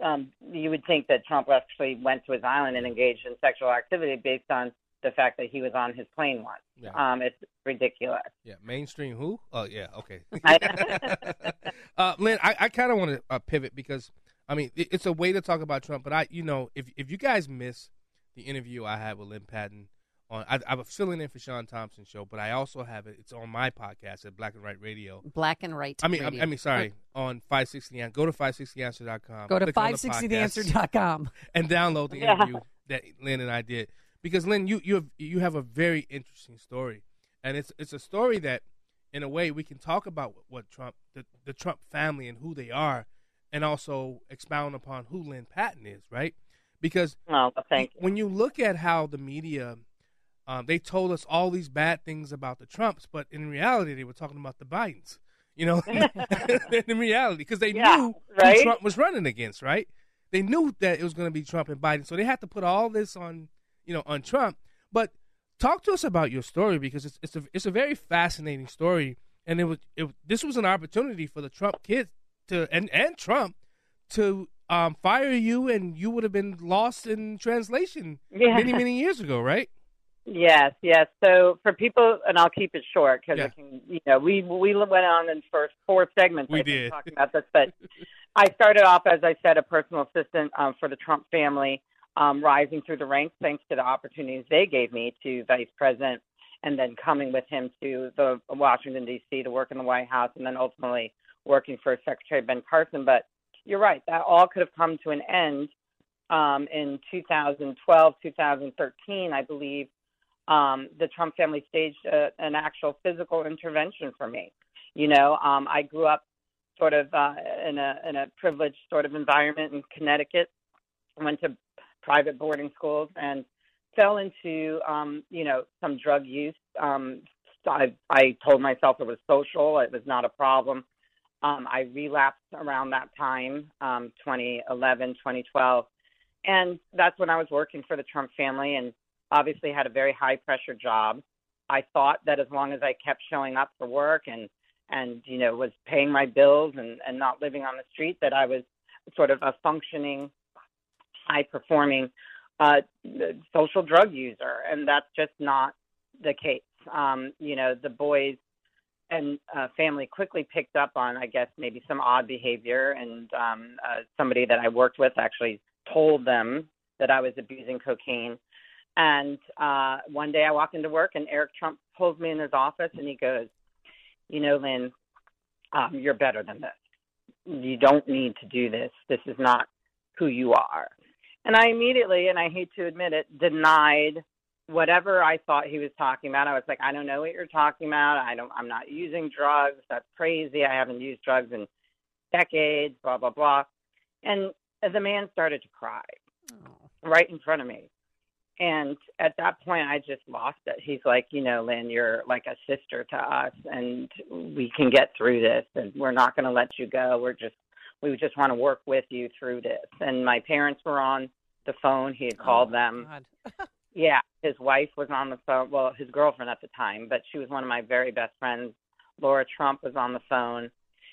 um, you would think that Trump actually went to his island and engaged in sexual activity based on the fact that he was on his plane once. Yeah. Um, it's ridiculous. Yeah, mainstream who? Oh, yeah, okay. *laughs* *laughs* Uh, Lynne, I, I kind of want to uh, pivot because I mean it, it's a way to talk about Trump, but I, you know, if if you guys miss the interview I had with Lynne Patton on, I, I'm filling in for Sean Thompson's show, but I also have it. It's on my podcast at Black and Right Radio. Black and right. I mean, I, radio. I mean, sorry, on 560 An- Go to 560answer.com. Go to click on the podcast 560theanswer.com. and download the *laughs* Yeah. interview that Lynne and I did. Because Lynne, you you have you have a very interesting story, and it's it's a story that, in a way, we can talk about what Trump, the the Trump family, and who they are, and also expound upon who Lynne Patton is, right? Because oh, thank you. when you look at how the media, um, they told us all these bad things about the Trumps, but in reality, they were talking about the Bidens. You know, *laughs* *laughs* in reality, because they Yeah, knew right? who Trump was running against, right? They knew that it was going to be Trump and Biden, so they had to put all this on, you know, on Trump. But talk to us about your story because it's it's a it's a very fascinating story, and it was it, this was an opportunity for the Trump kids to and and Trump to um, fire you, and you would have been lost in translation Yeah. many many years ago, right? Yes, yes. So for people, and I'll keep it short because Yeah. I can, you know, we we went on in first four segments. We I did. talking about this, but I started off as I said, a personal assistant um, for the Trump family, um, rising through the ranks thanks to the opportunities they gave me to vice president, and then coming with him to the Washington D.C. to work in the White House, and then ultimately working for Secretary Ben Carson. But you're right, that all could have come to an end um, in 2012, 2013, I believe um, the Trump family staged a, an actual physical intervention for me. You know, um, I grew up sort of uh, in a in a privileged sort of environment in Connecticut. Went to private boarding schools and fell into um, you know some drug use. Um, I I told myself it was social. It was not a problem. Um, I relapsed around that time, um, 2011, 2012, and that's when I was working for the Trump family and obviously had a very high pressure job. I thought that as long as I kept showing up for work and and you know was paying my bills and and not living on the street that I was sort of a functioning high performing uh social drug user and that's just not the case um you know the boys and uh, family quickly picked up on I guess maybe some odd behavior and um uh, somebody that I worked with actually told them that I was abusing cocaine and uh one day I walk into work and Eric Trump pulls me in his office and he goes you know, Lynne, um, you're better than this. You don't need to do this. This is not who you are. And I immediately, and I hate to admit it, denied whatever I thought he was talking about. I was like, I don't know what you're talking about. I don't. I'm not using drugs. That's crazy. I haven't used drugs in decades. Blah blah blah. And the man started to cry oh. right in front of me. And at that point, I just lost it. He's like, you know, Lynne, you're like a sister to us, and we can get through this, and we're not going to let you go. We're just, we just want to work with you through this. And my parents were on the phone. He had called Oh, them. *laughs* yeah, his wife was on the phone. Well, his girlfriend at the time, but she was one of my very best friends. Lara Trump was on the phone,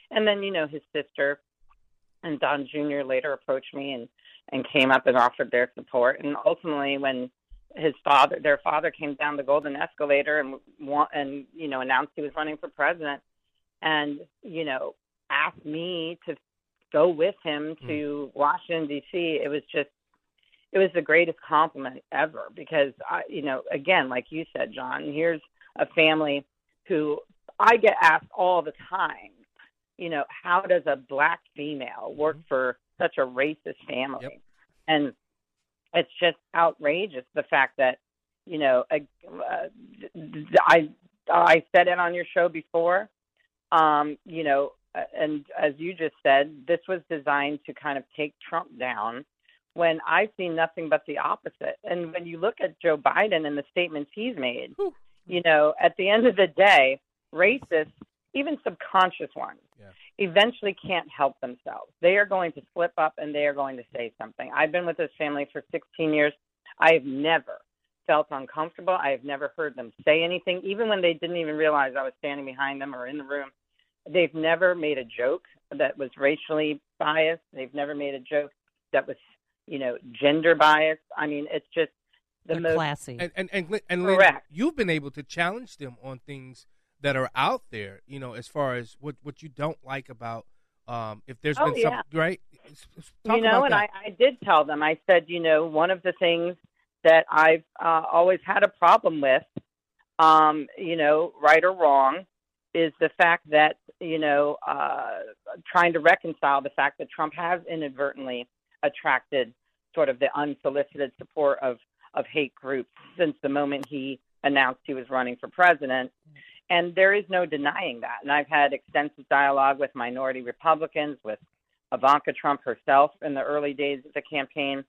and then you know his sister and Don Jr. later approached me and and came up and offered their support. And ultimately, when his father, their father, came down the golden escalator and and you know announced he was running for president, and you know asked me to go with him to Washington D.C. It was just it was the greatest compliment ever because I, you know, again, like you said, John, here's a family who I get asked all the time, you know, how does a black female work for such a racist family? And it's just outrageous the fact that, you know, uh, I I said it on your show before, um, you know, Uh, and as you just said, this was designed to kind of take Trump down when I've seen nothing but the opposite. And when you look at Joe Biden and the statements he's made, you know, at the end of the day, racists, even subconscious ones, yeah. eventually can't help themselves. They are going to slip up and they are going to say something. I've been with this family for 16 years. I have never felt uncomfortable. I have never heard them say anything, even when they didn't even realize I was standing behind them or in the room. They've never made a joke that was racially biased. They've never made a joke that was, you know, gender biased. I mean, it's just the most And and and, Lin- and Lynne, you've been able to challenge them on things that are out there. You know, as far as what what you don't like about um, if there's Oh, been some yeah. right. S- s- Talk you know, about and that. I, I did tell them. I said, you know, one of the things that I've uh, always had a problem with, um, you know, right or wrong, is the fact that you know, uh, trying to reconcile the fact that Trump has inadvertently attracted sort of the unsolicited support of of hate groups since the moment he announced he was running for president. And there is no denying that. And I've had extensive dialogue with minority Republicans, with Ivanka Trump herself in the early days of the campaign.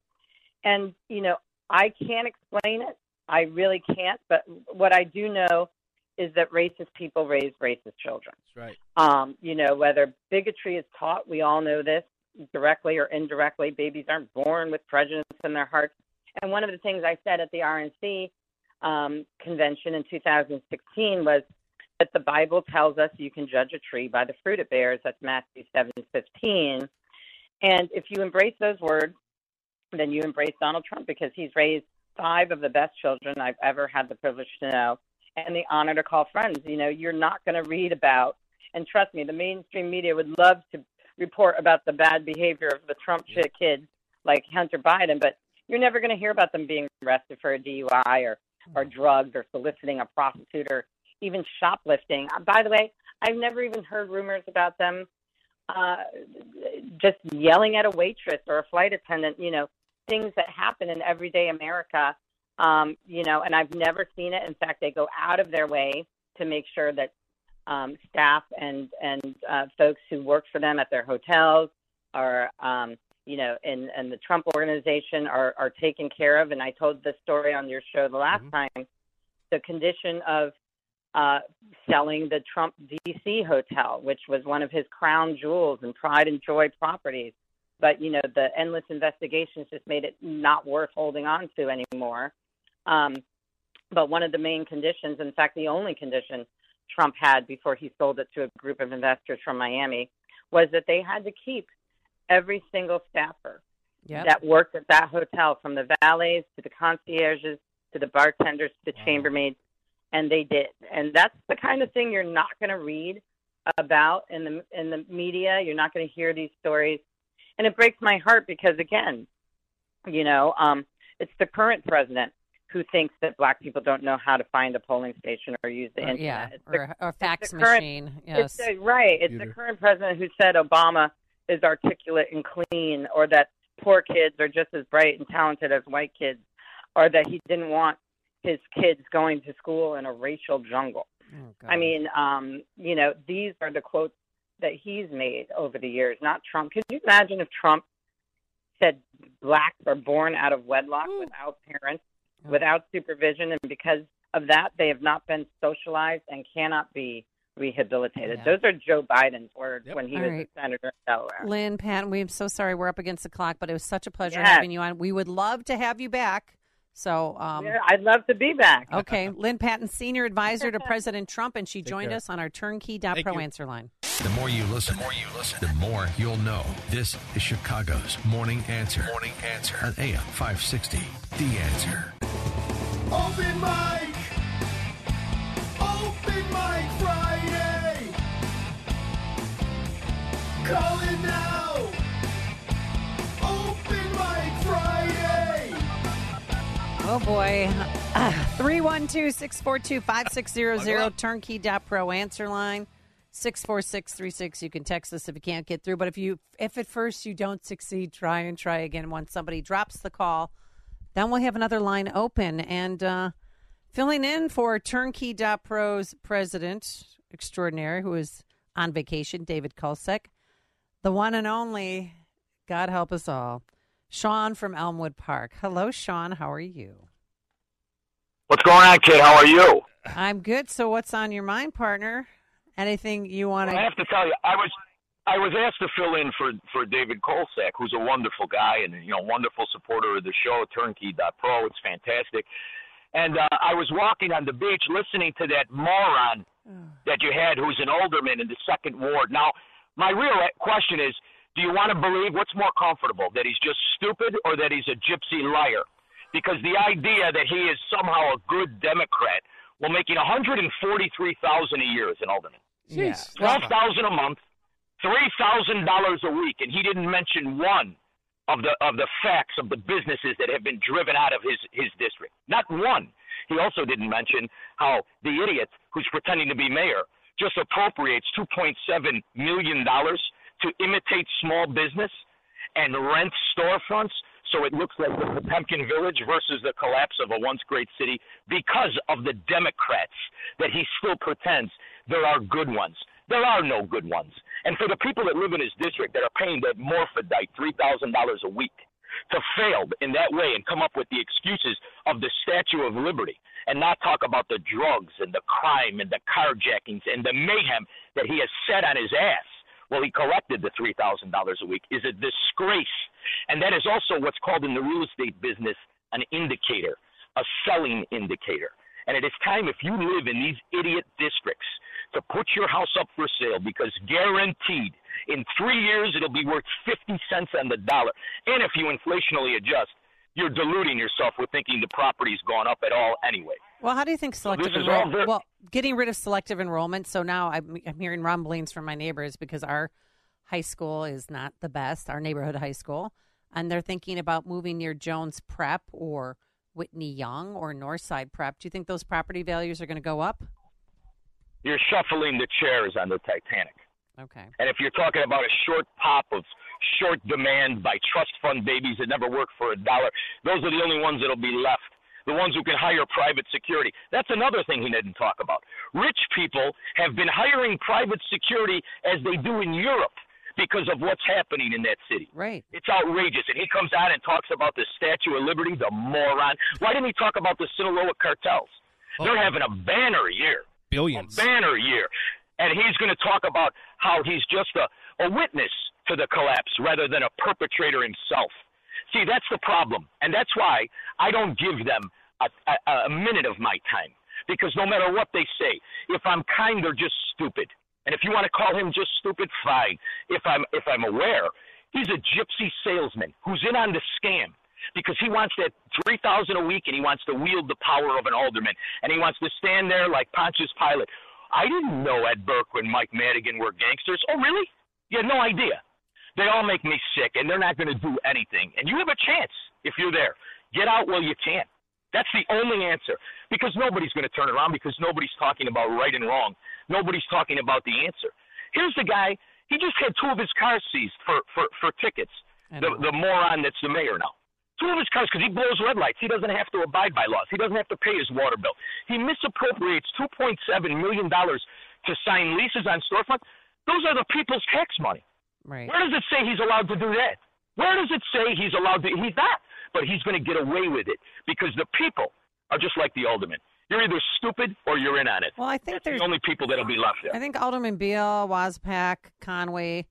And, you know, I can't explain it. I really can't. But what I do know is that racist people raise racist children. That's right. Um, you know, whether bigotry is taught, we all know this directly or indirectly. Babies aren't born with prejudice in their hearts. And one of the things I said at the RNC um, convention in 2016 was that the Bible tells us you can judge a tree by the fruit it bears. That's Matthew 7:15. And if you embrace those words, then you embrace Donald Trump because he's raised five of the best children I've ever had the privilege to know and the honor to call friends. You know, you're not going to read about, and trust me, the mainstream media would love to report about the bad behavior of the Trump shit kids like Hunter Biden, but you're never going to hear about them being arrested for a DUI or, or drugs or soliciting a prostitute or even shoplifting. Uh, By the way, I've never even heard rumors about them uh, just yelling at a waitress or a flight attendant, you know, things that happen in everyday America Um, you know, and I've never seen it. In fact, they go out of their way to make sure that um, staff and and uh, folks who work for them at their hotels are, um, you know, in, in the Trump organization are are taken care of. And I told this story on your show the last time. The condition of uh, selling the Trump DC hotel, which was one of his crown jewels and pride and joy properties. But you know, the endless investigations just made it not worth holding on to anymore. Um, but one of the main conditions, in fact, the only condition Trump had before he sold it to a group of investors from Miami, was that they had to keep every single staffer Yep. that worked at that hotel, from the valets to the concierges to the bartenders to the chambermaids, and they did. And that's the kind of thing you're not going to read about in the in the media. You're not going to hear these stories, and it breaks my heart because again, you know, um, it's the current president who thinks that black people don't know how to find a polling station or use the Or- internet. yeah, It's the- or, or it's fax the current- machine. It's Yes. the, right. It's the current president who said Obama is articulate and clean, or that poor kids are just as bright and talented as white kids, or that he didn't want his kids going to school in a racial jungle. I mean, um, you know, these are the quotes that he's made over the years, not Trump. Could you imagine if Trump said blacks are born out of wedlock without parents, without supervision, and because of that, they have not been socialized and cannot be rehabilitated. Yeah. Those are Joe Biden's words when he All was right. a senator in Delaware. Lynne, Patton, we're so sorry we're up against the clock, but it was such a pleasure Yes. having you on. We would love to have you back. So, um, Yeah, I'd love to be back. *laughs* okay, Lynne Patton, senior advisor to *laughs* President Trump, and she joined care. us on our turnkey.pro Thank you. answer line. The more you listen, the more you listen, the more you'll know. This is Chicago's Morning Answer. Morning Answer on AM 560. The Answer. Open mic! Open mic Friday! Call it now! Open mic Friday! Oh boy. *sighs* 312 642 5600 turnkey.pro answer line 64636. You can text us if you can't get through. But if you if at first you don't succeed, try and try again. Once somebody drops the call, then we'll have another line open. And uh, filling in for turnkey.pro's president extraordinaire, who is on vacation, David Kulsek, the one and only, God help us all, Sean from Elmwood Park. Hello, Sean. How are you? What's going on, kid? How are you? I'm good. So, what's on your mind, partner? Anything you want Well, to? I have to tell you, I was I was asked to fill in for for David Kolsak, who's a wonderful guy and you know wonderful supporter of the show, Turnkey.pro. It's fantastic. And uh, I was walking on the beach listening to that moron that you had, who's an alderman in the second ward. Now, my real question is, do you want to believe what's more comfortable, that he's just stupid or that he's a gypsy liar? Because the idea that he is somehow a good Democrat, well, making 143,000 a year as an alderman, Yeah. twelve thousand a month, three thousand dollars a week, and he didn't mention one of the of the facts of the businesses that have been driven out of his his district. Not one. He also didn't mention how the idiot who's pretending to be mayor just appropriates two point seven million dollars to imitate small business and rent storefronts so it looks like the Potemkin Village versus the collapse of a once great city because of the Democrats that he still pretends there are good ones. There are no good ones. And for the people that live in his district that are paying that morphodite $3,000 a week to fail in that way and come up with the excuses of the Statue of Liberty and not talk about the drugs and the crime and the carjackings and the mayhem that he has set on his ass well, he collected the $3,000 a week is a disgrace. And that is also what's called in the real estate business an indicator, a selling indicator. And it is time, if you live in these idiot districts, to put your house up for sale because guaranteed in three years it'll be worth 50 cents on the dollar. And if you inflationally adjust, you're deluding yourself with thinking the property's gone up at all anyway. Well, how do you think selective all enrollment? ver- well, getting rid of selective enrollment. So now I'm, I'm hearing rumblings from my neighbors because our high school is not the best, our neighborhood high school, and they're thinking about moving near Jones Prep or Whitney Young or Northside Prep. Do you think those property values are going to go up? You're shuffling the chairs on the Titanic. Okay. And if you're talking about a short pop of short demand by trust fund babies that never work for a dollar, those are the only ones that'll be left. the ones who can hire private security. That's another thing he didn't talk about. Rich people have been hiring private security as they do in Europe because of what's happening in that city. Right. It's outrageous. And he comes out and talks about the Statue of Liberty, the moron. Why didn't he talk about the Sinaloa cartels? Oh. They're having a banner year. Billions. A banner year. And he's going to talk about how he's just a, a witness to the collapse rather than a perpetrator himself. See, that's the problem. And that's why I don't give them a, a, a minute of my time. Because no matter what they say, if I'm kind, they're just stupid. And if you want to call him just stupid, fine. If I'm if I'm aware, he's a gypsy salesman who's in on the scam because he wants that three thousand a week and he wants to wield the power of an alderman and he wants to stand there like Pontius Pilate. I didn't know Ed Burke and Mike Madigan were gangsters. Oh, really? You had no idea. They all make me sick, and they're not going to do anything. And you have a chance if you're there. Get out while you can. That's the only answer because nobody's going to turn around because nobody's talking about right and wrong. Nobody's talking about the answer. Here's the guy. He just had two of his cars seized for for for tickets. The the moron that's the mayor now. Two of his cars because he blows red lights. He doesn't have to abide by laws. He doesn't have to pay his water bill. He misappropriates two point seven million dollars to sign leases on storefronts. Those are the people's tax money. Right. Where does it say he's allowed to do that? Where does it say he's allowed to? He's not. But he's going to get away with it because the people are just like the alderman. You're either stupid or you're in on it. Well, I think That's there's the only people that'll be left there. I think Alderman Beale, Waspak, Conway,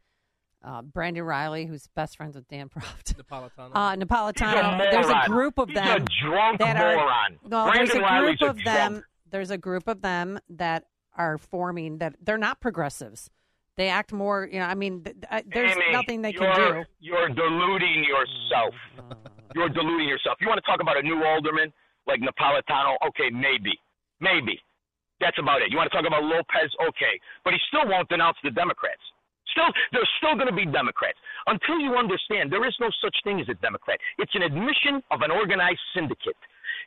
uh, Brendan Reilly, who's best friends with Dan Proft. Napolitano. Uh, He's a Napolitano. There's a group of He's them a drunk that are. moron. No, Brendan there's a Reilly's group a of them. drunk. There's a group of them that are forming that they're not progressives. They act more. You know, I mean, th- th- there's Amy, nothing they can do. You're deluding yourself. You're deluding yourself. You want to talk about a new alderman like Napolitano? Okay, maybe. Maybe. That's about it. You want to talk about Lopez? Okay. But he still won't denounce the Democrats. Still, there's still going to be Democrats. Until you understand, there is no such thing as a Democrat. It's an admission of an organized syndicate.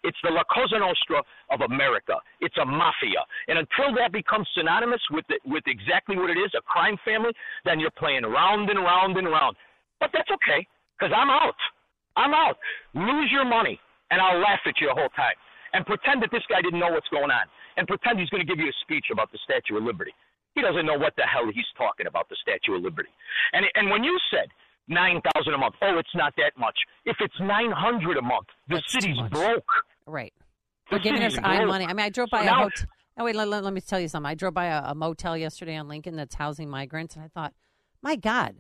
It's the La Cosa Nostra of America. It's a mafia. And until that becomes synonymous with the, with exactly what it is, a crime family, then you're playing round and round and round. But that's okay, because I'm out. I'm out. Lose your money, and I'll laugh at you the whole time. And pretend that this guy didn't know what's going on. And pretend he's going to give you a speech about the Statue of Liberty. He doesn't know what the hell he's talking about, the Statue of Liberty. And and when you said nine thousand a month, oh, it's not that much. If it's nine hundred a month, the city's broke. Right. The They're giving us city's eye money. I mean, I drove So by a hotel. Oh wait, let, let- let me tell you something. I drove by a, a motel yesterday on Lincoln that's housing migrants, and I thought, my God,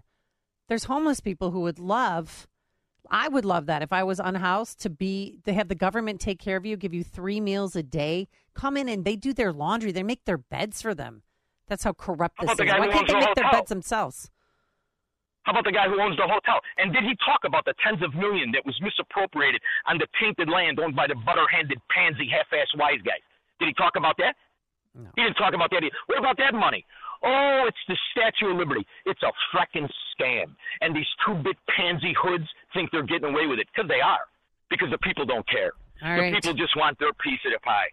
there's homeless people who would love. I would love that if I was unhoused to be to have the government take care of you, give you three meals a day, come in and they do their laundry, they make their beds for them. That's how corrupt How this the is. guy Why who can't owns they the make their hotel? beds themselves? How about the guy who owns the hotel? And did he talk about the tens of million that was misappropriated on the tainted land owned by the butter-handed pansy half-ass wise guys? Did he talk about that? He didn't talk about that. either. What about that money? Oh, it's the Statue of Liberty. It's a frickin' scam. And these two-bit pansy hoods think they're getting away with it because they are. Because the people don't care. All the right. people just want their piece of the pie.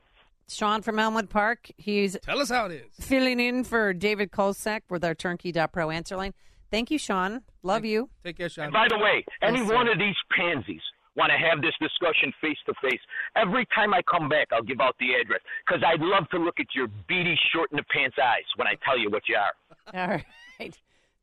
Sean from Elmwood Park. He's tell us how it is. Filling in for David Kolsak with our Turnkey.pro answer line. Thank you, Sean. Love you. Take care, Sean. And by the way, any Yes, sir. one of these pansies want to have this discussion face to face, every time I come back, I'll give out the address because I'd love to look at your beady, short in the pants eyes when I tell you what you are. *laughs* All right.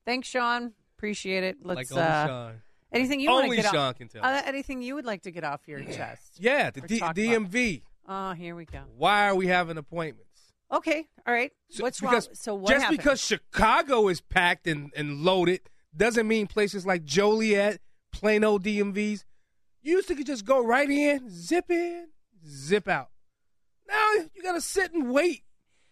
Thanks, Sean. Appreciate it. Let's. Like uh, Sean. Anything you want Only to get Sean off? can tell. Uh, anything you would like to get off your chest? Yeah, the Or D- talk about? DMV. Oh, here we go. Why are we having appointments? Okay. All right. What's wrong? because So what just happened? because Chicago is packed and, and loaded doesn't mean places like Joliet, Plano DMVs, you used to could just go right in, zip in, zip out. Now you got to sit and wait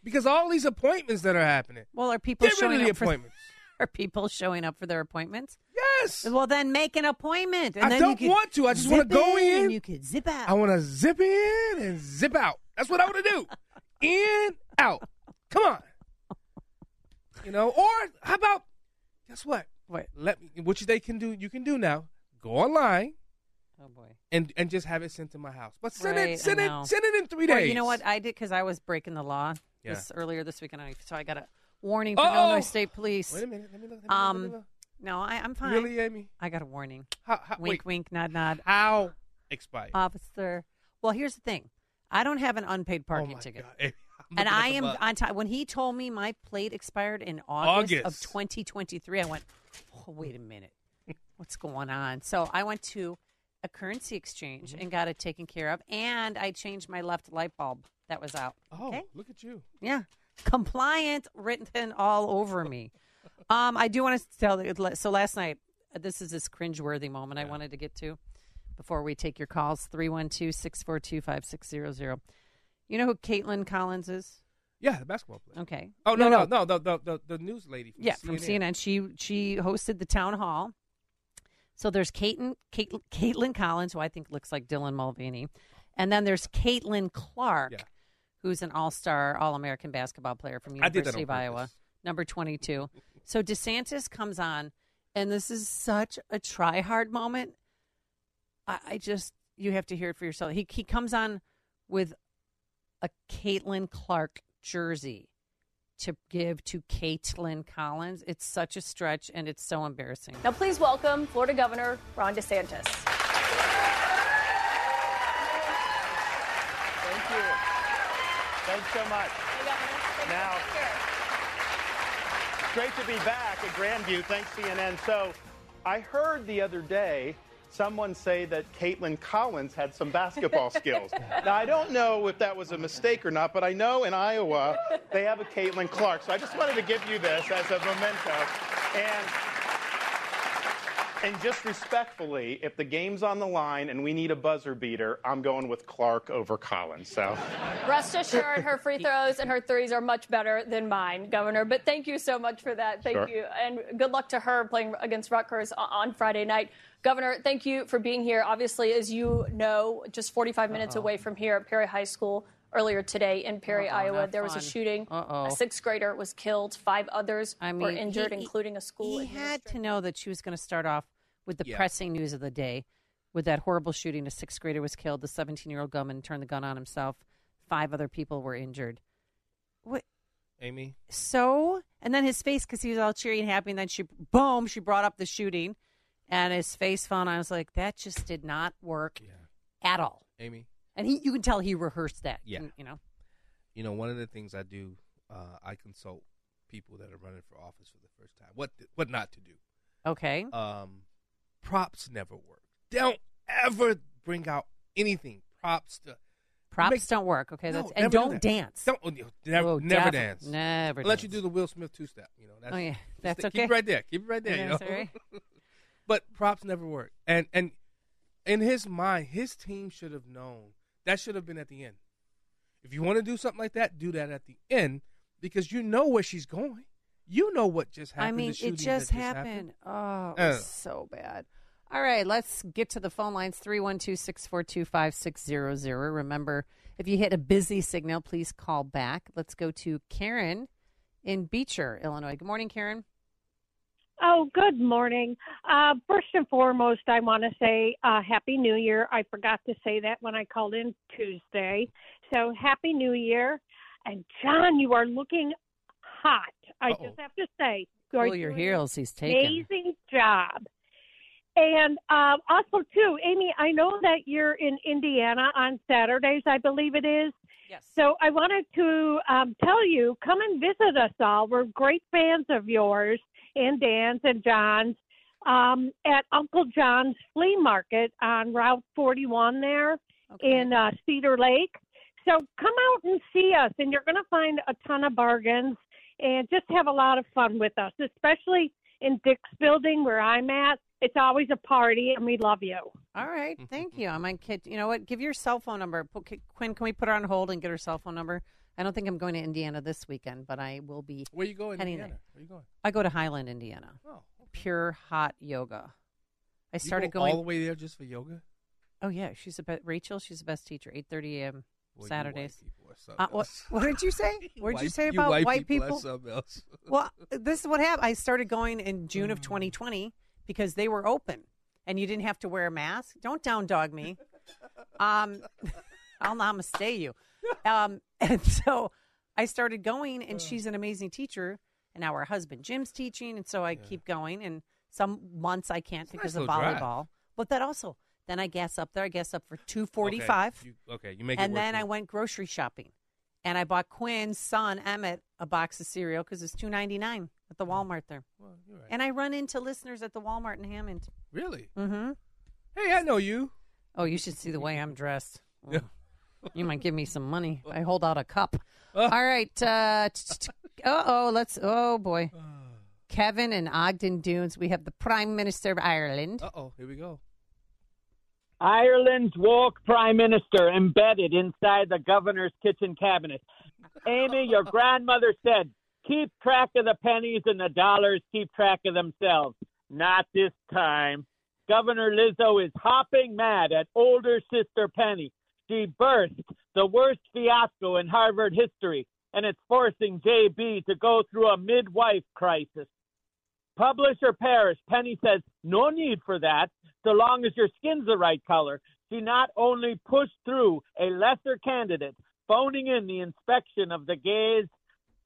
because all these appointments that are happening. Well, are people Get rid showing of the up for appointments. *laughs* are people showing up for their appointments? Yes. Well, then make an appointment. And I then don't you could want to. I just wanna go in. and You could zip out. I want to zip in and zip out. That's what I want to do. *laughs* in, out. Come on. You know, or how about guess what? What? Let me which they can do you can do now. Go online Oh boy. and and just have it sent to my house. But send Right, it send it send it in 3 Well, days. you know what I did because I was breaking the law Yeah. this earlier this weekend, I, so I got a warning from Uh-oh. Illinois State Police. Wait a minute. Let me look. Let me Um, look, let me look. No, I, I'm fine. Really, Amy? I got a warning. How, how, wink, wait, wink, nod, nod. how expired? Officer. Well, here's the thing. I don't have an unpaid parking Oh my ticket. God. I'm and I am butt. on time. When he told me my plate expired in August, of 2023, I went, oh, wait a minute. What's going on? So I went to a currency exchange Mm-hmm. and got it taken care of. And I changed my left light bulb that was out. Oh, Okay. look at you. Yeah. Compliant written all over me. Um, I do want to tell you. So last night, uh, this is this cringeworthy moment I wanted to get to before we take your calls 312 642 5600. You know who Kaitlan Collins is? Yeah, the basketball player. Okay. Oh no, no, no, the the the, the news lady. From yeah, CNN. from CNN. She she hosted the town hall. So there's Caitlin, Caitlin, Kaitlan Collins, who I think looks like Dylan Mulvaney, and then there's Caitlin Clark, who's an all-star, all-American basketball player from I did that University of Iowa, number 22. So DeSantis comes on, and this is such a try-hard moment. I, I just you have to hear it for yourself. He he comes on with a Caitlin Clark jersey to give to Kaitlan Collins. It's such a stretch and it's so embarrassing. Now, please welcome Florida Governor Ron DeSantis. Thank you. Thanks so much. Now, it's great to be back at Grandview. Thanks, CNN. So, I heard the other day someone say that Kaitlan Collins had some basketball *laughs* skills. Now, I don't know if that was a mistake or not, but I know in Iowa they have a Caitlin Clark. So, I just wanted to give you this as a memento. And and just respectfully, if the game's on the line and we need a buzzer beater, I'm going with Clark over Collins. So. Rest assured, her free throws and her threes are much better than mine, Governor. But thank you so much for that. Thank Sure. you. And good luck to her playing against Rutgers on Friday night. Governor, thank you for being here. Obviously, as you know, just 45 minutes uh-huh. away from here at Perry High School earlier today in Perry, Uh-oh, Iowa, there was a shooting. Uh-oh. A sixth grader was killed. Five others I mean, were injured, he- he- including a school. He had to know that she was going to start off with the Yeah. pressing news of the day with that horrible shooting. A sixth grader was killed. The 17 year old gunman turned the gun on himself. Five other people were injured. What? Amy. So, and then his face, because he was all cheery and happy, and then she, boom, she brought up the shooting, and his face fell, and I was like, that just did not work at all. Amy. And he, you can tell he rehearsed that. Yeah. You know. You know, one of the things I do, uh, I consult people that are running for office for the first time. What what not to do. Okay. Um, props never work. Don't ever bring out anything props to. Props Make- don't work. Okay, No, that's and do don't dance. Don't oh, never, Oh, never dance. never I'll let you do the Will Smith two step. You know. That's, Oh, yeah. That's keep okay. it right there. Keep it right there. Yeah, you know. *laughs* but props never work. And and in his mind, his team should have known that should have been at the end. If you want to do something like that, do that at the end because you know where she's going. You know what just happened. I mean, the it just that happened. Oh, it Uh. so bad. All right, let's get to the phone lines 312 642 5600. Remember, if you hit a busy signal, please call back. Let's go to Karen in Beecher, Illinois. Good morning, Karen. Oh, good morning. Uh, first and foremost, I want to say uh, Happy New Year. I forgot to say that when I called in Tuesday. So, Happy New Year. And, John, you are looking hot. I Uh-oh. just have to say, you are your heels, he's taking. amazing job. And um, also, too, Amy, I know that you're in Indiana on Saturdays, I believe it is. Yes. So I wanted to um, tell you, come and visit us all. We're great fans of yours and Dan's and John's um, at Uncle John's Flea Market on Route 41 there in uh, Cedar Lake. So come out and see us, and you're going to find a ton of bargains and just have a lot of fun with us, especially in Dick's building where I'm at. It's always a party, and we love you. All right, thank you. I might kid. You know what? Give your cell phone number. Quinn, can we put her on hold and get her cell phone number? I don't think I'm going to Indiana this weekend, but I will be. Where you going, heading Indiana? there. Where you going? I go to Highland, Indiana. Oh, Pure hot yoga. I You started go going all the way there just for yoga. Oh yeah, she's the best. Rachel, she's the best teacher. Eight thirty a.m. Well, you Saturdays. white are Uh, what, what did you say? *laughs* What did you White- say you about white white people people? something else. well, this is what happened. I started going in June of 2020 because they were open and you didn't have to wear a mask. Don't down dog me. Um, *laughs* I'll namaste you. Um, *laughs* and so I started going, and she's an amazing teacher. And now her husband Jim's teaching, and so I keep going. And some months I can't because nice of little drive. volleyball. But that also Then I gas up there. I gas up for two forty five. Okay, you, okay, you make and then I went grocery shopping, and I bought Quinn's son Emmett a box of cereal because it's two ninety nine at the Walmart there. And I run into listeners at the Walmart in Hammond. Really? Mm-hmm. Hey, I know you. Oh, you should see the way I'm dressed. *laughs* You might give me some money. I hold out a cup. *laughs* All right. Uh oh. Let's. Oh boy. Kevin and Ogden Dunes. We have the Prime Minister of Ireland. Uh oh, here we go. Ireland's woke prime minister embedded inside the governor's kitchen cabinet. Amy, your grandmother said, keep track of the pennies and the dollars keep track of themselves. Not this time. Governor Lizzo is hopping mad at older sister Penny. She burst the worst fiasco in Harvard history, and it's forcing JB to go through a midwife crisis. Publish or perish, Penny says, no need for that, so long as your skin's the right color. She not only pushed through a lesser candidate, phoning in the inspection of the gays'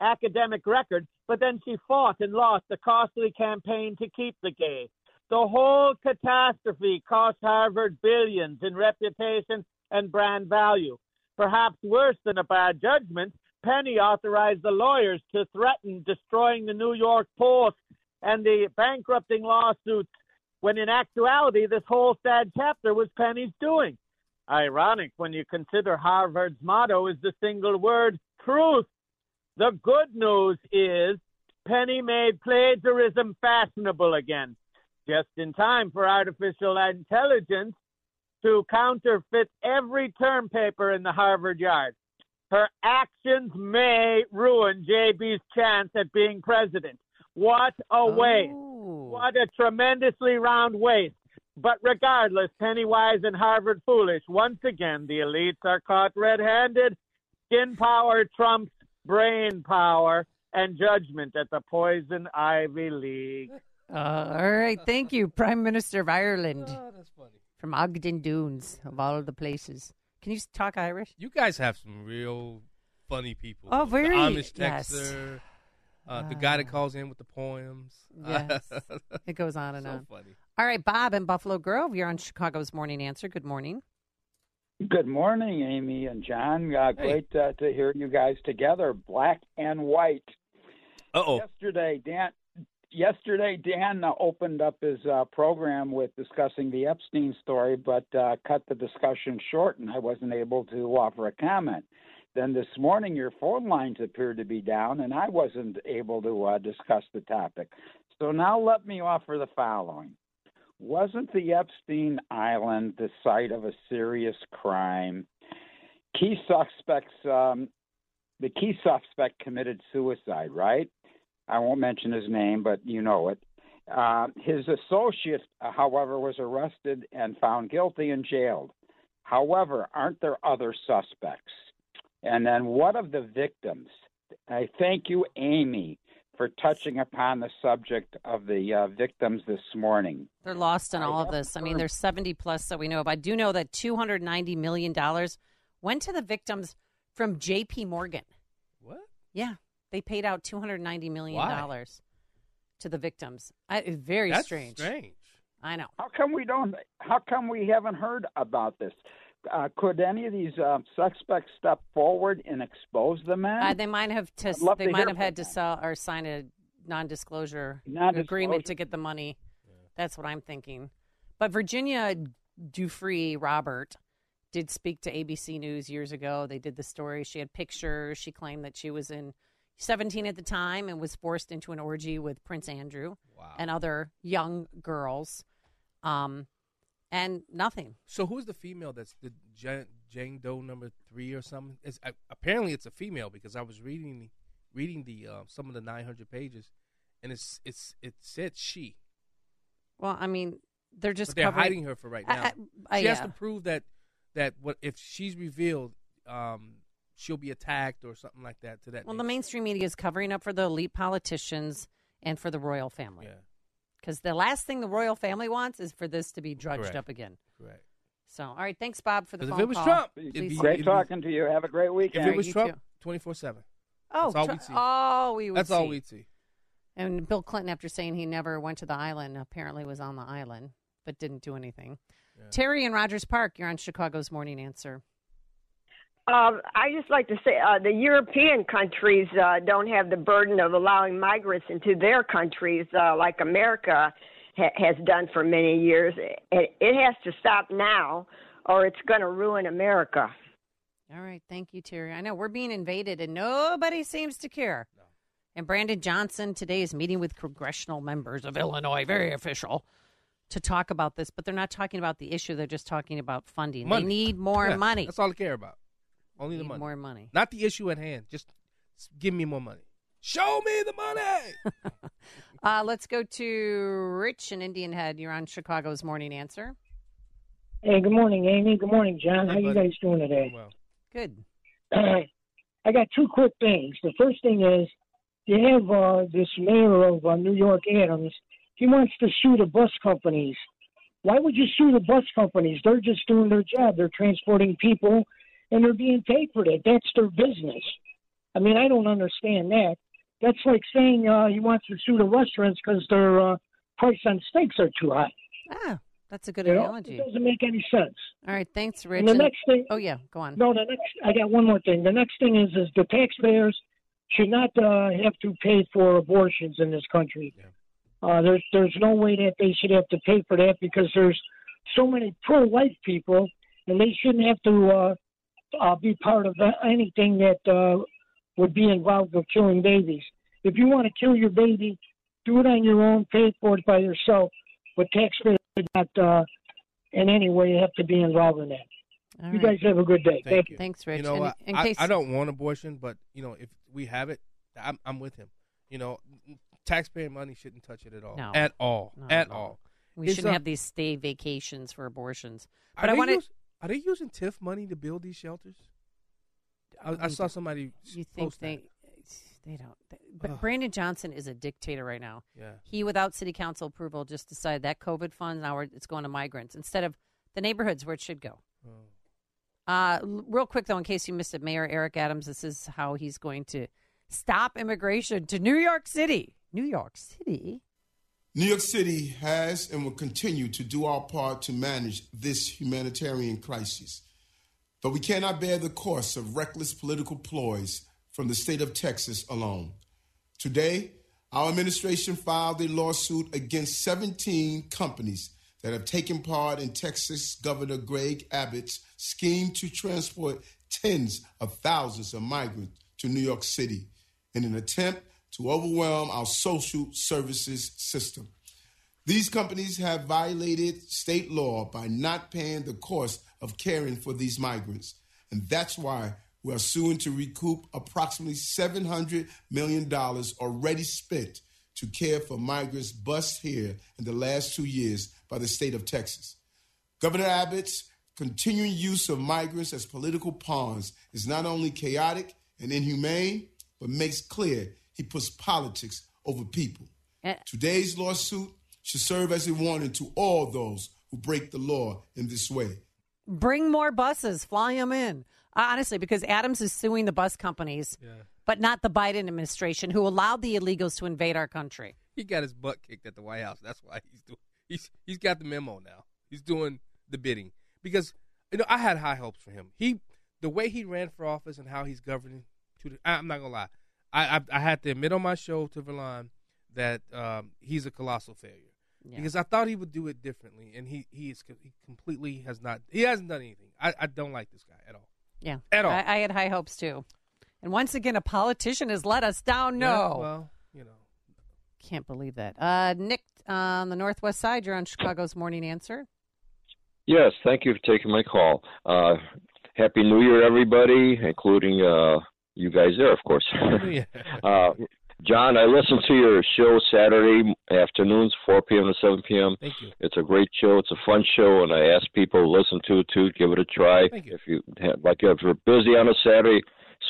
academic record, but then she fought and lost the costly campaign to keep the gay. The whole catastrophe cost Harvard billions in reputation and brand value. Perhaps worse than a bad judgment, Penny authorized the lawyers to threaten destroying the New York Post and the bankrupting lawsuits when in actuality this whole sad chapter was Penny's doing. Ironic when you consider Harvard's motto is the single word truth. The good news is Penny made plagiarism fashionable again, just in time for artificial intelligence to counterfeit every term paper in the Harvard yard. Her actions may ruin JB's chance at being president. What a waste. Oh. What a tremendously round waste. But regardless, Pennywise and Harvard foolish. Once again, the elites are caught red handed. Skin power trumps brain power and judgment at the Poison Ivy League. Uh, all right. Thank you, Prime Minister of Ireland. that's funny. From Ogden Dunes, of all the places. Can you talk Irish? You guys have some real funny people. Oh, very- The Amish yes. texter, uh, the guy that calls in with the poems. Yes. *laughs* it goes on and So on. funny. All right, Bob in Buffalo Grove. You're on Chicago's Morning Answer. Good morning. Good morning, Amy and John. Uh, great uh, to hear you guys together, black and white. Oh. Yesterday, Dan. Yesterday, Dan uh, opened up his uh, program with discussing the Epstein story, but uh, cut the discussion short, and I wasn't able to offer a comment. Then this morning, your phone lines appeared to be down, and I wasn't able to uh, discuss the topic. So now let me offer the following. Wasn't the Epstein Island the site of a serious crime? Key suspects, um, the key suspect committed suicide, right? I won't mention his name, but you know it. Uh, his associate, uh, however, was arrested and found guilty and jailed. However, aren't there other suspects? And then what of the victims? I thank you, Amy, for touching upon the subject of the uh, victims this morning. They're lost in all of this. I mean, there's 70 plus that we know of. I do know that 290 million dollars went to the victims from J.P. Morgan. What? Yeah, they paid out 290 million Why? dollars to the victims. I, very That's strange. strange. I know. How come we don't? How come we haven't heard about this? Uh, could any of these uh, suspects step forward and expose the men? Uh, they might have to. They to might have from had to sell or sign a non-disclosure, Non-disclosure. agreement to get the money. That's what I'm thinking. But Virginia Giuffre Robert did speak to ABC News years ago. They did the story. She had pictures. She claimed that she was in 17 at the time and was forced into an orgy with Prince Andrew and other young girls. Um, and nothing. So who's the female that's the Jane, Doe number three or something? It's, uh, apparently it's a female because I was reading reading the uh, some of the 900 pages, and it's it's it said she. Well, I mean, they're just but they're covering- hiding her for right now. I- I- she has yeah. to prove that that what if she's revealed, um, she'll be attacked or something like that. To that. Well, the mainstream media is covering up for the elite politicians and for the royal family. Because the last thing the royal family wants is for this to be drudged Correct. up again. Correct. So, all right, thanks, Bob, for the 'Cause if phone it was call. Trump, it'd be- Great talking to you. Have a great weekend. If it was you Trump, 24 seven. Oh, That's all we'd see. all we would That's all we'd see. And Bill Clinton, after saying he never went to the island, apparently was on the island. but didn't do anything. Terry in Rogers Park, you're on Chicago's Morning Answer. Um, I just like to say uh, the European countries uh, don't have the burden of allowing migrants into their countries uh, like America ha- has done for many years. It, it has to stop now, or it's going to ruin America. All right, thank you, Terry. I know we're being invaded and nobody seems to care. And Brandon Johnson today is meeting with congressional members of Illinois, very official, to talk about this, but they're not talking about the issue. They're just talking about funding. Money. They need more *laughs* Yeah, money. That's all they care about. Only the money. more money. Not the issue at hand. Just give me more money. Show me the money. *laughs* Uh, let's go to Rich in Indian Head. You're on Chicago's Morning Answer. Hey, good morning, Amy. Good morning, John. Hey, How you guys doing today? Good. I got two quick things. The first thing is you have uh, this mayor of uh, New York, Adams. He wants to sue the bus companies. Why would you sue the bus companies? They're just doing their job. They're transporting people, and they're being paid for that. That's their business. I mean, I don't understand that. That's like saying uh, he wants to sue the restaurants because their uh, price on steaks are too high. Ah, that's a good You know, analogy. It doesn't make any sense. All right, thanks, Rich. And the And- next thing. Oh yeah, go on. No, the next. I got one more thing. The next thing is, is the taxpayers should not uh, have to pay for abortions in this country. Uh, there's there's no way that they should have to pay for that because there's so many pro-life people, and they shouldn't have to uh, uh, be part of anything that uh, would be involved with killing babies. If you want to kill your baby, do it on your own, pay for it by yourself. But taxpayers should not uh, in any way have to be involved in that. All you right. guys have a good day. Thank, you. Thanks, Rich. You know, And what? in I, case I don't want abortion, but you know, if we have it, I'm, I'm with him. You know, taxpayer money shouldn't touch it at all. No. At all. No, at no. all. we It's, shouldn't uh, have these stay vacations for abortions. But I they want to. Are they using TIF money to build these shelters? I, I saw somebody. You think post that. they? They don't. They, but Brandon Johnson is a dictator right now. Yeah. He, without city council approval, just decided that COVID fund now it's going to migrants instead of the neighborhoods where it should go. Oh. Uh, real quick though, in case you missed it, Mayor Eric Adams, this is how he's going to stop immigration to New York City. New York City. New York City has and will continue to do our part to manage this humanitarian crisis. But we cannot bear the cost of reckless political ploys from the state of Texas alone. Today, our administration filed a lawsuit against 17 companies that have taken part in Texas Governor Greg Abbott's scheme to transport tens of thousands of migrants to New York City in an attempt to overwhelm our social services system. These companies have violated state law by not paying the cost of caring for these migrants. And that's why we are suing to recoup approximately $700 million already spent to care for migrants bused here in the last two years by the state of Texas. Governor Abbott's continuing use of migrants as political pawns is not only chaotic and inhumane, but makes clear he puts politics over people. Today's lawsuit should serve as a warning to all those who break the law in this way. Bring more buses, fly them in. Uh, honestly, because Adams is suing the bus companies, but not the Biden administration, who allowed the illegals to invade our country. He got his butt kicked at the White House. That's why he's doing. He's he's got the memo now. He's doing the bidding because you know I had high hopes for him. He the way he ran for office and how he's governing. To the, I'm not gonna lie. I, I I had to admit on my show to Verlon that um, he's a colossal failure because I thought he would do it differently, and he he is he completely has not. He hasn't done anything. I, I don't like this guy at all. Yeah, At all. I, I had high hopes too. And once again, a politician has let us down. No, Yeah, well, you know. can't believe that. Uh, Nick on the Northwest Side, you're on Chicago's Morning Answer. Yes, thank you for taking my call. Uh, Happy New Year, everybody, including uh, you guys there, of course. *laughs* *laughs* uh, John, I listen to your show Saturday afternoons, 4 p.m. to 7 p.m. Thank you. It's a great show. It's a fun show, and I ask people to listen to it too. Give it a try. Thank you. If you have, like, if you're busy on a Saturday,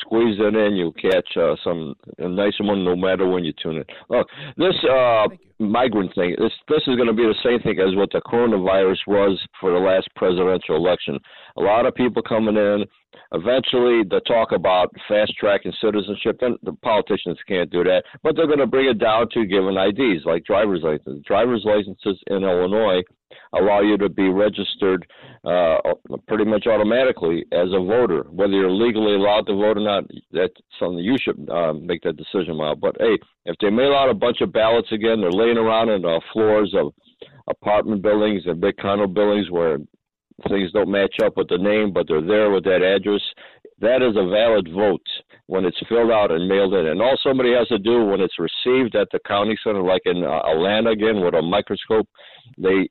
squeeze it in. You'll catch uh, some a nice one, no matter when you tune in. Look, this uh, migrant thing. This this is going to be the same thing as what the coronavirus was for the last presidential election. A lot of people coming in. Eventually, the talk about fast tracking citizenship, and the politicians can't do that, but they're going to bring it down to given IDs like driver's licenses. Driver's licenses in Illinois allow you to be registered uh, pretty much automatically as a voter, whether you're legally allowed to vote or not. That's something you should uh, make that decision about. But hey, if they mail out a bunch of ballots again, they're around on the floors of apartment buildings and big condo buildings where things don't match up with the name, but they're there with that address. That is a valid vote when it's filled out and mailed in. And all somebody has to do when it's received at the county center, like in uh, Atlanta again with a microscope, they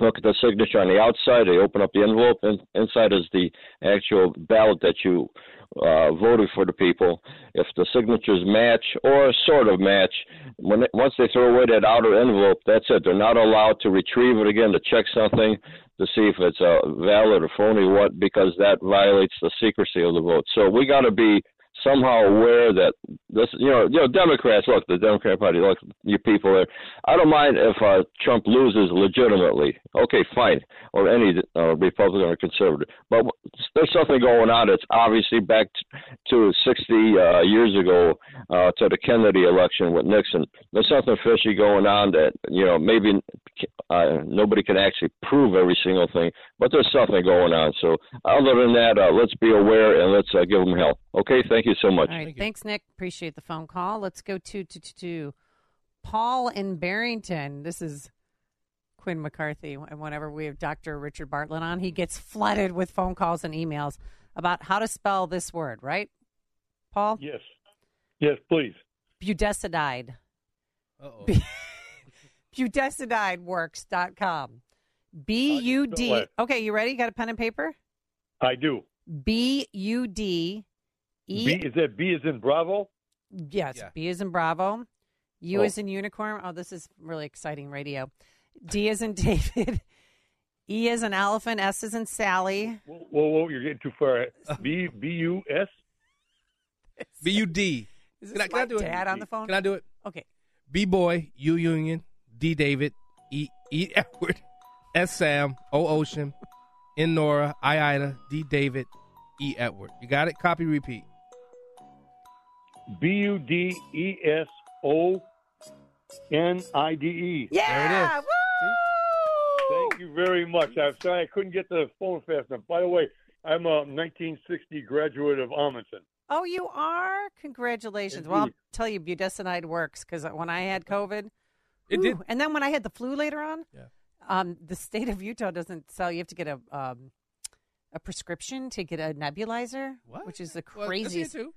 look at the signature on the outside. They open up the envelope, and inside is the actual ballot that you uh, voted for the people. If the signatures match or sort of match, when they, once they throw away that outer envelope, that's it. They're not allowed to retrieve it again to check something to see if it's a valid or phony what because that violates the secrecy of the vote. So we got to be somehow aware that this, you know, you know, Democrats. Look, the Democrat Party. Look, you people there. I don't mind if uh, Trump loses legitimately. Okay, fine, or any uh, Republican or conservative. But there's something going on It's obviously back to 60 uh, years ago uh, to the Kennedy election with Nixon. There's something fishy going on that you know maybe uh, nobody can actually prove every single thing, but there's something going on. So other than that, uh, let's be aware and let's uh, give them help. Okay, thank you so much. All right, thanks, Nick. Appreciate the phone call. Let's go to to to, to Paul in Barrington. This is Quinn McCarthy, and whenever we have Dr. Richard Bartlett on, he gets flooded with phone calls and emails about how to spell this word, right? Paul? Yes. Yes, please. Budesonide. Uh-oh. *laughs* Budesonideworks.com. B U D. spell it? Okay, you ready? Got a pen and paper? I do. B U D E. B is that B is in Bravo? Yes, B is in Bravo. U Oh. is in unicorn. Oh, this is really exciting radio. D is in *laughs* David. E is an elephant. S is in Sally. Whoa, whoa, whoa, you're getting too far. B B U S. B U D. Is Can I, can I my do it? dad on the phone? Can I do it? Okay. B boy, U Union, D David, E E *laughs* Edward, S Sam, O Ocean, N Nora, I Ida, D David, E Edward. You got it? Copy, repeat. B U D E S O N I D E. Yeah. Thank you very much. I'm sorry I couldn't get to the phone fast enough. By the way, I'm a 1960 graduate of Amundsen. Oh, you are? Congratulations. Well, I'll tell you, budesonide works because when I had COVID, It whew, did. And then when I had the flu later on, Yeah. um, the state of Utah doesn't sell. You have to get a um, a prescription to get a nebulizer, What? which is the Well, craziest. too.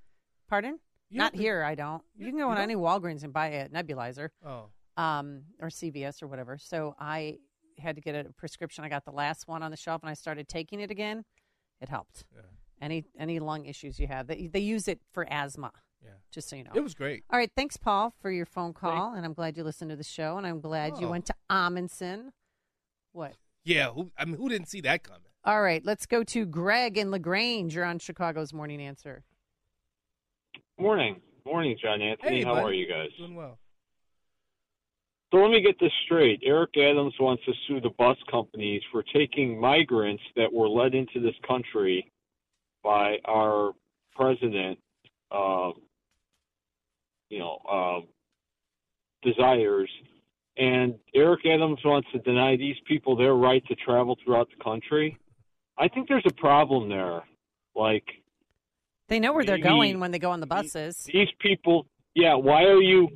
Pardon? You Not don't- here. I don't. You, can go you in any Walgreens and buy a nebulizer. Oh. um, or CVS or whatever. So I had to get a prescription. I got the last one on the shelf, and I started taking it again. It helped. Any any lung issues you have, they they use it for asthma. Yeah. Just so you know, It was great. All right, thanks, Paul, for your phone call, and I'm glad you listened to the show, and I'm glad you Oh. went to Amundsen. What? Yeah. Who, I mean, who didn't see that coming? All right, let's go to Greg in Lagrange. You're on Chicago's Morning Answer. Morning. Morning, John Anthony. Hey, How bud. are you guys? Doing well. So let me get this straight. Eric Adams wants to sue the bus companies for taking migrants that were led into this country by our president, uh, you know, uh, desires. And Eric Adams wants to deny these people their right to travel throughout the country. I think there's a problem there. Like, They know where they're going when they go on the buses. these people yeah why are you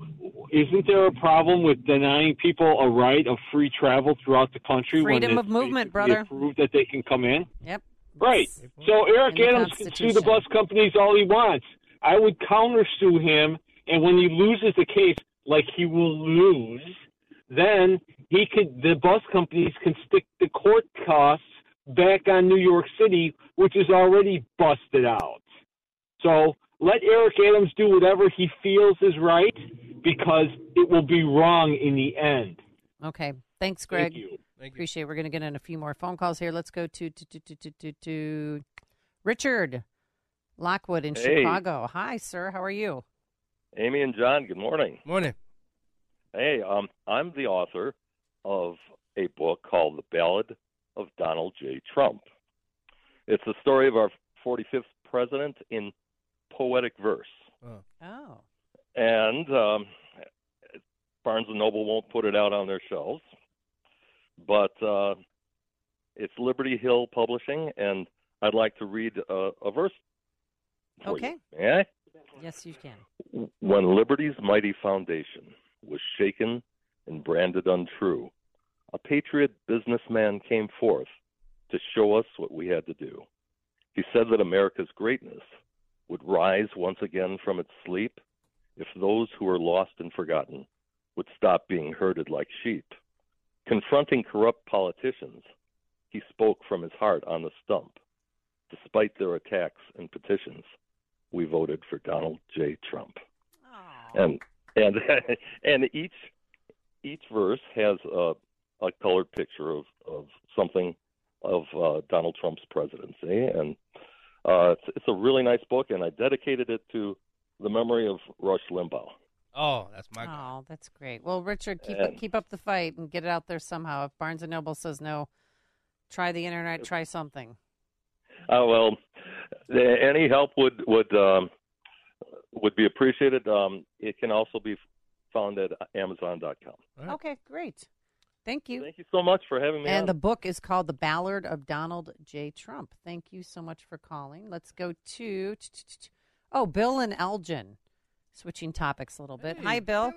isn't there a problem with denying people a right of free travel throughout the country Freedom when of movement, brother. approved that they can come in Yep. right so eric adams can sue the bus companies all he wants i would countersue him and when he loses the case like he will lose then he could the bus companies can stick the court costs back on new york city which is already busted out so let Eric Adams do whatever he feels is right because it will be wrong in the end. Okay. Thanks, Greg. Thank you. Appreciate it. We're going to get in a few more phone calls here. Let's go to to, to, to, to, to, to Richard Lockwood in Hey. Chicago. Hi, sir. How are you? Amy and John, good morning. Morning. Hey, um, I'm the author of a book called The Ballad of Donald J. Trump. It's the story of our 45th president in poetic verse. Oh. oh. And um, Barnes and Noble won't put it out on their shelves, but uh, it's Liberty Hill Publishing, and I'd like to read a, a verse. Okay. You. May I? Yes, you can. When liberty's mighty foundation was shaken and branded untrue, a patriot businessman came forth to show us what we had to do. He said that America's greatness would rise once again from its sleep if those who were lost and forgotten would stop being herded like sheep. Confronting corrupt politicians, he spoke from his heart on the stump. Despite their attacks and petitions, we voted for Donald J. Trump. And and *laughs* and each each verse has a, a colored picture of, of something of uh, Donald Trump's presidency, and uh, it's, it's a really nice book, and I dedicated it to the memory of Rush Limbaugh. Oh, that's my Oh, that's great. Well, Richard, keep And- keep up the fight and get it out there somehow. If Barnes and Noble says no, try the internet, try something. Uh, well, any help would would um, would be appreciated. Um, it can also be found at Amazon.com. Okay, great. Thank you. Thank you so much for having me. And on. the book is called The Ballad of Donald J. Trump. Thank you so much for calling. Let's go to oh, Bill and Elgin. Switching topics a little bit. Hi, Bill.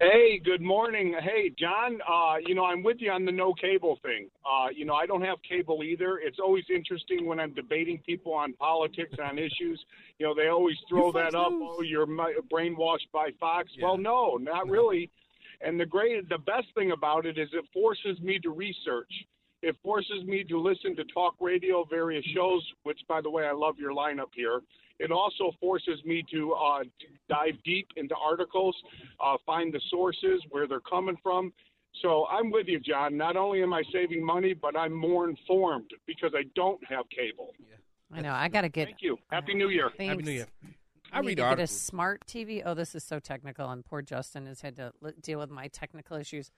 Hey, good morning. Hey, John, uh, you know, I'm with you on the no cable thing. Uh, you know, I don't have cable either. It's always interesting when I'm debating people on politics on issues. You know, they always throw that up. Oh, you're brainwashed by Fox. Well, no, not really. And the great, the best thing about it is it forces me to research. It forces me to listen to talk radio, various shows, which, by the way, I love your lineup here. It also forces me to uh, dive deep into articles, uh, find the sources, where they're coming from. So I'm with you, John. Not only am I saving money, but I'm more informed because I don't have cable. I know. I got to get. Thank you. Happy New Year. Thanks. Happy New Year. I need to get a smart TV. Oh, this is so technical, and poor Justin has had to li- deal with my technical issues.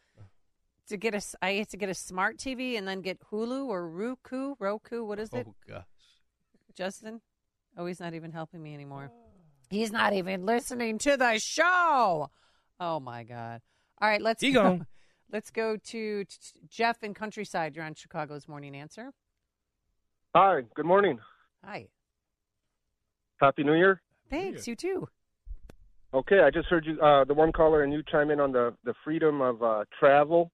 To get a, s- I had to get a smart TV and then get Hulu or Roku. Roku, what is it? Oh gosh. Justin? Oh, he's not even helping me anymore. He's not even listening to the show. Oh my God! All right, let's He go. gone. *laughs* Let's go to t- t- Jeff in Countryside. You're on Chicago's Morning Answer. Hi, good morning. Hi. Happy New Year. Thanks. You too. Okay, I just heard you, uh, the one caller, and you chime in on the, the freedom of uh, travel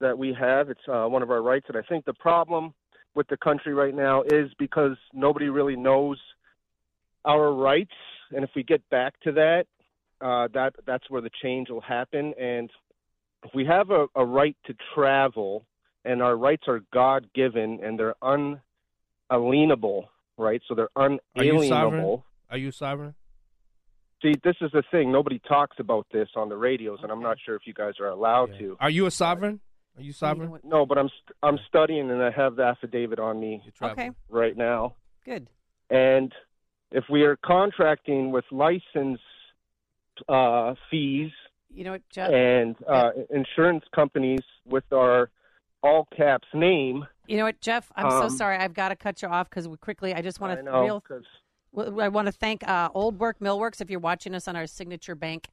that we have. It's uh, one of our rights, and I think the problem with the country right now is because nobody really knows our rights, and if we get back to that, uh, that that's where the change will happen. And if we have a, a right to travel, and our rights are God given, and they're unalienable, right? So they're Are you unalienable. Are you sovereign? See, this is the thing. Nobody talks about this on the radios, and I'm not sure if you guys are allowed to. Are you a sovereign? Are you sovereign? No, but I'm st- I'm studying, and I have the affidavit on me Okay. right now. Good. And if we are contracting with license uh, fees You know what, Jeff? and uh, insurance companies with our all caps name, You know what, Jeff? I'm so Um, sorry. I've got to cut you off because we quickly. I just want to know, real. 'cause- w- I want to thank uh, Old World Millworks. If you're watching us on our signature bank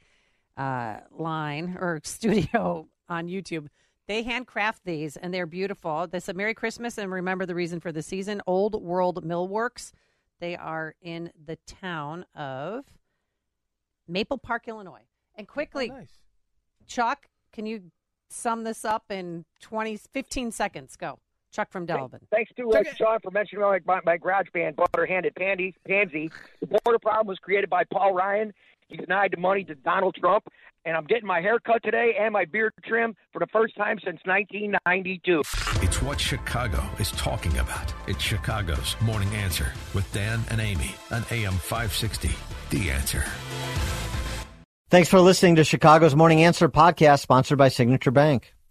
uh, line or *laughs* studio on YouTube, they handcraft these and they're beautiful. They said Merry Christmas and remember the reason for the season. Old World Millworks. They are in the town of Maple Park, Illinois. And quickly, Chuck, can you sum this up in 20, 15 seconds? Go. Chuck from Delvin. Thanks to uh, Sean for mentioning my, my, my garage band, Butterhanded Pandy, Pansy. The border problem was created by Paul Ryan. He denied the money to Donald Trump. And I'm getting my hair cut today and my beard trimmed for the first time since 1992. It's what Chicago is talking about. It's Chicago's Morning Answer with Dan and Amy on AM 560. The Answer. Thanks for listening to Chicago's Morning Answer podcast sponsored by Signature Bank.